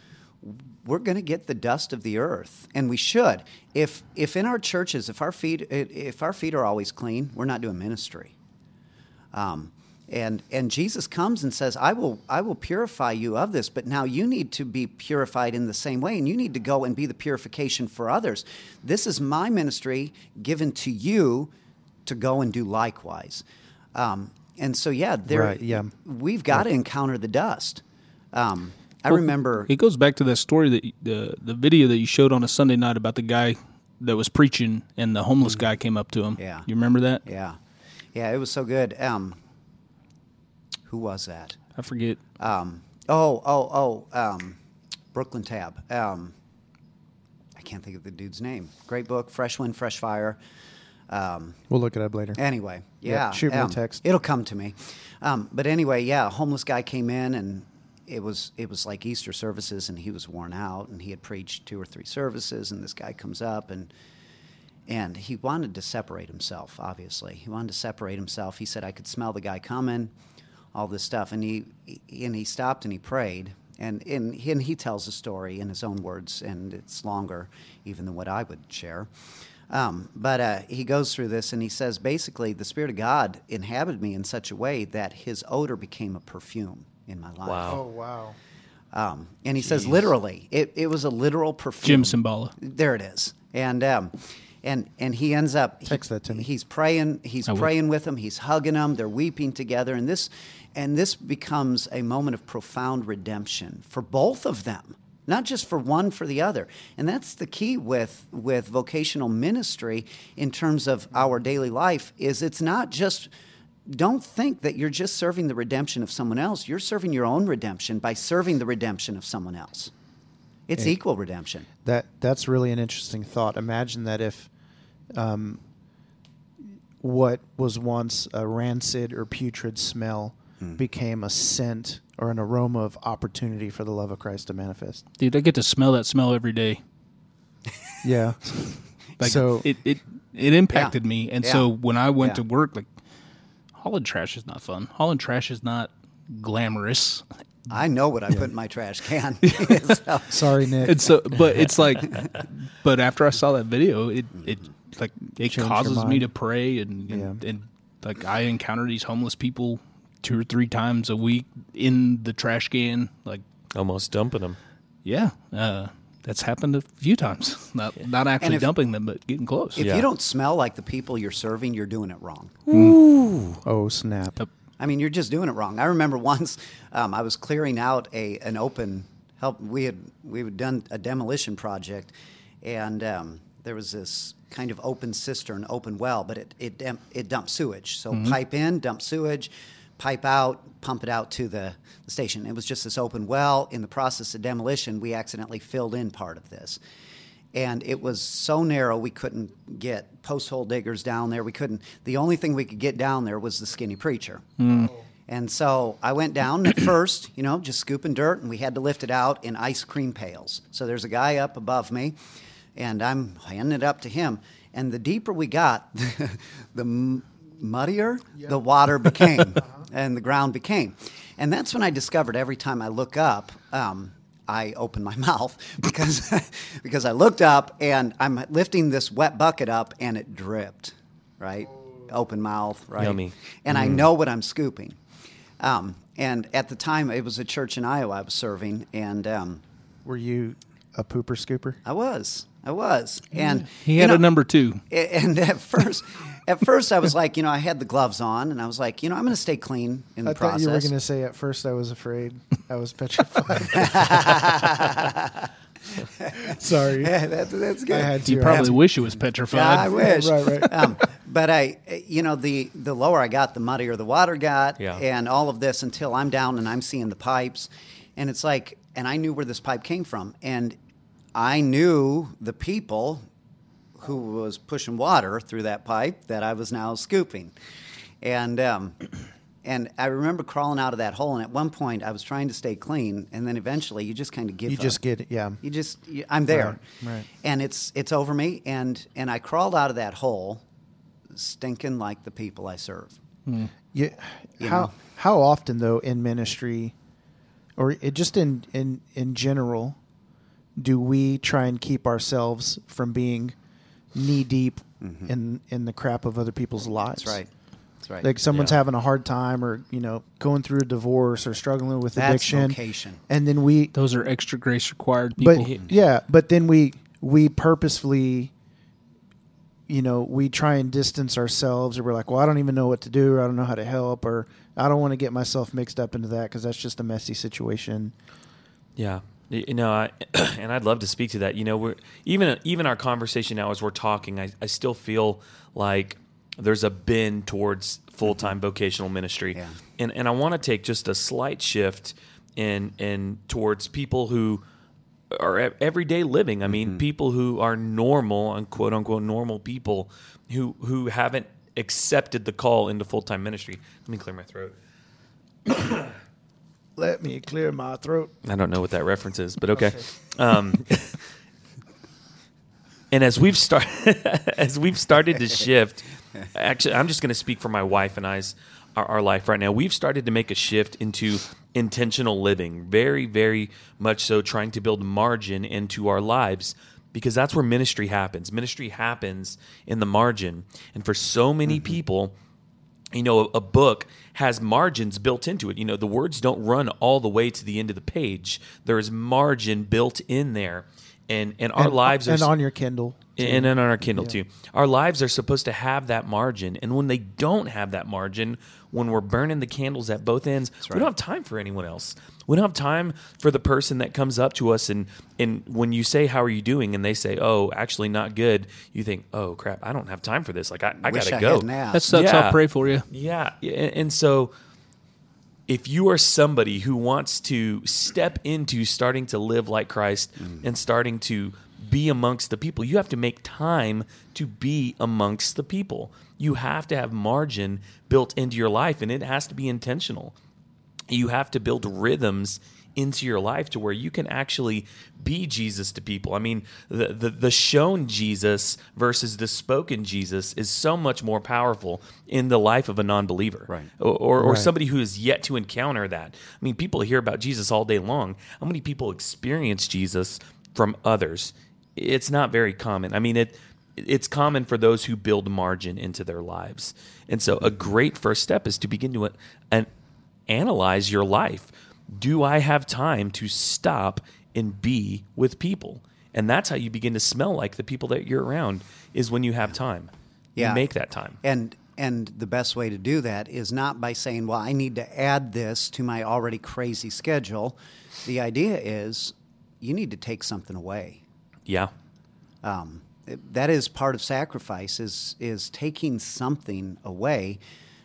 We're going to get the dust of the earth, and we should. If if in our churches, if our feet if our feet are always clean, we're not doing ministry. Um, and and Jesus comes and says, "I will I will purify you of this, but now you need to be purified in the same way, and you need to go and be the purification for others. This is my ministry given to you to go and do likewise." Um, and so, yeah, there, Right, yeah. we've got to encounter the dust. Um, I remember, It goes back to that story that y- the the video that you showed on a Sunday night about the guy that was preaching and the homeless guy came up to him. Yeah. You remember that? yeah, yeah, it was so good. Um, who was that? I forget. Um, oh, oh, oh, um, Brooklyn Tab. Um, I can't think of the dude's name. Great book, Fresh Wind, Fresh Fire. Um, We'll look it up later. anyway, Yeah, yeah. shoot me a um, text. It'll come to me. Um, but anyway, yeah, a homeless guy came in and it was it was like Easter services and he was worn out and he had preached two or three services and this guy comes up and and he wanted to separate himself obviously he wanted to separate himself he said i could smell the guy coming all this stuff and he and he stopped and he prayed and and he, and he tells the story in his own words and it's longer even than what i would share um, but uh, he goes through this and he says basically the spirit of god inhabited me in such a way that his odor became a perfume in my life Wow. Oh wow. um, and he says literally, it, it was a literal perfume. Jim perfume. There it is. And um, and and he ends up he- Text that to me. He's praying. He's I will. praying with him. He's hugging him. They're weeping together. And this and this becomes a moment of profound redemption for both of them. Not just for one, for the other, and that's the key with with vocational ministry in terms of our daily life. Is it's not just don't think that you're just serving the redemption of someone else. You're serving your own redemption by serving the redemption of someone else. It's equal redemption. That that's really an interesting thought. Imagine that if um, what was once a rancid or putrid smell Hmm. became a scent or an aroma of opportunity for the love of Christ to manifest. Dude, I get to smell that smell every day. Yeah. Like so it it, it impacted me. And so when I went Yeah. to work, like hauling trash is not fun. Hauling trash is not glamorous. I know what I put in my trash can. So- sorry, Nick. And so but it's like but after I saw that video, it it like it Changed causes me to pray and and, Yeah. and like I encounter these homeless people two or three times a week in the trash can. Like Almost dumping them. yeah, uh, that's happened a few times. Not not actually if- dumping them, but getting close. if Yeah. you don't smell like the people you're serving, you're doing it wrong. Ooh, oh snap! Yep. I mean, you're just doing it wrong. I remember once um, I was clearing out a an open help. We had we had done a demolition project, and um, there was this kind of open cistern, open well, but it it, it dumps sewage. So pipe in, dump sewage, pipe out, pump it out to the, the station. It was just this open well. In the process of demolition, we accidentally filled in part of this. And it was so narrow we couldn't get post hole diggers down there. We couldn't. The only thing we could get down there was the skinny preacher. Mm. And so I went down at first, you know, just scooping dirt, and we had to lift it out in ice cream pails. So there's a guy up above me, and I'm handing it up to him. And the deeper we got, the m- muddier the water became, uh-huh. And the ground became. And that's when I discovered every time I look up, um, I open my mouth because because I looked up and I'm lifting this wet bucket up, and it dripped, right? Open mouth, right? Yummy. And I know what I'm scooping. Um, and at the time, it was a church in Iowa I was serving, and um, Were you a pooper scooper? I was, I was, and He you had know, a number two. And at first, at first, I was like, you know, I had the gloves on, and I was like, you know, I'm going to stay clean in the I thought process. you were going to say at first I was afraid. I was petrified. Sorry. Yeah, that, that's good. I had to. You probably had wish it was petrified. Yeah, I wish. Right, right. Um, but I, you know, the the lower I got, the muddier the water got, Yeah. and all of this until I'm down and I'm seeing the pipes, and it's like, and I knew where this pipe came from, and I knew the people who was pushing water through that pipe that I was now scooping, and um, and I remember crawling out of that hole, and at one point I was trying to stay clean, and then eventually you just kind of give You up. just get it. Yeah. You just, you, I'm there, Right, right. and it's it's over me, and and I crawled out of that hole, stinking like the people I serve. You, You how know? how often though in ministry, or it, just in in in general, do we try and keep ourselves from being knee deep in in the crap of other people's lives? Mm-hmm. That's right. That's right. Like someone's Yeah. having a hard time, or you know, going through a divorce, or struggling with That's addiction, vocation. and then we Those are extra grace required people. but yeah, but then we we purposefully, you know, we try and distance ourselves, or we're like, well, I don't even know what to do, or I don't know how to help, or I don't want to get myself mixed up into that because that's just a messy situation. Yeah. You know, I, and I'd love to speak to that. You know, we're even even our conversation now as we're talking, I, I still feel like there's a bend towards full time mm-hmm. vocational ministry, Yeah. and and I want to take just a slight shift in in towards people who are everyday living. I mean, mm-hmm. people who are normal and quote unquote normal people who who haven't accepted the call into full time ministry. Let me clear my throat. Let me clear my throat. I don't know what that reference is, but okay. Um, and as we've started, as we've started to shift, actually, I'm just going to speak for my wife and I's our, our life right now. We've started to make a shift into intentional living, very, very much so, trying to build margin into our lives because that's where ministry happens. Ministry happens in the margin, and for so many people you know, a book has margins built into it. You know, the words don't run all the way to the end of the page. There is margin built in there. And and our and, lives are and on your Kindle. too. and on our Kindle too. Our lives are supposed to have that margin, and when they don't have that margin, when we're burning the candles at both ends, we don't have time for anyone else. We don't have time for the person that comes up to us and and when you say how are you doing, and they say, oh, actually not good. You think, oh crap, I don't have time for this. Like I, I Wish gotta I go. had now. That sucks. Yeah. I'll pray for you. Yeah, and, and so if you are somebody who wants to step into starting to live like Christ mm. and starting to be amongst the people, you have to make time to be amongst the people. You have to have margin built into your life, and it has to be intentional you have to build rhythms into your life to where you can actually be Jesus to people. I mean, the, the the shown Jesus versus the spoken Jesus is so much more powerful in the life of a non-believer, Right. Or or, or Right. somebody who is yet to encounter that. I mean, people hear about Jesus all day long. How many people experience Jesus from others? It's not very common. I mean, it it's common for those who build margin into their lives. And so a mm-hmm. great first step is to begin to uh, an, analyze your life. Do I have time to stop and be with people? And that's how you begin to smell like the people that you're around is when you have time. Yeah. You make that time. And and the best way to do that is not by saying, "Well, I need to add this to my already crazy schedule." The idea is you need to take something away. Yeah. Um, that is part of sacrifice is is taking something away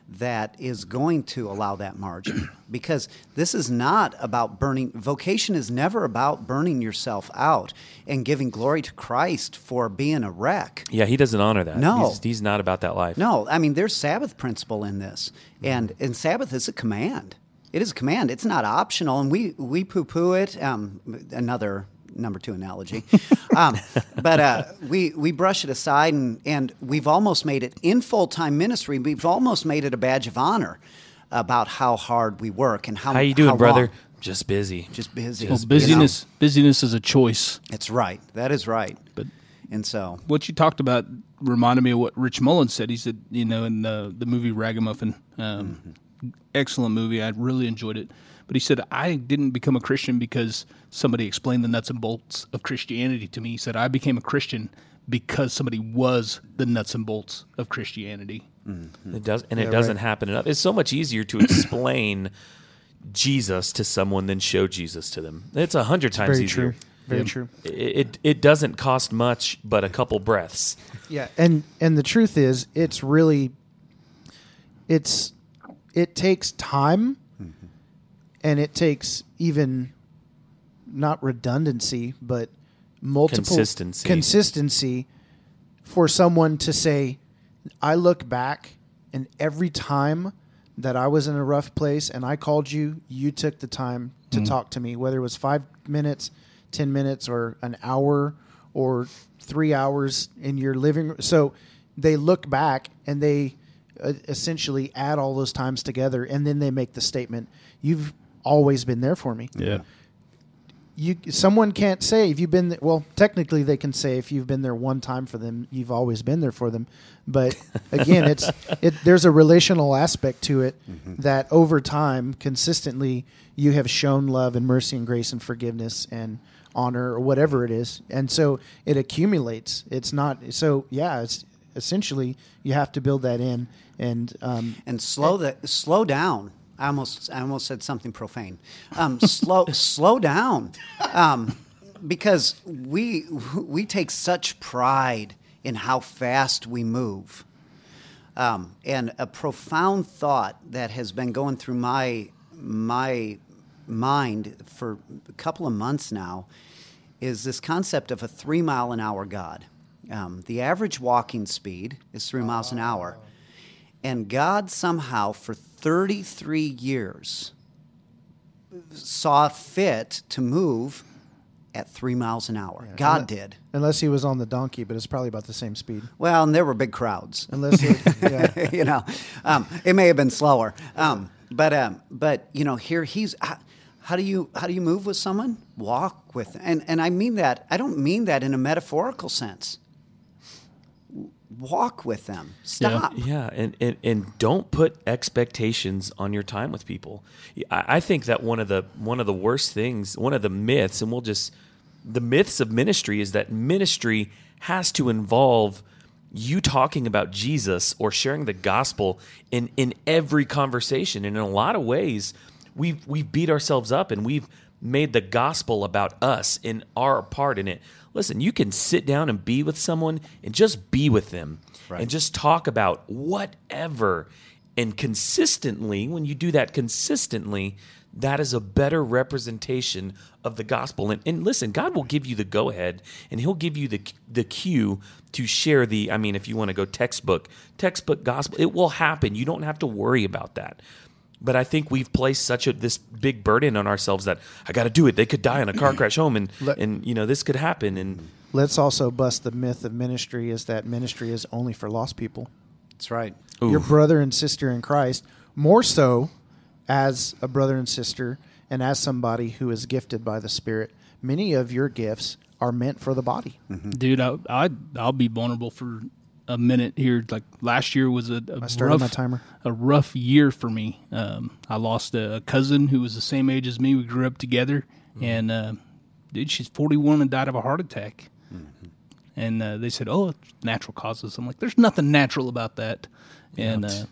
that is going to allow that margin because this is not about burning vocation is never about burning yourself out and giving glory to Christ for being a wreck. Yeah, he doesn't honor that. No. he's, he's not about that life. No, I mean there's Sabbath principle in this, and and Sabbath is a command. It is a command. It's not optional, and we we poo poo it. Um, another number two analogy, um, but uh, we we brush it aside, and and we've almost made it in full time ministry. We've almost made it a badge of honor about how hard we work and how How you doing, how brother? long. Just busy. Just busy. Well, you know? busyness busyness is a choice. It's right. That is right. But And so what you talked about reminded me of what Rich Mullins said. He said, you know, in the the movie Ragamuffin, um, excellent movie. I really enjoyed it. But he said, I didn't become a Christian because somebody explained the nuts and bolts of Christianity to me. He said, I became a Christian because somebody was the nuts and bolts of Christianity. Mm-hmm. It does, and it doesn't happen enough. It's so much easier to explain Jesus to someone than show Jesus to them. It's a hundred times Very easier. true. Very true. It, it it doesn't cost much, but a couple breaths. Yeah, and and the truth is, it's really, it's, it takes time, and it takes even, not redundancy, but multiple Consistency. consistency for someone to say, I look back, and every time that I was in a rough place and I called you, you took the time to talk to me, whether it was five minutes, ten minutes, or an hour, or three hours in your living room. So they look back and they uh, essentially add all those times together, and then they make the statement, "You've always been there for me." Yeah. you someone can't say if you've been th- well technically they can say if you've been there one time for them you've always been there for them but again it's it there's a relational aspect to it that over time consistently you have shown love and mercy and grace and forgiveness and honor or whatever it is and so it accumulates it's not so yeah it's essentially you have to build that in and um, and slow that slow down. I almost I almost said something profane. Um, slow slow down, um, because we we take such pride in how fast we move. Um, and a profound thought that has been going through my my mind for a couple of months now is this concept of a three mile an hour God. Um, the average walking speed is three miles an hour. And God somehow, for 33 years, saw fit to move at three miles an hour. God did. unless he was on the donkey but it's probably about the same speed Well, and there were big crowds. unless it, yeah you know, um, it may have been slower, um, but um, but you know, here he's. How, how do you how do you move with someone? Walk with, and and I mean that. I don't mean that in a metaphorical sense. Walk with them. Stop. Yeah, and, and, and don't put expectations on your time with people. I, I think that one of the one of the worst things, one of the myths, and we'll just the myths of ministry is that ministry has to involve you talking about Jesus or sharing the gospel in in every conversation. And in a lot of ways, we've we've beat ourselves up and we've made the gospel about us and our part in it. Listen, you can sit down and be with someone and just be with them and just talk about whatever. And consistently, when you do that consistently, that is a better representation of the gospel. And, and listen, God will give you the go ahead and He'll give you the, the cue to share the, I mean, if you want to go textbook, textbook gospel, it will happen. You don't have to worry about that. But I think we've placed such a this big burden on ourselves that I got to do it. They could die in a car crash home, and Let- and you know this could happen. And let's also bust the myth of ministry is that ministry is only for lost people That's right. your brother and sister in Christ, more so as a brother and sister and as somebody who is gifted by the Spirit. Many of your gifts are meant for the body. Mm-hmm. Dude, I, I I'll be vulnerable for a minute here. Like last year was a, a I started rough, my timer. a rough year for me. Um, I lost a, a cousin who was the same age as me. We grew up together, and uh, dude, she's 41 and died of a heart attack. And uh, they said, "Oh, it's natural causes." I'm like, "There's nothing natural about that." And uh,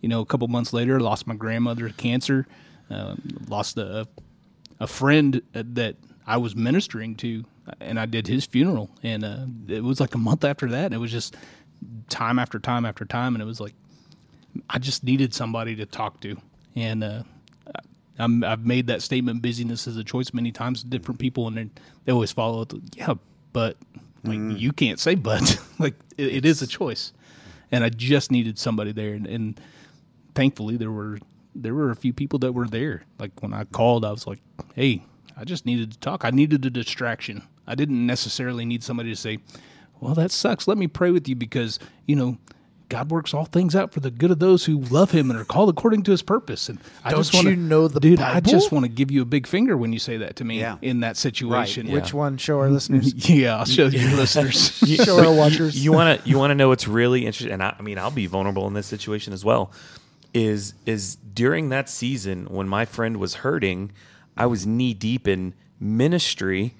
you know, a couple months later, I lost my grandmother to cancer. Uh, lost a a friend that I was ministering to and I did his funeral, and uh, it was like a month after that. And it was just time after time after time, and it was like I just needed somebody to talk to, and uh, I'm, I've made that statement: busyness is a choice many times to different people, and they, they always follow it. Yeah, but like you can't say but. like it, it is a choice, and I just needed somebody there, and, and thankfully there were there were a few people that were there. Like when I called, I was like, "Hey, I just needed to talk. I needed a distraction. I didn't necessarily need somebody to say, "Well, that sucks. Let me pray with you because you know." God works all things out for the good of those who love Him and are called according to His purpose. And I Don't just want you to know the dude. I just want to give you a big finger when you say that to me Yeah. in that situation. Which one? Show our listeners. Yeah, I'll show your listeners. Show our watchers. you want to you want to know what's really interesting and I, I mean i'll be vulnerable in this situation as well is is during that season when my friend was hurting i was knee deep in ministry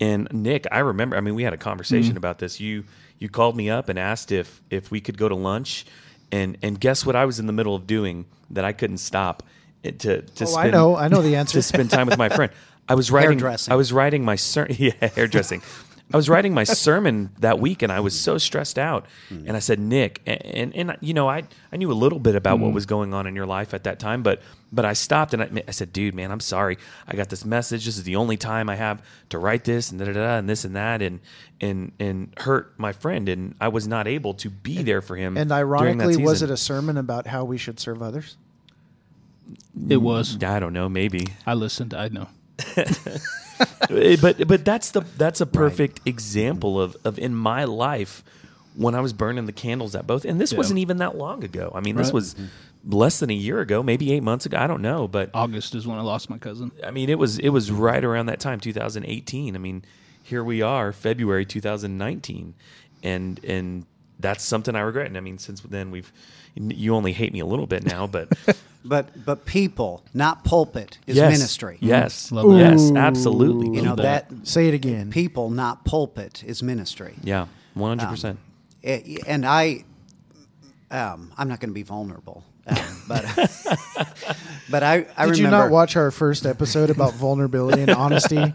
and nick i remember i mean we had a conversation mm-hmm. about this. You you called me up and asked if if we could go to lunch. And and guess what i was in the middle of doing that i couldn't stop eh, to to Oh, I spend, know. I know the answer. to spend time with my friend? I was writing i was writing my ser- yeah hairdressing I was writing my sermon that week and I was so stressed out. And I said, Nick, and, and, and you know, I, I knew a little bit about what mm. was going on in your life at that time, but, but I stopped and I, I said, dude, man, I'm sorry. I got this message. This is the only time I have to write this and da da da and this and that and, and, and hurt my friend. And I was not able to be there for him. And during that ironically, was it season. a sermon about how we should serve others? it was. I don't know, maybe. I listened. I know. Eh, but but that's the that's a perfect example of of in my life when I was burning the candles at both, and this Yeah. wasn't even that long ago. I mean, this was less than a year ago, maybe eight months ago. I don't know, but August is when I lost my cousin. I mean, it was it was right around that time, 2018. I mean, here we are, February 2019, and and that's something I regret. And I mean, since then we've you only hate me a little bit now, but But but people, not pulpit, is yes, ministry. Yes, Love that. yes, Ooh. absolutely. You know Love that Say it again. people, not pulpit, is ministry. Yeah, 100. percent Eh, and I, um, I'm not going to be vulnerable, um, but but I, I Did remember. you not watch our first episode about vulnerability and honesty,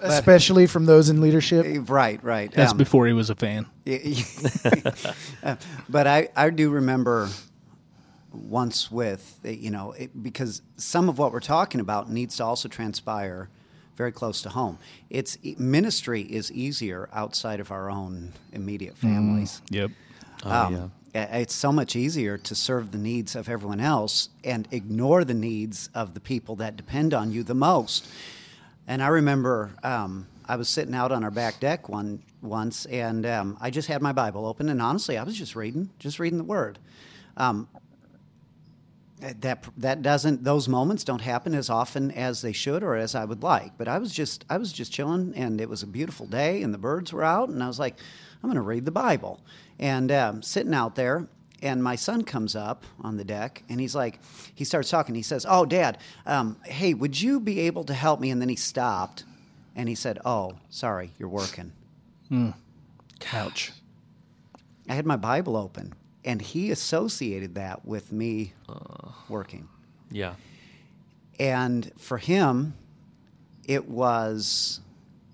especially from those in leadership? Right, right. That's Um, before he was a fan. Uh, but I, I do remember once with uh, you know it, because some of what we're talking about needs to also transpire very close to home. It's e, ministry is easier outside of our own immediate families. Yep. Oh, Um, i- It's so much easier to serve the needs of everyone else and ignore the needs of the people that depend on you the most. And I remember um, I was sitting out on our back deck one once, and um, I just had my Bible open, and honestly, I was just reading, just reading the Word. Um, that that doesn't those moments don't happen as often as they should or as I would like. But I was just I was just chilling, and it was a beautiful day, and the birds were out, and I was like, I'm going to read the Bible, and um, sitting out there. And my son comes up on the deck, and he's like, he starts talking. He says, "Oh, Dad, um, hey, would you be able to help me?" And then he stopped, and he said, "Oh, sorry, you're working." Couch. I had my Bible open, and he associated that with me working. yeah. and for him it was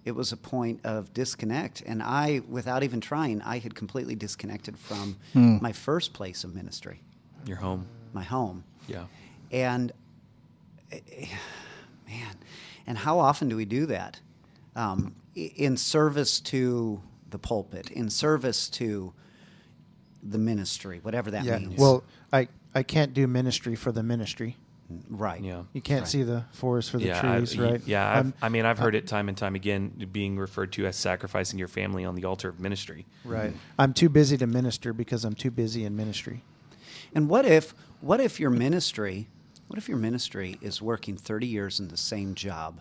it was a point of disconnect and i without even trying i had completely disconnected from my first place of ministry Your home. my home Yeah. and eh, man and how often do we do that um, in service to the pulpit in service to the ministry whatever that Yeah. means Well, I I can't do ministry for the ministry. Right Yeah. You can't Right. see the forest for the yeah, trees, y- right? Yeah, I've, Um, I mean, I've heard it time and time again being referred to as sacrificing your family on the altar of ministry. right. I'm too busy to minister because I'm too busy in ministry. And what if what if your ministry what if your ministry is working 30 years in the same job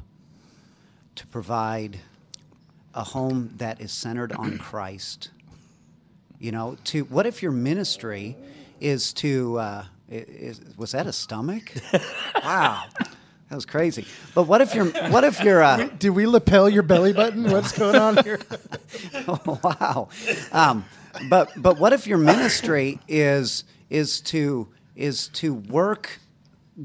to provide a home that is centered on Christ? You know, to what if your ministry is to uh, i- is, was that a stomach? wow. That was crazy. But what if you're what if you're uh, Do we lapel your belly button? What's going on here? Oh, wow. Um, but but what if your ministry is is to is to work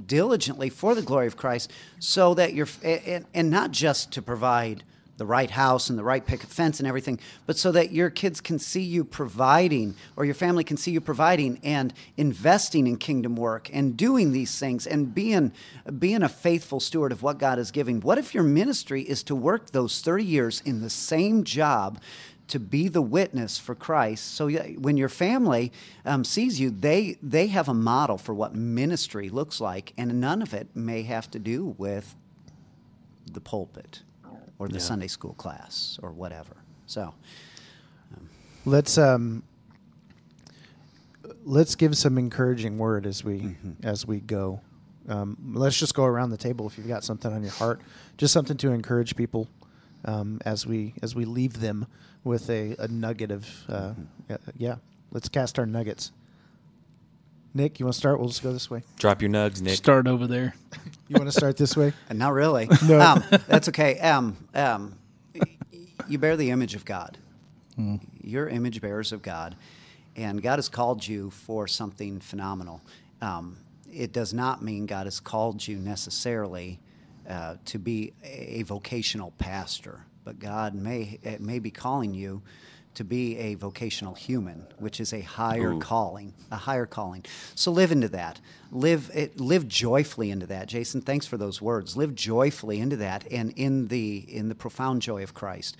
diligently for the glory of Christ, so that you're and, and not just to provide the right house and the right picket fence and everything, but so that your kids can see you providing or your family can see you providing and investing in kingdom work and doing these things and being being a faithful steward of what God is giving. What if your ministry is to work those 30 years in the same job to be the witness for Christ. So when your family um, sees you, they they have a model for what ministry looks like, and none of it may have to do with the pulpit or the Sunday school class or whatever. So Let's um, let's give some encouraging word as we Mm-hmm. as we go. Um, let's just go around the table if you've got something on your heart, just something to encourage people um, as we as we leave them with a, a nugget of uh, Mm-hmm. uh, yeah. Let's cast our nuggets. Nick, you want to start? We'll just go this way. Drop your nugs, Nick. Start over there. You want to start this way? And not really. No. Um, that's okay. Um, um, you bear the image of God. You're image bearers of God, and God has called you for something phenomenal. Um, it does not mean God has called you necessarily uh, to be a vocational pastor, but God may may be calling you to be a vocational human, which is a higher Ooh. calling, a higher calling. So live into that. Live it, live joyfully into that. Jason, thanks for those words. Live joyfully into that, and in the in the profound joy of Christ,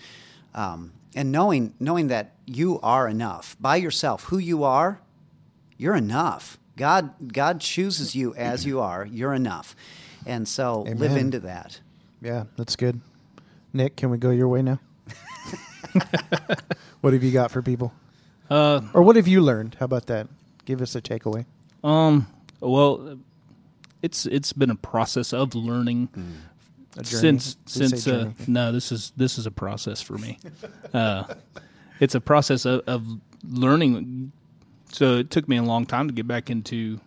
um, and knowing knowing that you are enough by yourself. Who you are, you're enough. God God chooses you as you are. You're enough, and so live into that. Yeah, that's good. Nick, can we go your way now? what have you got for people? Uh, Or what have you learned? How about that? Give us a takeaway. um, well, it's it's been a process of learning A since since uh, no, this is this is a process for me. uh, it's a process of, of learning. So it took me a long time to get back into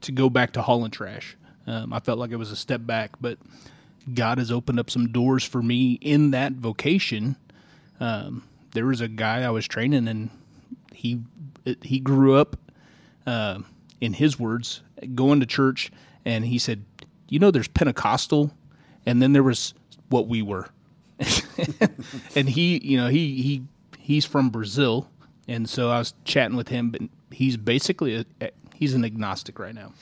to go back to hauling trash. Um, I felt like it was a step back, but God has opened up some doors for me in that vocation. Um, there was a guy I was training, and he he grew up, uh, in his words, going to church, and he said, "You know, there's Pentecostal, and then there was what we were." and he, you know, he he he's from Brazil, and so I was chatting with him, but he's basically a, he's an agnostic right now,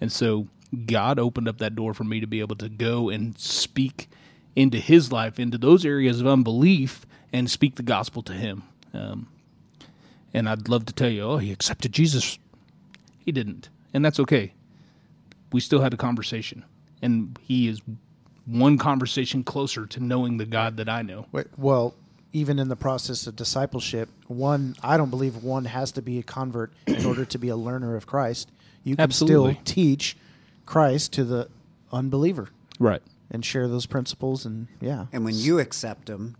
and so God opened up that door for me to be able to go and speak into his life, into those areas of unbelief, and speak the gospel to him. Um, and I'd love to tell you, oh, he accepted Jesus. He didn't, and that's okay. We still had a conversation, and he is one conversation closer to knowing the God that I know. Wait, well, even in the process of discipleship, one I don't believe one has to be a convert in order to be a learner of Christ. You can Absolutely. still teach Christ to the unbeliever Right. and share those principles and yeah. And when you accept Him,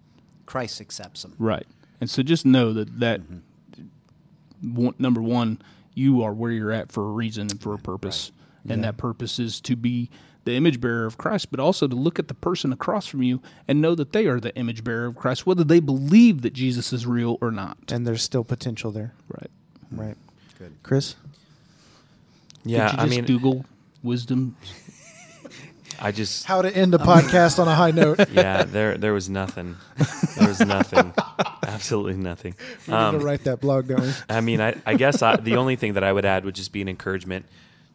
Christ accepts them. Right. And so just know that that mm-hmm. one, number one, you are where you're at for a reason and for a purpose, and that purpose is to be the image bearer of Christ, but also to look at the person across from you and know that they are the image bearer of Christ, whether they believe that Jesus is real or not. And there's still potential there. Right. Right. Good. Chris? Yeah, Did you I mean, Google wisdom. I just How to end a podcast on a high note. yeah, there there was nothing. There was nothing. Absolutely nothing. We need to um, write that blog, don't? I mean, I, I guess I, the only thing that I would add would just be an encouragement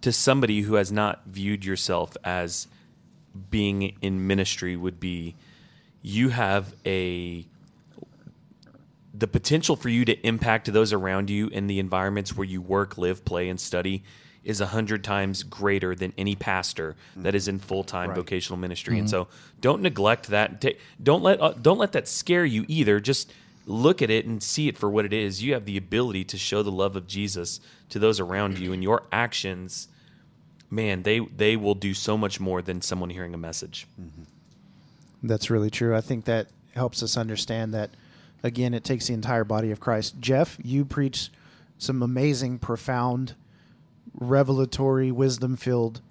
to somebody who has not viewed yourself as being in ministry would be you have a the potential for you to impact those around you in the environments where you work, live, play, and study is a hundred times greater than any pastor that is in full time Right. vocational ministry. And so, don't neglect that. Don't let uh, don't let that scare you either. Just look at it and see it for what it is. You have the ability to show the love of Jesus to those around you, and your actions, man, they they will do so much more than someone hearing a message. That's really true. I think that helps us understand that, again, it takes the entire body of Christ. Jeff, you preach some amazing, profound, revelatory, wisdom filled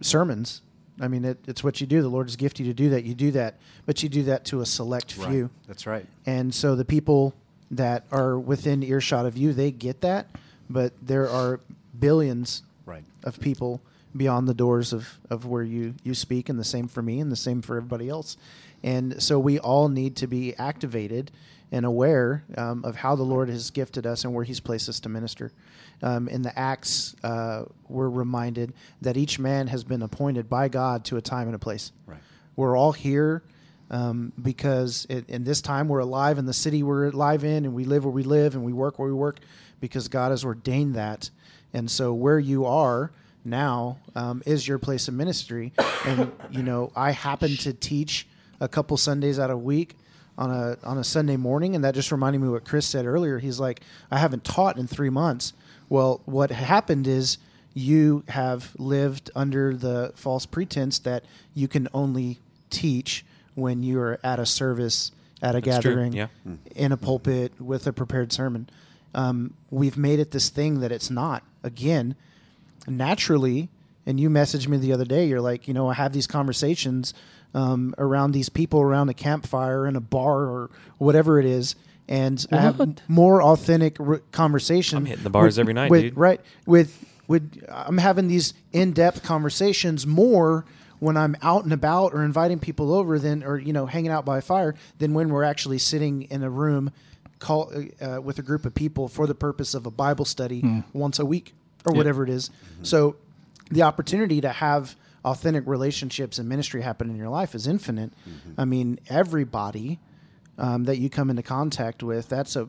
sermons. I mean, it, it's what you do. The Lord has gifted you to do that. You do that, but you do that to a select few. That's right. And so the people that are within earshot of you, they get that, but there are billions Right. of people beyond the doors of, of where you, you speak, and the same for me, and the same for everybody else. And so we all need to be activated and aware um, of how the Lord has gifted us and where He's placed us to minister. Um, in the Acts, uh, we're reminded that each man has been appointed by God to a time and a place. Right. We're all here um, because it, in this time we're alive in the city we're alive in, and we live where we live, and we work where we work because God has ordained that. And so where you are now um, is your place of ministry. And you know, I happen to teach a couple Sundays out of week on a on a Sunday morning, and that just reminded me what Chris said earlier. He's like, I haven't taught in three months. Well, what happened is you have lived under the false pretense that you can only teach when you're at a service, at a That's gathering, yeah. in a pulpit with a prepared sermon. Um, we've made it this thing that it's not. Again, naturally, and you messaged me the other day. You're like, you know, I have these conversations um, around these people around a campfire in a bar or whatever it is, and I have more authentic r- conversation. I'm hitting the bars every night, with, dude. Right with with I'm having these in depth conversations more when I'm out and about or inviting people over than or you know hanging out by a fire than when we're actually sitting in a room call uh, uh with a group of people for the purpose of a Bible study hmm. once a week or whatever it is. So the opportunity to have authentic relationships and ministry happen in your life is infinite. Mm-hmm. I mean, everybody um, that you come into contact with, that's a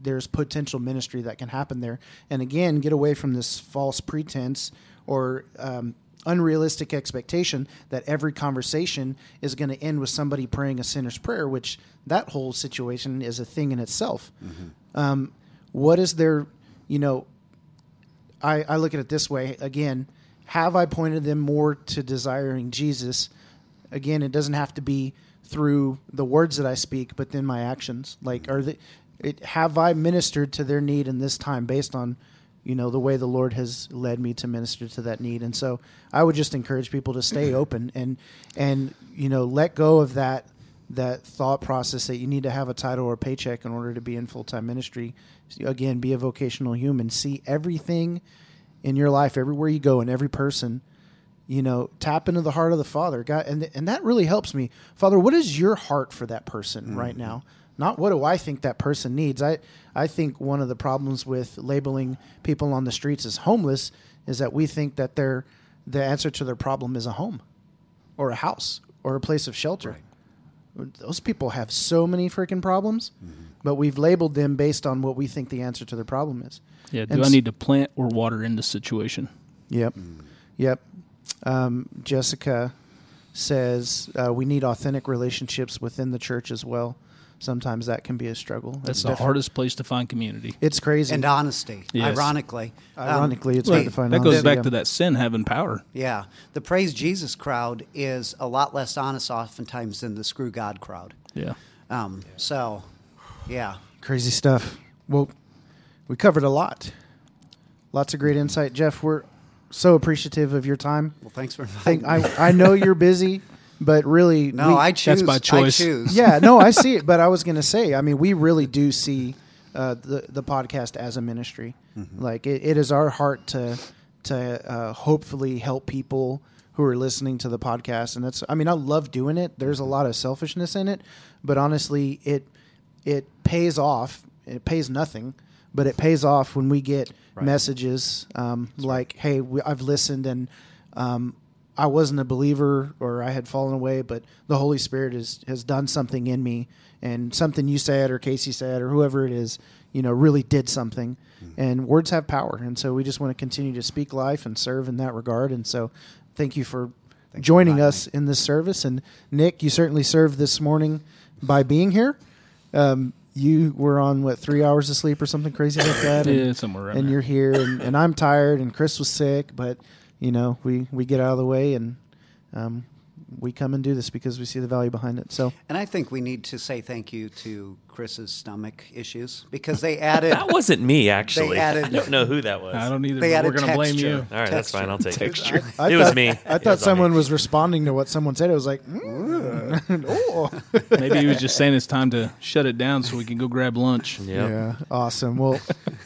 there's potential ministry that can happen there. And again, get away from this false pretense or um, unrealistic expectation that every conversation is going to end with somebody praying a sinner's prayer, which that whole situation is a thing in itself. Um, what is there, you know, I, I look at it this way again have i pointed them more to desiring jesus again it doesn't have to be through the words that i speak but then my actions. Like are they it, have i ministered to their need in this time based on you know the way the lord has led me to minister to that need? And so i would just encourage people to stay open and and you know let go of that that thought process that you need to have a title or a paycheck in order to be in full-time ministry. Again be a vocational human. See everything in your life everywhere you go and every person you know tap into the heart of the father. God and, and that really helps me. Father what is your heart for that person mm-hmm. right now? Not what do i think that person needs. I i think one of the problems with labeling people on the streets as homeless is that we think that they're the answer to their problem is a home or a house or a place of shelter. Those people have so many freaking problems mm-hmm. but we've labeled them based on what we think the answer to their problem is. Yeah. Do And I s- need to plant or water in this situation? Yep. Mm. Yep. Um, Jessica says uh, we need authentic relationships within the church as well. Sometimes that can be a struggle. That's It's the defi- hardest place to find community. It's crazy. And honesty, Yes. ironically. Um, Ironically, it's the- hard to find That goes back yeah. to that sin having power. Yeah. The Praise Jesus crowd is a lot less honest oftentimes than the Screw God crowd. Yeah. Um, So, yeah. Crazy stuff. Well, we covered a lot. Lots of great insight, Jeff. We're so appreciative of your time. Well, thanks for Think inviting me. I I know you're busy, but really, No, we- I choose. by I choice. choose. yeah, no, I see it. But I was going to say, I mean, we really do see uh, the the podcast as a ministry. Like it, it is our heart to to uh, hopefully help people who are listening to the podcast, and that's. I mean, I love doing it. There's a lot of selfishness in it, but honestly, it it pays off. It pays nothing, but it pays off when we get messages um, like, "Hey, we, I've listened and." Um, I wasn't a believer or I had fallen away, but the Holy Spirit has has done something in me, and something you said or Casey said or whoever it is, you know, really did something. And words have power, and so we just want to continue to speak life and serve in that regard. And so, thank you for for joining inviting us in this service. And Nick, you certainly served this morning by being here. Um, you were on what three hours of sleep or something crazy like that, and, Yeah, somewhere around and there. you're here, and, and I'm tired, and Chris was sick, but you know we we get out of the way, and um, we come and do this because we see the value behind it. So And I think we need to say thank you to Chris's stomach issues because they added. That wasn't me, actually. added- I don't know who that was. I don't either. They but added we're gonna blame you. All right, that's fine. I'll take it. I it was me. I thought was on me. someone was responding to what someone said. It was like, mm. oh, Maybe he was just saying it's time to shut it down so we can go grab lunch. Yep. yeah, awesome. Well,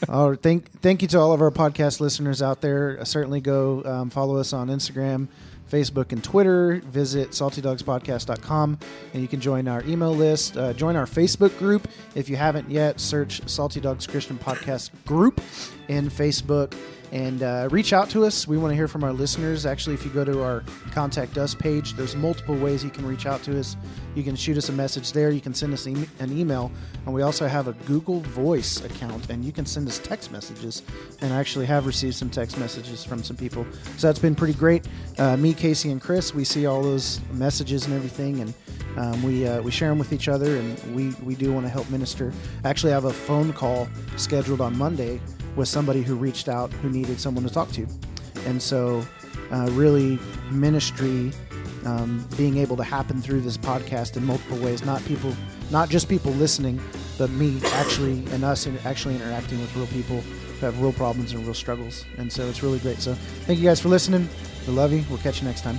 uh, thank thank you to all of our podcast listeners out there. Uh, certainly go um, follow us on Instagram, Facebook, and Twitter. Visit saltydogspodcast.com and you can join our email list. Uh, join our Facebook group if you haven't yet. Search Salty Dogs Christian Podcast Group in Facebook and uh, reach out to us. We want to hear from our listeners. Actually, if you go to our contact us page, there's multiple ways you can reach out to us. You can shoot us a message there. You can send us an email, and we also have a Google Voice account, and you can send us text messages. And I actually have received some text messages from some people, so that's been pretty great. Uh, me, Casey, and Chris, we see all those messages and everything, and um, we uh, we share them with each other, and we we do want to help minister. Actually, I have a phone call scheduled on Monday with somebody who reached out who needed someone to talk to, and so uh, really ministry um, being able to happen through this podcast in multiple ways. Not people, not just people listening, but me actually and us in, actually interacting with real people who have real problems and real struggles. And so it's really great. So thank you guys for listening. We love you. We'll catch you next time.